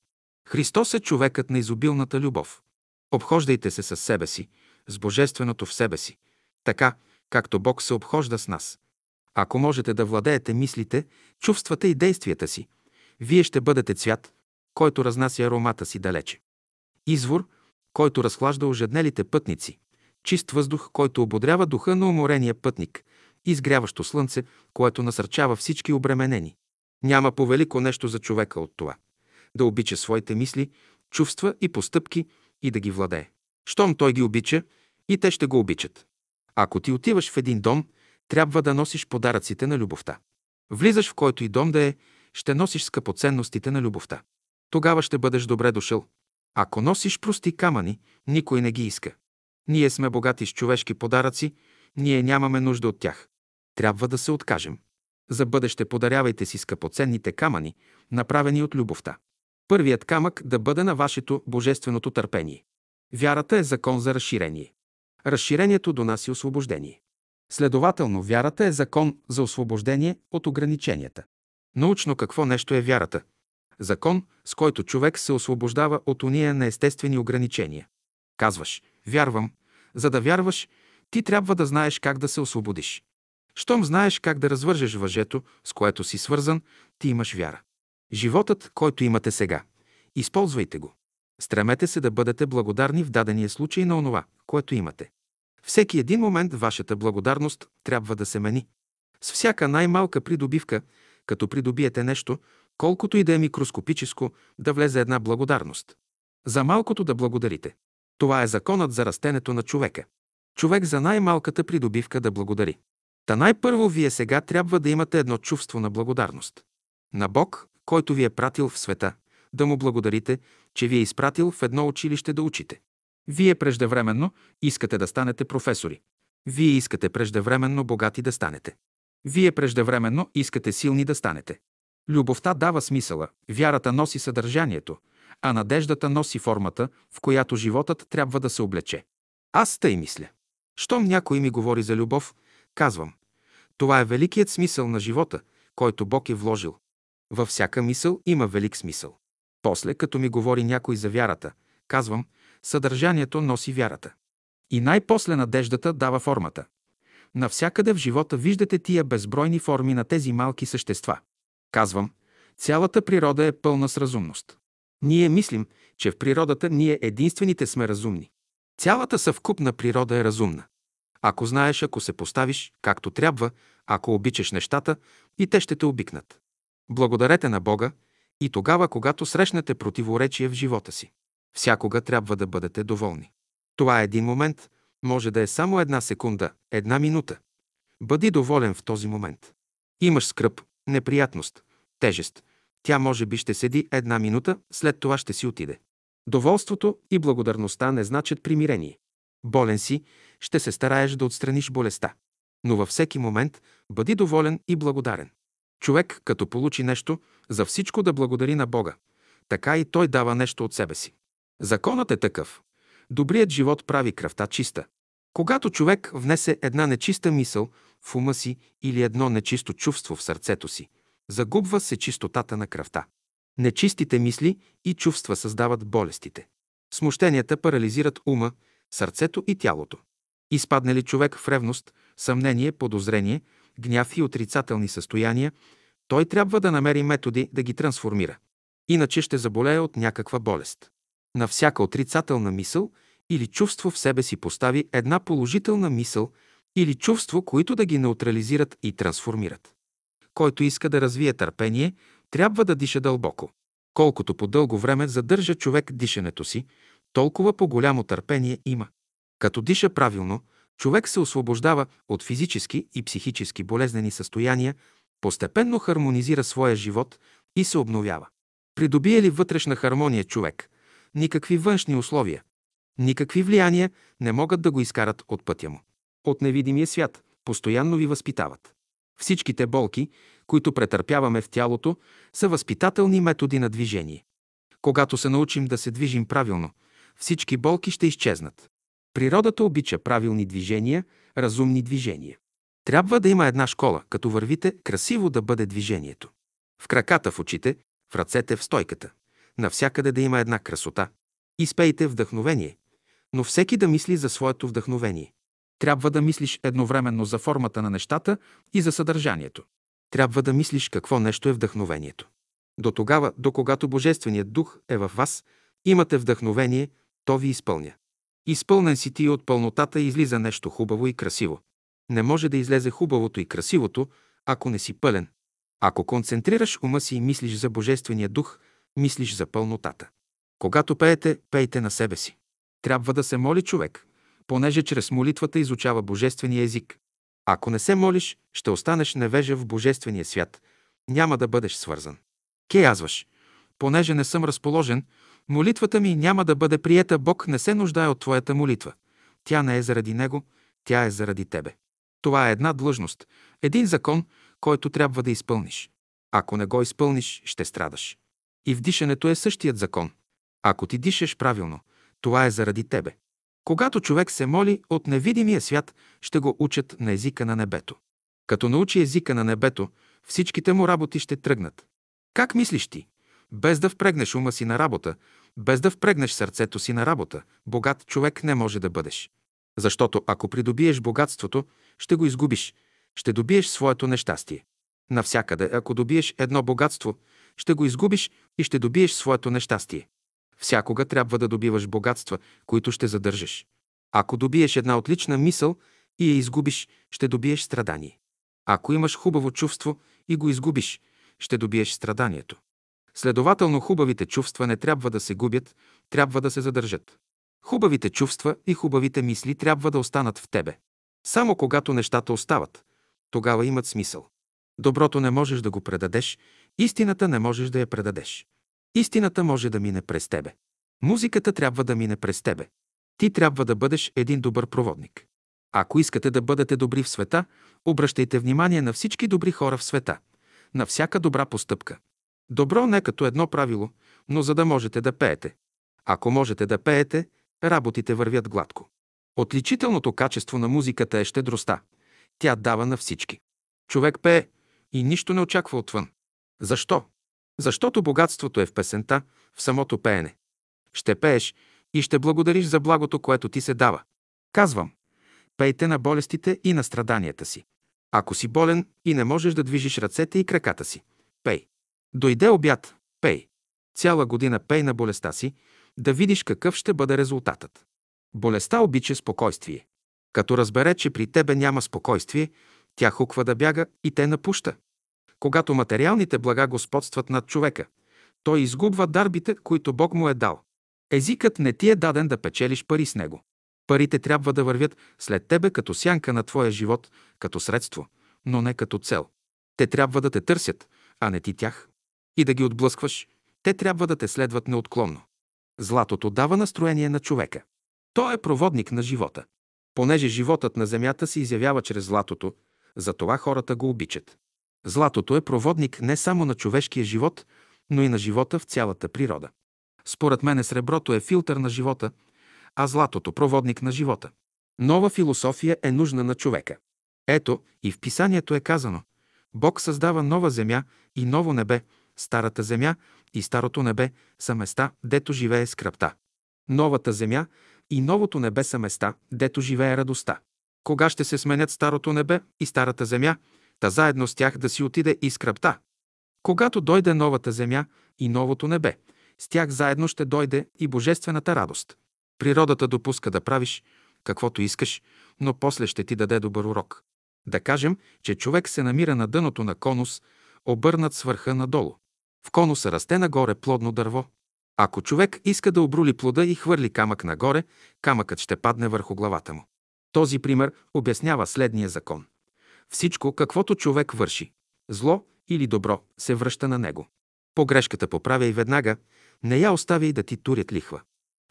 Христос е човекът на изобилната любов. Обхождайте се със себе си, с Божественото в себе си, така, както Бог се обхожда с нас. Ако можете да владеете мислите, чувствата и действията си, вие ще бъдете цвят, който разнася аромата си далече. Извор, който разхлажда ожеднелите пътници, чист въздух, който ободрява духа на уморения пътник, изгряващо слънце, което насърчава всички обременени. Няма повелико нещо за човека от това. Да обича своите мисли, чувства и постъпки и да ги владее. Щом той ги обича, и те ще го обичат. Ако ти отиваш в един дом, трябва да носиш подаръците на любовта. Влизаш в който и дом да е, ще носиш скъпоценностите на любовта. Тогава ще бъдеш добре дошъл. Ако носиш прости камъни, никой не ги иска. Ние сме богати с човешки подаръци, ние нямаме нужда от тях. Трябва да се откажем. За бъдеще подарявайте си скъпоценните камъни, направени от любовта. Първият камък да бъде на вашето божественото търпение. Вярата е закон за разширение. Разширението донася освобождение. Следователно, вярата е закон за освобождение от ограниченията. Научно какво нещо е вярата? Закон, с който човек се освобождава от уния на естествени ограничения. Казваш, вярвам. За да вярваш, ти трябва да знаеш как да се освободиш. Щом знаеш как да развържеш въжето, с което си свързан, ти имаш вяра. Животът, който имате сега, използвайте го. Стремете се да бъдете благодарни в дадения случай на онова, което имате. Всеки един момент вашата благодарност трябва да се мени. С всяка най-малка придобивка, като придобиете нещо, колкото и да е микроскопическо, да влезе една благодарност. За малкото да благодарите. Това е законът за растенето на човека. Човек за най-малката придобивка да благодари. Та най-първо вие сега трябва да имате едно чувство на благодарност. На Бог, който ви е пратил в света, да му благодарите, че ви е изпратил в едно училище да учите. Вие преждевременно искате да станете професори. Вие искате преждевременно богати да станете. Вие преждевременно искате силни да станете. Любовта дава смисъла, вярата носи съдържанието, а надеждата носи формата, в която животът трябва да се облече. Аз тъй мисля. Щом някой ми говори за любов, казвам. Това е великият смисъл на живота, който Бог е вложил. Във всяка мисъл има велик смисъл. После, като ми говори някой за вярата, казвам, съдържанието носи вярата. И най-после надеждата дава формата. Навсякъде в живота виждате тия безбройни форми на тези малки същества. Казвам, цялата природа е пълна с разумност. Ние мислим, че в природата ние единствените сме разумни. Цялата съвкупна природа е разумна. Ако знаеш, ако се поставиш както трябва, ако обичаш нещата, и те ще те обикнат. Благодарете на Бога и тогава, когато срещнете противоречие в живота си. Всякога трябва да бъдете доволни. Това е един момент, може да е само една секунда, една минута. Бъди доволен в този момент. Имаш скръп, неприятност, тежест. Тя може би ще седи една минута, след това ще си отиде. Доволството и благодарността не значат примирение. Болен си, ще се стараеш да отстраниш болестта. Но във всеки момент бъди доволен и благодарен. Човек, като получи нещо, за всичко да благодари на Бога. Така и той дава нещо от себе си. Законът е такъв. Добрият живот прави кръвта чиста. Когато човек внесе една нечиста мисъл в ума си или едно нечисто чувство в сърцето си, загубва се чистотата на кръвта. Нечистите мисли и чувства създават болестите. Смущенията парализират ума, сърцето и тялото. Изпадне ли човек в ревност, съмнение, подозрение, гняв и отрицателни състояния, той трябва да намери методи да ги трансформира. Иначе ще заболее от някаква болест. На всяка отрицателна мисъл или чувство в себе си постави една положителна мисъл или чувство, които да ги неутрализират и трансформират. Който иска да развие търпение, трябва да диша дълбоко. Колкото по дълго време задържа човек дишането си, толкова по-голямо търпение има. Като диша правилно, човек се освобождава от физически и психически болезнени състояния, постепенно хармонизира своя живот и се обновява. Придобие ли вътрешна хармония човек, никакви външни условия, никакви влияния не могат да го изкарат от пътя му. От невидимия свят постоянно ви възпитават. Всичките болки, които претърпяваме в тялото, са възпитателни методи на движение. Когато се научим да се движим правилно, всички болки ще изчезнат. Природата обича правилни движения, разумни движения. Трябва да има една школа, като вървите, красиво да бъде движението. В краката, в очите, в ръцете, в стойката. Навсякъде да има една красота. Изпейте вдъхновение, но всеки да мисли за своето вдъхновение. Трябва да мислиш едновременно за формата на нещата и за съдържанието. Трябва да мислиш какво нещо е вдъхновението. До тогава, до когато Божественият дух е във вас, имате вдъхновение, то ви изпълня. Изпълнен си ти от пълнотата излиза нещо хубаво и красиво. Не може да излезе хубавото и красивото, ако не си пълен. Ако концентрираш ума си и мислиш за Божествения дух, мислиш за пълнотата. Когато пеете, пейте на себе си. Трябва да се моли човек, понеже чрез молитвата изучава божествения език. Ако не се молиш, ще останеш невежа в Божествения свят. Няма да бъдеш свързан. Ке язваш, понеже не съм разположен, молитвата ми няма да бъде приета, Бог не се нуждае от твоята молитва. Тя не е заради Него, тя е заради тебе. Това е една длъжност, един закон, който трябва да изпълниш. Ако не го изпълниш, ще страдаш. И в дишането е същият закон. Ако ти дишаш правилно, това е заради тебе. Когато човек се моли от невидимия свят, ще го учат на езика на небето. Като научи езика на небето, всичките му работи ще тръгнат. Как мислиш ти? Без да впрегнеш ума си на работа, без да впрегнеш сърцето си на работа, богат човек не може да бъдеш. Защото ако придобиеш богатството, ще го изгубиш, ще добиеш своето нещастие. Навсякъде, ако добиеш едно богатство, ще го изгубиш и ще добиеш своето нещастие. Всякога трябва да добиваш богатства, които ще задържаш. Ако добиеш една отлична мисъл и я изгубиш, ще добиеш страдание. Ако имаш хубаво чувство и го изгубиш, ще добиеш страданието. Следователно, хубавите чувства не трябва да се губят, трябва да се задържат. Хубавите чувства и хубавите мисли трябва да останат в тебе. Само когато нещата остават, тогава имат смисъл. Доброто не можеш да го предадеш, истината не можеш да я предадеш. Истината може да мине през тебе. Музиката трябва да мине през тебе. Ти трябва да бъдеш един добър проводник. Ако искате да бъдете добри в света, обръщайте внимание на всички добри хора в света, на всяка добра постъпка. Добро не като едно правило, но за да можете да пеете. Ако можете да пеете, работите вървят гладко. Отличителното качество на музиката е щедростта. Тя дава на всички. Човек пее и нищо не очаква отвън. Защо? Защото богатството е в песента, в самото пеене. Ще пееш и ще благодариш за благото, което ти се дава. Казвам, пейте на болестите и на страданията си. Ако си болен и не можеш да движиш ръцете и краката си, пей. Дойде обяд, пей. Цяла година пей на болестта си, да видиш какъв ще бъде резултатът. Болестта обича спокойствие. Като разбере, че при тебе няма спокойствие, тя хуква да бяга и те напуща. Когато материалните блага господстват над човека, той изгубва дарбите, които Бог му е дал. Езикът не ти е даден да печелиш пари с него. Парите трябва да вървят след тебе като сянка на твоя живот, като средство, но не като цел. Те трябва да те търсят, а не ти тях. И да ги отблъскваш, те трябва да те следват неотклонно. Златото дава настроение на човека. То е проводник на живота. Понеже животът на земята се изявява чрез златото, затова хората го обичат. Златото е проводник не само на човешкия живот, но и на живота в цялата природа. Според мен среброто е филтър на живота, а златото – проводник на живота. Нова философия е нужна на човека. Ето, и в писанието е казано – Бог създава нова земя и ново небе, старата земя и старото небе са места, дето живее скръпта. Новата земя и новото небе са места, дето живее радостта. Кога ще се сменят старото небе и старата земя, та заедно с тях да си отиде и скръпта? Когато дойде новата земя и новото небе, с тях заедно ще дойде и божествената радост. Природата допуска да правиш каквото искаш, но после ще ти даде добър урок. Да кажем, че човек се намира на дъното на конус, обърнат с върха надолу. В конуса расте нагоре плодно дърво. Ако човек иска да обрули плода и хвърли камък нагоре, камъкът ще падне върху главата му. Този пример обяснява следния закон. Всичко, каквото човек върши, зло или добро, се връща на него. Погрешката поправя и веднага, не я оставя и да ти турят лихва.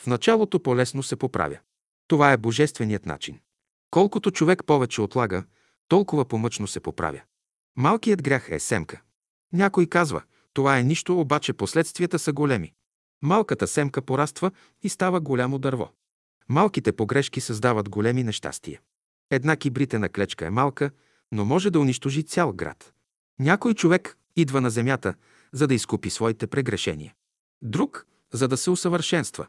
В началото по-лесно се поправя. Това е божественият начин. Колкото човек повече отлага, толкова помъчно се поправя. Малкият грях е семка. Някой казва, това е нищо, обаче последствията са големи. Малката семка пораства и става голямо дърво. Малките погрешки създават големи нещастия. Една кибритена клечка е малка, но може да унищожи цял град. Някой човек идва на земята, за да изкупи своите прегрешения. Друг, за да се усъвършенства.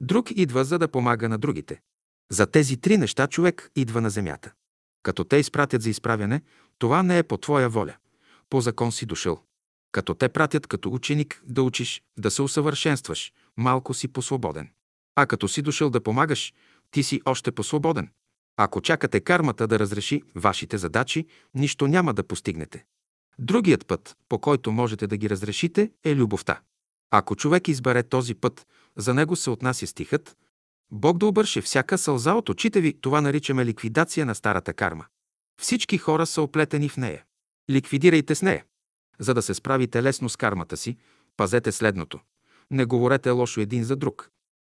Друг идва, за да помага на другите. За тези три неща човек идва на земята. Като те изпратят за изправяне, това не е по твоя воля. По закон си дошъл. Като те пратят като ученик да учиш, да се усъвършенстваш, малко си посвободен. А като си дошъл да помагаш, ти си още по-свободен. Ако чакате кармата да разреши вашите задачи, нищо няма да постигнете. Другият път, по който можете да ги разрешите, е любовта. Ако човек избере този път, за него се отнася стихът Бог да обърше всяка сълза от очите ви, това наричаме ликвидация на старата карма. Всички хора са оплетени в нея. Ликвидирайте с нея. За да се справите лесно с кармата си, пазете следното. Не говорете лошо един за друг.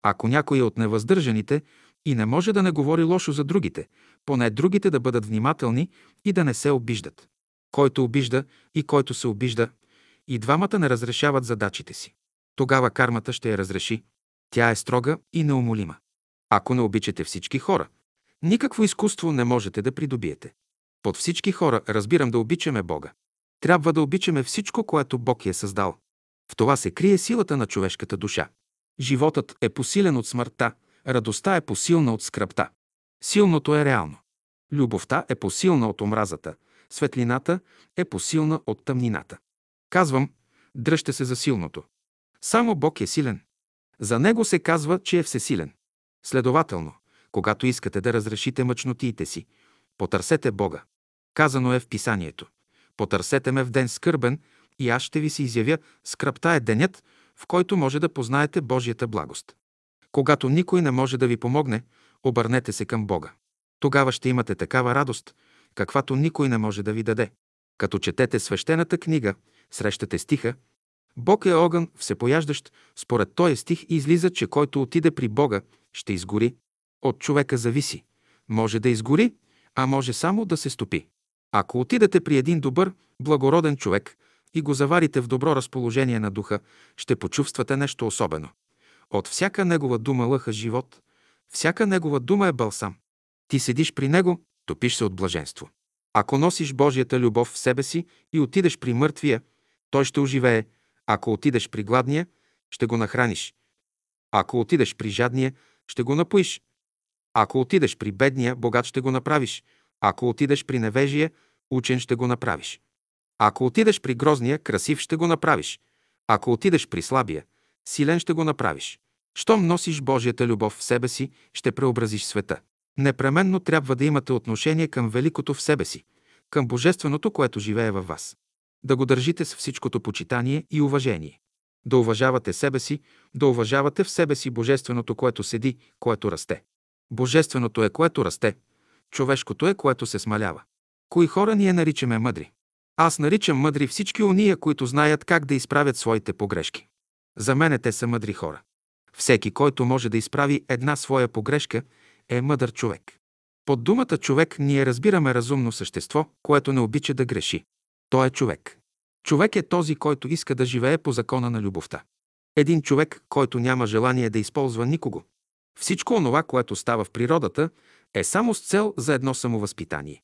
Ако някой е от невъздържаните и не може да не говори лошо за другите, поне другите да бъдат внимателни и да не се обиждат. Който обижда и който се обижда, и двамата не разрешават задачите си. Тогава кармата ще я разреши. Тя е строга и неумолима. Ако не обичате всички хора, никакво изкуство не можете да придобиете. Под всички хора разбирам да обичаме Бога. Трябва да обичаме всичко, което Бог е създал. В това се крие силата на човешката душа. Животът е посилен от смъртта, радостта е посилна от скръпта. Силното е реално. Любовта е посилна от омразата, светлината е посилна от тъмнината. Казвам, дръжте се за силното. Само Бог е силен. За Него се казва, че е всесилен. Следователно, когато искате да разрешите мъчнотиите си, потърсете Бога. Казано е в писанието. Потърсете ме в ден скърбен и аз ще ви се изявя. Скръпта е денят, в който може да познаете Божията благост. Когато никой не може да ви помогне, обърнете се към Бога. Тогава ще имате такава радост, каквато никой не може да ви даде. Като четете свещената книга, срещате стиха Бог е огън, всепояждащ, според този стих излиза, че който отиде при Бога, ще изгори. От човека зависи. Може да изгори, а може само да се стопи. Ако отидете при един добър, благороден човек и го заварите в добро разположение на духа, ще почувствате нещо особено. От всяка негова дума лъха живот, всяка негова дума е балсам. Ти седиш при него, топиш се от блаженство. Ако носиш Божията любов в себе си и отидеш при мъртвия, той ще оживее. Ако отидеш при гладния, ще го нахраниш. Ако отидеш при жадния, ще го напоиш. Ако отидеш при бедния, богат ще го направиш. Ако отидеш при невежия, учен ще го направиш. Ако отидеш при грозния, красив ще го направиш. Ако отидеш при слабия, силен ще го направиш. Щом носиш Божията любов в себе си, ще преобразиш света. Непременно трябва да имате отношение към великото в себе си, към божественото, което живее във вас. Да го държите с всичкото почитание и уважение. Да уважавате себе си, да уважавате в себе си божественото, което седи, което расте. Божественото е, което расте. Човешкото е, което се смалява. Кои хора ние наричаме мъдри? Аз наричам мъдри всички уния, които знаят как да изправят своите погрешки. За мене те са мъдри хора. Всеки, който може да изправи една своя погрешка, е мъдър човек. Под думата човек ние разбираме разумно същество, което не обича да греши. Той е човек. Човек е този, който иска да живее по закона на любовта. Един човек, който няма желание да използва никого. Всичко онова, което става в природата, е само с цел за едно самовъзпитание.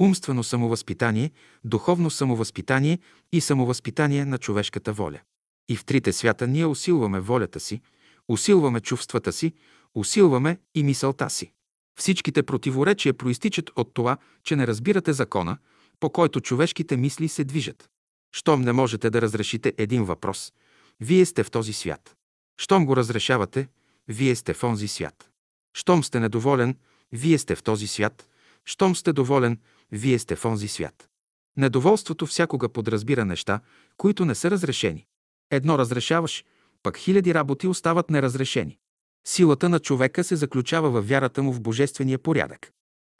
Умствено самовъзпитание, духовно самовъзпитание и самовъзпитание на човешката воля. И в трите свята ние усилваме волята си, усилваме чувствата си, усилваме и мисълта си. Всичките противоречия проистичат от това, че не разбирате закона, по който човешките мисли се движат. Щом не можете да разрешите един въпрос, вие сте в този свят. Щом го разрешавате, вие сте в онзи свят. Щом сте недоволен, вие сте в този свят. Щом сте доволен, вие сте в онзи свят. Недоволството всякога подразбира неща, които не са разрешени. Едно разрешаваш, пък хиляди работи остават неразрешени. Силата на човека се заключава във вярата му в божествения порядък.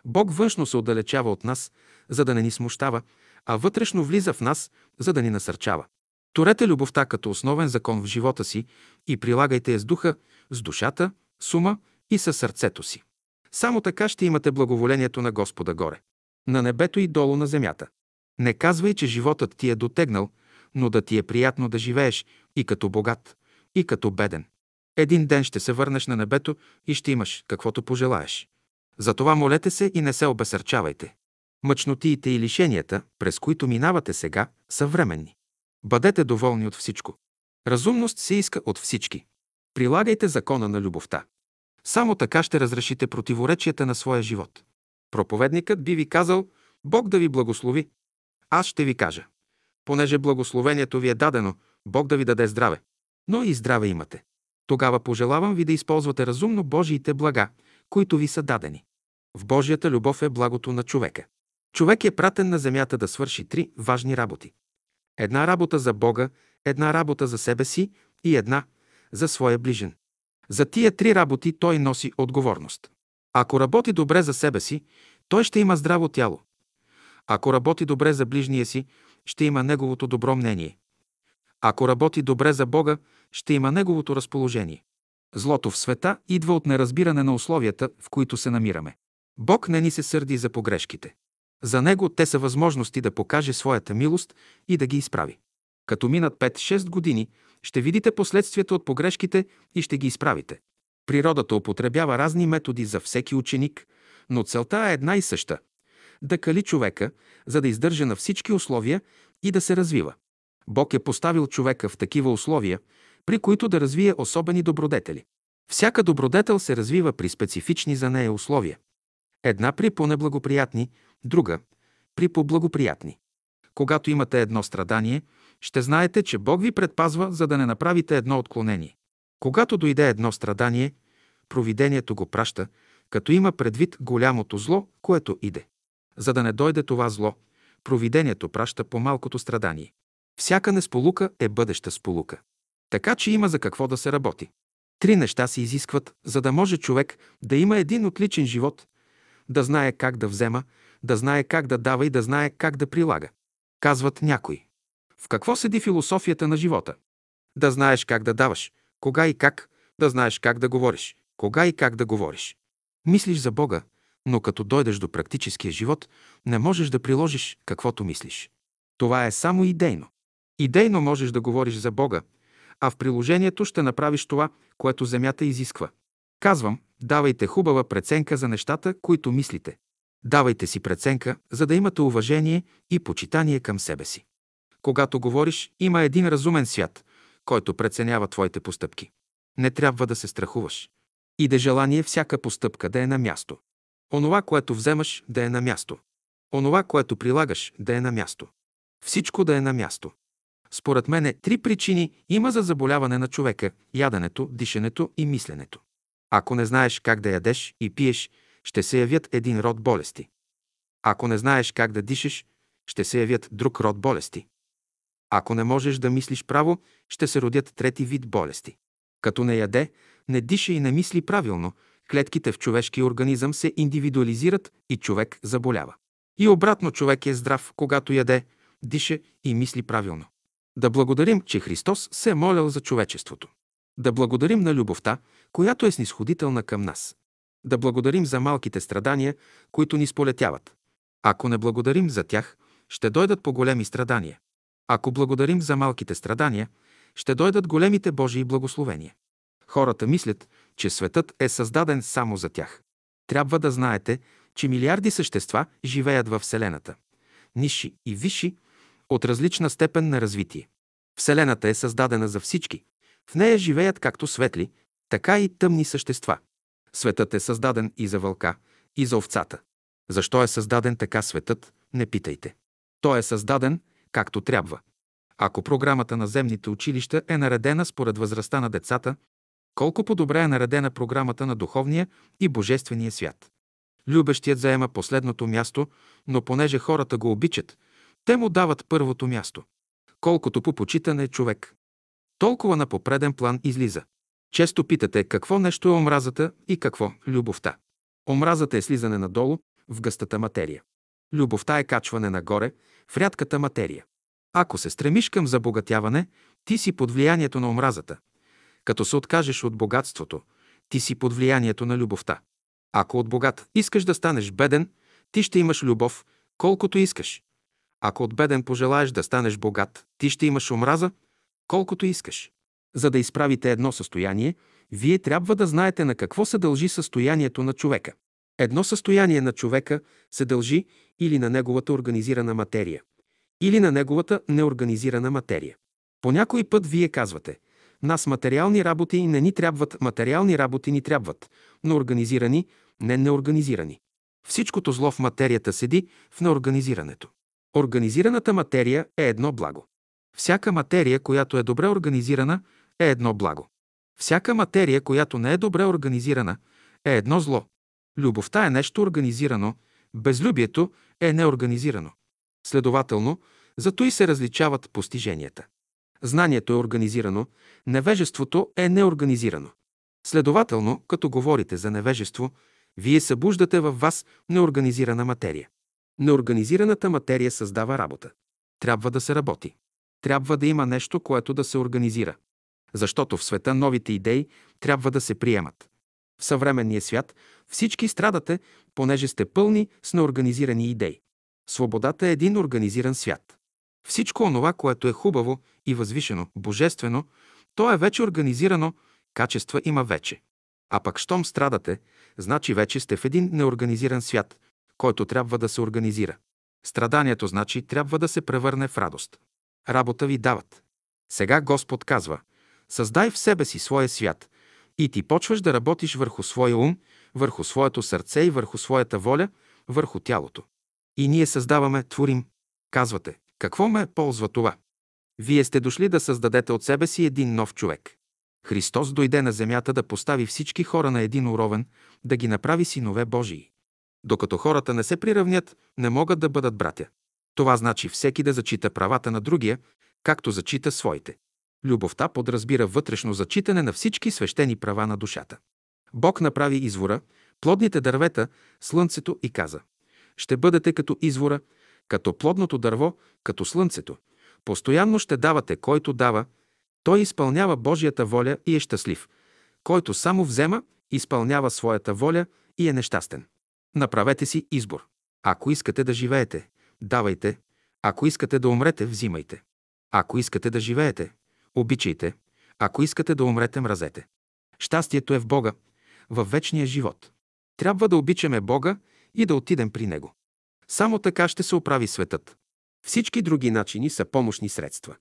Бог външно се отдалечава от нас, за да не ни смущава, а вътрешно влиза в нас, за да ни насърчава. Торете любовта като основен закон в живота си и прилагайте я с духа, с душата, с ума и със сърцето си. Само така ще имате благоволението на Господа горе, на небето и долу на земята. Не казвай, че животът ти е дотегнал, но да ти е приятно да живееш и като богат, и като беден. Един ден ще се върнеш на небето и ще имаш каквото пожелаеш. Затова молете се и не се обесърчавайте. Мъчнотиите и лишенията, през които минавате сега, са временни. Бъдете доволни от всичко. Разумност се иска от всички. Прилагайте закона на любовта. Само така ще разрешите противоречията на своя живот. Проповедникът би ви казал, Бог да ви благослови. Аз ще ви кажа, понеже благословението ви е дадено, Бог да ви даде здраве. Но и здраве имате. Тогава пожелавам ви да използвате разумно Божиите блага, които ви са дадени. В Божията любов е благото на човека. Човек е пратен на земята да свърши три важни работи. Една работа за Бога, една работа за себе си и една за своя ближен. За тия три работи той носи отговорност. Ако работи добре за себе си, той ще има здраво тяло. Ако работи добре за ближния си, ще има неговото добро мнение. Ако работи добре за Бога, ще има неговото разположение. Злото в света идва от неразбиране на условията, в които се намираме. Бог не ни се сърди за погрешките. За Него те са възможности да покаже своята милост и да ги изправи. Като минат 5-6 години, ще видите последствията от погрешките и ще ги изправите. Природата употребява разни методи за всеки ученик, но целта е една и съща – да кали човека, за да издържа на всички условия и да се развива. Бог е поставил човека в такива условия, при които да развие особени добродетели. Всяка добродетел се развива при специфични за нея условия. Една при по-неблагоприятни, друга при по-благоприятни. Когато имате едно страдание, ще знаете, че Бог ви предпазва, за да не направите едно отклонение. Когато дойде едно страдание, провидението го праща, като има предвид голямото зло, което иде. За да не дойде това зло, провидението праща по-малкото страдание. Всяка несполука е бъдеща сполука. Така че има за какво да се работи. Три неща се изискват, за да може човек да има един отличен живот, да знае как да взема, да знае как да дава и да знае как да прилага. Казват някои. В какво седи философията на живота? Да знаеш как да даваш, кога и как, да знаеш как да говориш, кога и как да говориш. Мислиш за Бога, но като дойдеш до практическия живот, не можеш да приложиш каквото мислиш. Това е само идейно. Идейно можеш да говориш за Бога, а в приложението ще направиш това, което земята изисква. Казвам, давайте хубава преценка за нещата, които мислите. Давайте си преценка, за да имате уважение и почитание към себе си. Когато говориш, има един разумен свят, който преценява твоите постъпки. Не трябва да се страхуваш. И да желание всяка постъпка да е на място. Онова, което вземаш, да е на място. Онова, което прилагаш, да е на място. Всичко да е на място. Според мене три причини има за заболяване на човека – яденето, дишането и мисленето. Ако не знаеш как да ядеш и пиеш, ще се явят един род болести. Ако не знаеш как да дишаш, ще се явят друг род болести. Ако не можеш да мислиш право, ще се родят трети вид болести. Като не яде, не диша и не мисли правилно, клетките в човешкия организъм се индивидуализират и човек заболява. И обратно човек е здрав, когато яде, диша и мисли правилно. Да благодарим, че Христос се е молял за човечеството. Да благодарим на любовта, която е снисходителна към нас. Да благодарим за малките страдания, които ни сполетяват. Ако не благодарим за тях, ще дойдат по големи страдания. Ако благодарим за малките страдания, ще дойдат големите Божии благословения. Хората мислят, че светът е създаден само за тях. Трябва да знаете, че милиарди същества живеят във Вселената. Ниши и висши, от различна степен на развитие. Вселената е създадена за всички. В нея живеят както светли, така и тъмни същества. Светът е създаден и за вълка, и за овцата. Защо е създаден така светът, не питайте. Той е създаден както трябва. Ако програмата на земните училища е наредена според възрастта на децата, колко по-добре е наредена програмата на духовния и божествения свят. Любещият заема последното място, но понеже хората го обичат, те му дават първото място. Колкото по почитане е човек, толкова на попреден план излиза. Често питате какво нещо е омразата и какво – любовта. Омразата е слизане надолу в гъстата материя. Любовта е качване нагоре в рядката материя. Ако се стремиш към забогатяване, ти си под влиянието на омразата. Като се откажеш от богатството, ти си под влиянието на любовта. Ако от богат искаш да станеш беден, ти ще имаш любов, колкото искаш. Ако от беден пожелаеш да станеш богат, ти ще имаш омраза, колкото искаш. За да изправите едно състояние, вие трябва да знаете на какво се дължи състоянието на човека. Едно състояние на човека се дължи или на неговата организирана материя, или на неговата неорганизирана материя. По някой път вие казвате, нас материални работи не ни трябват, материални работи ни трябват, но организирани, не неорганизирани. Всичкото зло в материята седи в неорганизирането. Организираната материя е едно благо. Всяка материя, която е добре организирана, е едно благо. Всяка материя, която не е добре организирана, е едно зло. Любовта е нещо организирано, безлюбието е неорганизирано. Следователно, зато и се различават постиженията. Знанието е организирано, невежеството е неорганизирано. Следователно, като говорите за невежество, вие събуждате във вас неорганизирана материя. Неорганизираната материя създава работа. Трябва да се работи. Трябва да има нещо, което да се организира. Защото в света новите идеи трябва да се приемат. В съвременния свят всички страдате, понеже сте пълни с неорганизирани идеи. Свободата е един организиран свят. Всичко онова, което е хубаво и възвишено, божествено, то е вече организирано, качества има вече. А пък щом страдате, значи вече сте в един неорганизиран свят, който трябва да се организира. Страданието значи трябва да се превърне в радост. Работа ви дават. Сега Господ казва, създай в себе си своя свят и ти почваш да работиш върху своя ум, върху своето сърце и върху своята воля, върху тялото. И ние създаваме, творим. Казвате, какво ме ползва това? Вие сте дошли да създадете от себе си един нов човек. Христос дойде на земята да постави всички хора на един уровен, да ги направи синове Божии. Докато хората не се приравнят, не могат да бъдат братя. Това значи всеки да зачита правата на другия, както зачита своите. Любовта подразбира вътрешно зачитане на всички свещени права на душата. Бог направи извора, плодните дървета, слънцето и каза «Ще бъдете като извора, като плодното дърво, като слънцето. Постоянно ще давате, който дава, той изпълнява Божията воля и е щастлив. Който само взема, изпълнява своята воля и е нещастен. Направете си избор. Ако искате да живеете, давайте. Ако искате да умрете, взимайте. Ако искате да живеете, обичайте. Ако искате да умрете, мразете. Щастието е в Бога, във вечния живот. Трябва да обичаме Бога и да отидем при Него. Само така ще се оправи светът. Всички други начини са помощни средства.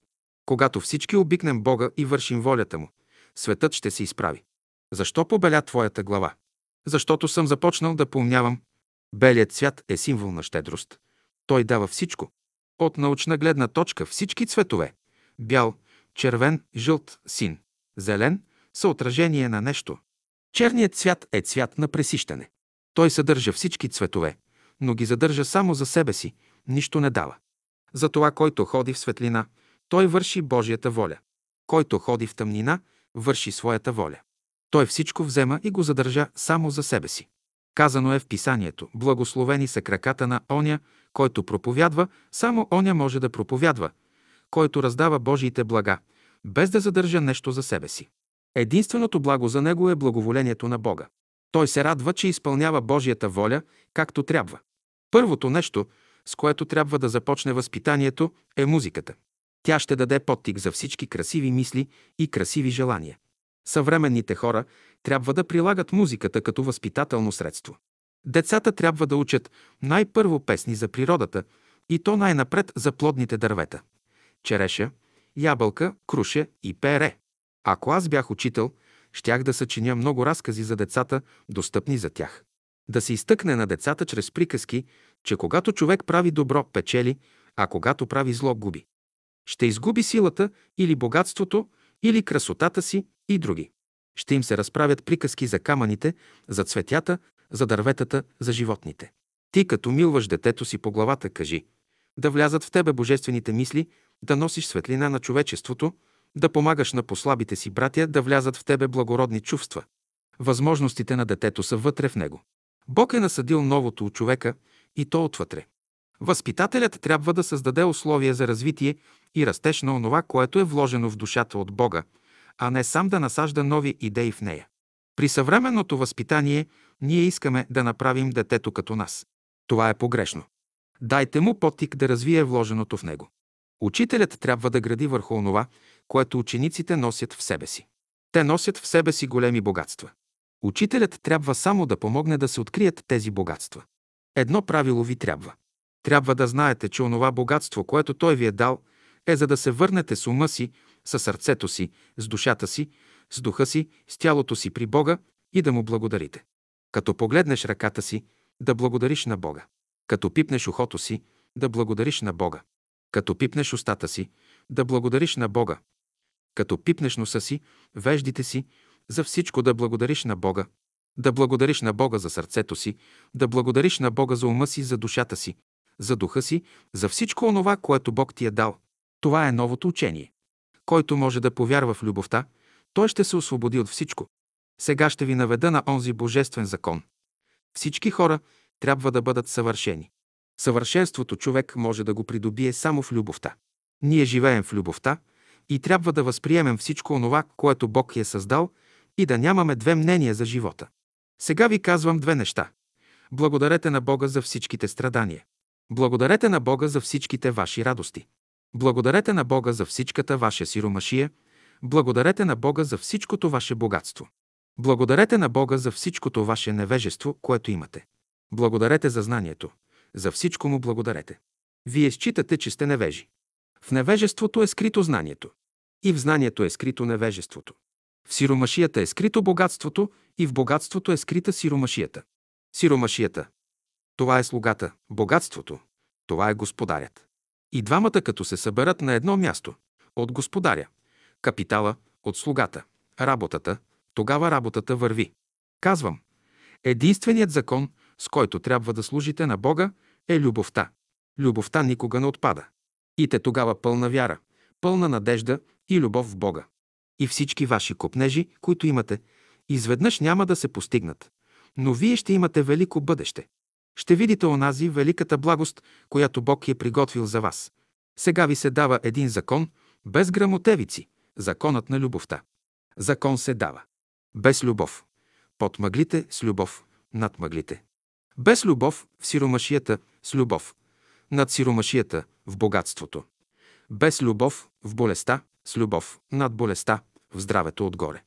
Когато всички обикнем Бога и вършим волята Му, светът ще се изправи. Защо побеля твоята глава? Защото съм започнал да помнявам. Белият цвят е символ на щедрост. Той дава всичко. От научна гледна точка всички цветове – бял, червен, жълт, син, зелен – са отражение на нещо. Черният цвят е цвят на пресищане. Той съдържа всички цветове, но ги задържа само за себе си, нищо не дава. Затова, който ходи в светлина, той върши Божията воля. Който ходи в тъмнина, върши своята воля. Той всичко взема и го задържа само за себе си. Казано е в писанието, благословени са краката на оня, който проповядва, само оня може да проповядва, който раздава Божиите блага, без да задържа нещо за себе си. Единственото благо за него е благоволението на Бога. Той се радва, че изпълнява Божията воля както трябва. Първото нещо, с което трябва да започне възпитанието, е музиката. Тя ще даде подтик за всички красиви мисли и красиви желания. Съвременните хора трябва да прилагат музиката като възпитателно средство. Децата трябва да учат най-първо песни за природата и то най-напред за плодните дървета. Череша, ябълка, круше и пере. Ако аз бях учител, щях да съчиня много разкази за децата, достъпни за тях. Да се изтъкне на децата чрез приказки, че когато човек прави добро, печели, а когато прави зло, губи. Ще изгуби силата или богатството, или красотата си и други. Ще им се разправят приказки за камъните, за цветята, за дърветата, за животните. Ти, като милваш детето си по главата, кажи да влязат в тебе божествените мисли, да носиш светлина на човечеството, да помагаш на послабите си братя, да влязат в тебе благородни чувства. Възможностите на детето са вътре в него. Бог е насъдил новото от човека и то отвътре. Възпитателят трябва да създаде условия за развитие и растеж на онова, което е вложено в душата от Бога, а не сам да насажда нови идеи в нея. При съвременното възпитание ние искаме да направим детето като нас. Това е погрешно. Дайте му потик да развие вложеното в него. Учителят трябва да гради върху онова, което учениците носят в себе си. Те носят в себе си големи богатства. Учителят трябва само да помогне да се открият тези богатства. Едно правило ви трябва. Трябва да знаете, че онова богатство, което той ви е дал, е за да се върнете с ума си, с сърцето си, с душата си, с духа си, с тялото си при Бога и да му благодарите. Като погледнеш ръката си, да благодариш на Бога. Като пипнеш ухото си, да благодариш на Бога. Като пипнеш устата си, да благодариш на Бога. Като пипнеш носа си, веждите си, за всичко да благодариш на Бога. Да благодариш на Бога за сърцето си, да благодариш на Бога за ума си, за душата си, за духа си, за всичко онова, което Бог ти е дал. Това е новото учение. Който може да повярва в любовта, той ще се освободи от всичко. Сега ще ви наведа на онзи божествен закон. Всички хора трябва да бъдат съвършени. Съвършенството човек може да го придобие само в любовта. Ние живеем в любовта и трябва да възприемем всичко онова, което Бог е създал и да нямаме две мнения за живота. Сега ви казвам две неща. Благодарете на Бога за всичките страдания. Благодарете на Бога за всичките ваши радости. Благодарете на Бога за всичката ваша сиромашия. Благодарете на Бога за всичкото ваше богатство. Благодарете на Бога за всичкото ваше невежество, което имате. Благодарете за знанието. За всичко му благодарете. Вие считате, че сте невежи. В невежеството е скрито знанието. И в знанието е скрито невежеството. В сиромашията е скрито богатството и в богатството е скрита сиромашията. Сиромашията. Това е слугата, богатството. Това е господарят. И двамата като се съберат на едно място, от господаря, капитала, от слугата, работата, тогава работата върви. Казвам, единственият закон, с който трябва да служите на Бога, е любовта. Любовта никога не отпада. И те тогава пълна вяра, пълна надежда и любов в Бога. И всички ваши копнежи, които имате, изведнъж няма да се постигнат. Но вие ще имате велико бъдеще. Ще видите онази великата благост, която Бог е приготвил за вас. Сега ви се дава един закон, без грамотевици, законът на любовта. Закон се дава. Без любов. Под мъглите с любов, над мъглите. Без любов в сиромашията с любов. Над сиромашията в богатството. Без любов в болестта с любов. Над болестта в здравето отгоре.